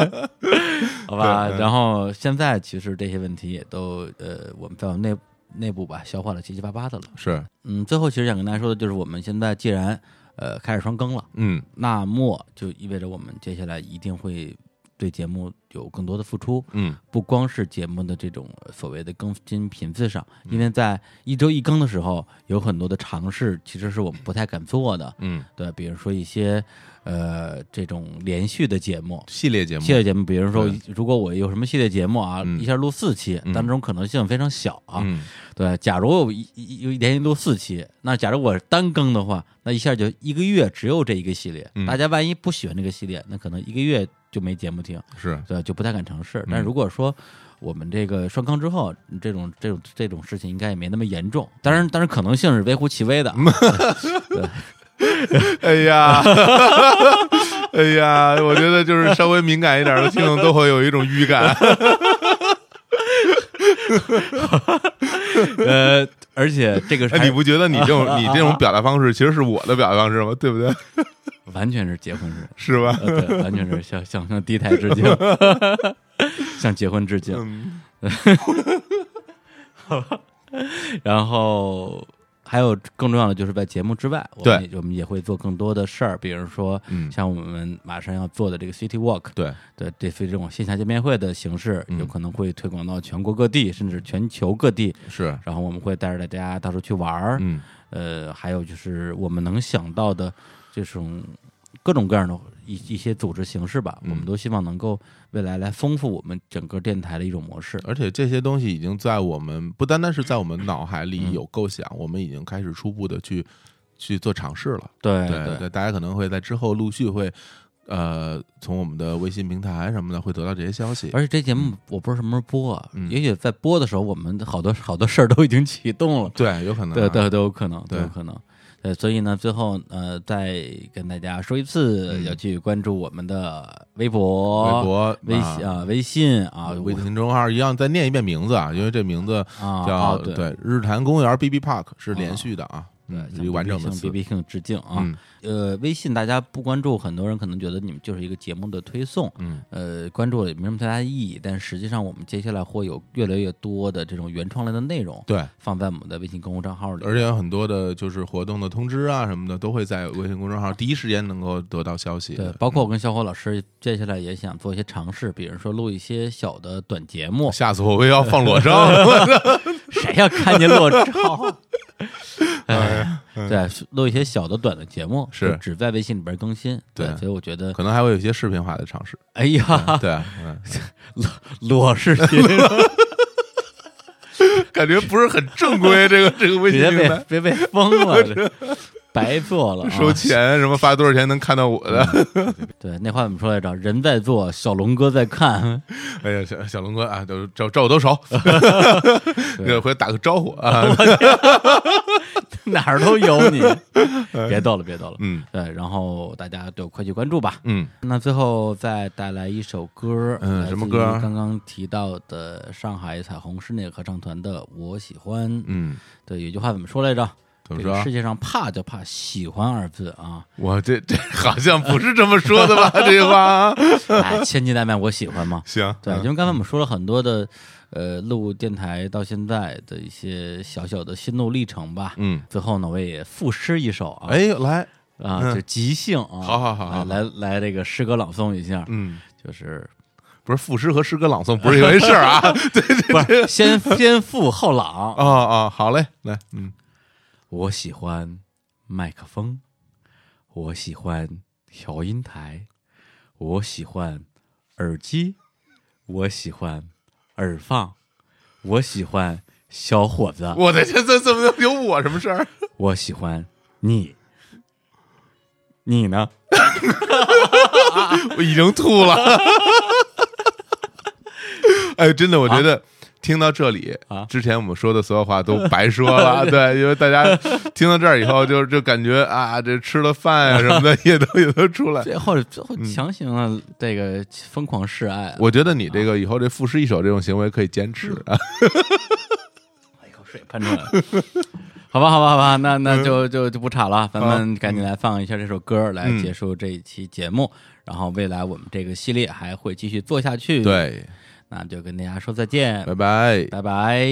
好吧？然后现在其实这些问题也都呃，我们在我们内内部吧消化的七七八八的了。是，嗯，最后其实想跟大家说的就是，我们现在既然呃开始双更了，嗯。那么就意味着我们接下来一定会对节目有更多的付出。嗯。不光是节目的这种呃所谓的更新频次上，因为在一周一更的时候，有很多的尝试其实是我们不太敢做的，嗯，对，比如说一些呃这种连续的节目。系列节目系，列节目，比如说，如果我有什么系列节目啊，嗯一下录四期，嗯但这种可能性非常小啊。嗯对，假如我一一一连续录四期，那假如我单更的话，那一下就一个月只有这一个系列。嗯大家万一不喜欢这个系列，那可能一个月就没节目听。是，对，就不太敢尝试。嗯但如果说我们这个双更之后，这种这种这种事情应该也没那么严重。当然，当然可能性是微乎其微的。哎呀，哎呀，我觉得就是稍微敏感一点的听众都会有一种预感，呃，而且这个是哎，你不觉得你这种你这种表达方式其实是我的表达方式吗？对不对？完全是结婚式，是吧？呃，对，完全是向向向第一台致敬，向结婚致敬。嗯然后还有更重要的就是在节目之外，我们也我们也会做更多的事儿，比如说嗯，像我们马上要做的这个 City Walk，对，对，这非这种线下见面会的形式，嗯。有可能会推广到全国各地，甚至全球各地。是，然后我们会带着大家到处去玩儿，嗯。呃，还有就是我们能想到的这种各种各样的一一些组织形式吧，嗯我们都希望能够未来来丰富我们整个电台的一种模式。而且这些东西已经在我们不单单是在我们脑海里嗯有构想，我们已经开始初步的去去做尝试了。对对对，大家可能会在之后陆续会呃从我们的微信平台什么的会得到这些消息。而且这节目我不知道什么时候播啊，嗯也许在播的时候，我们好多好多事儿都已经启动了，对，有可能啊，对对都有可能，都有可能。对，所以呢，最后呃，再跟大家说一次，嗯。要去关注我们的微博、微博、微信啊、微信啊、微信公众号一样，再念一遍名字啊，因为这名字啊，叫哦对对日坛公园 B B Park 是连续的啊，对完整的 B。B King 致敬啊。嗯呃，微信大家不关注，很多人可能觉得你们就是一个节目的推送，嗯呃，关注了也没什么太大意义。但实际上，我们接下来会有越来越多的这种原创类的内容对，放在我们的微信公众账号里。而且有很多的就是活动的通知啊什么的，都会在微信公众号第一时间能够得到消息。，对包括我跟小伙老师接下来也想做一些尝试，比如说录一些小的短节目，下次我也要放裸照，谁要看见裸照？哎，对，录一些小的短的节目，是。只在微信里边更新。对。所以我觉得，可能还会有一些视频化的尝试。哎呀，对，裸，裸视频，感觉不是很正规，这个这个微信别被平台。别被封了，这白做了啊，收钱什么发多少钱能看到我的？对，那话怎么说来着？人在做，小龙哥在看。哎呀，小小龙哥啊，都照照我都熟，这回打个招呼啊。哪儿都有你，别逗了，别逗了。嗯对，然后大家就快去关注吧。嗯，那最后再带来一首歌，嗯什么歌刚刚提到的上海彩虹室内合唱团的《我喜欢》。嗯，对，有句话怎么说来着？怎么说这个世？界上怕就怕喜欢二字啊！我这这 好像不是这么说的吧？这句话啊，哎，千金难买我喜欢嘛。行，对，嗯因为刚才我们说了很多的，呃，录电台到现在的一些小小的心路历程吧。嗯，最后呢，我也赋诗一首啊，哎，来，啊，嗯就即兴啊，好好好好来来来这个诗歌朗诵一下，嗯，就是不是赋诗和诗歌朗诵不是一回事儿啊。对不是先先赋后朗。啊啊，好嘞，来，嗯我喜欢麦克风，我喜欢调音台，我喜欢耳机，我喜欢耳放，我喜欢小伙子，我的天，这怎么有我什么事儿？我喜欢你，你呢？我已经吐了。哎，真的，我觉得听到这里啊之前我们说的所有话都白说了。对，因为大家听到这儿以后，就就感觉啊，这吃了饭啊什么的也都也都出来。最后最后强行了这个疯狂示爱，我觉得你这个以后这赋诗一首这种行为可以坚持啊。一口水喷出来了。好吧，好吧，好吧，那那就就就不吵了，咱们赶紧来放一下这首歌，来嗯结束这一期节目。然后未来我们这个系列还会继续做下去。，对，那就跟大家说再见，拜拜。拜拜。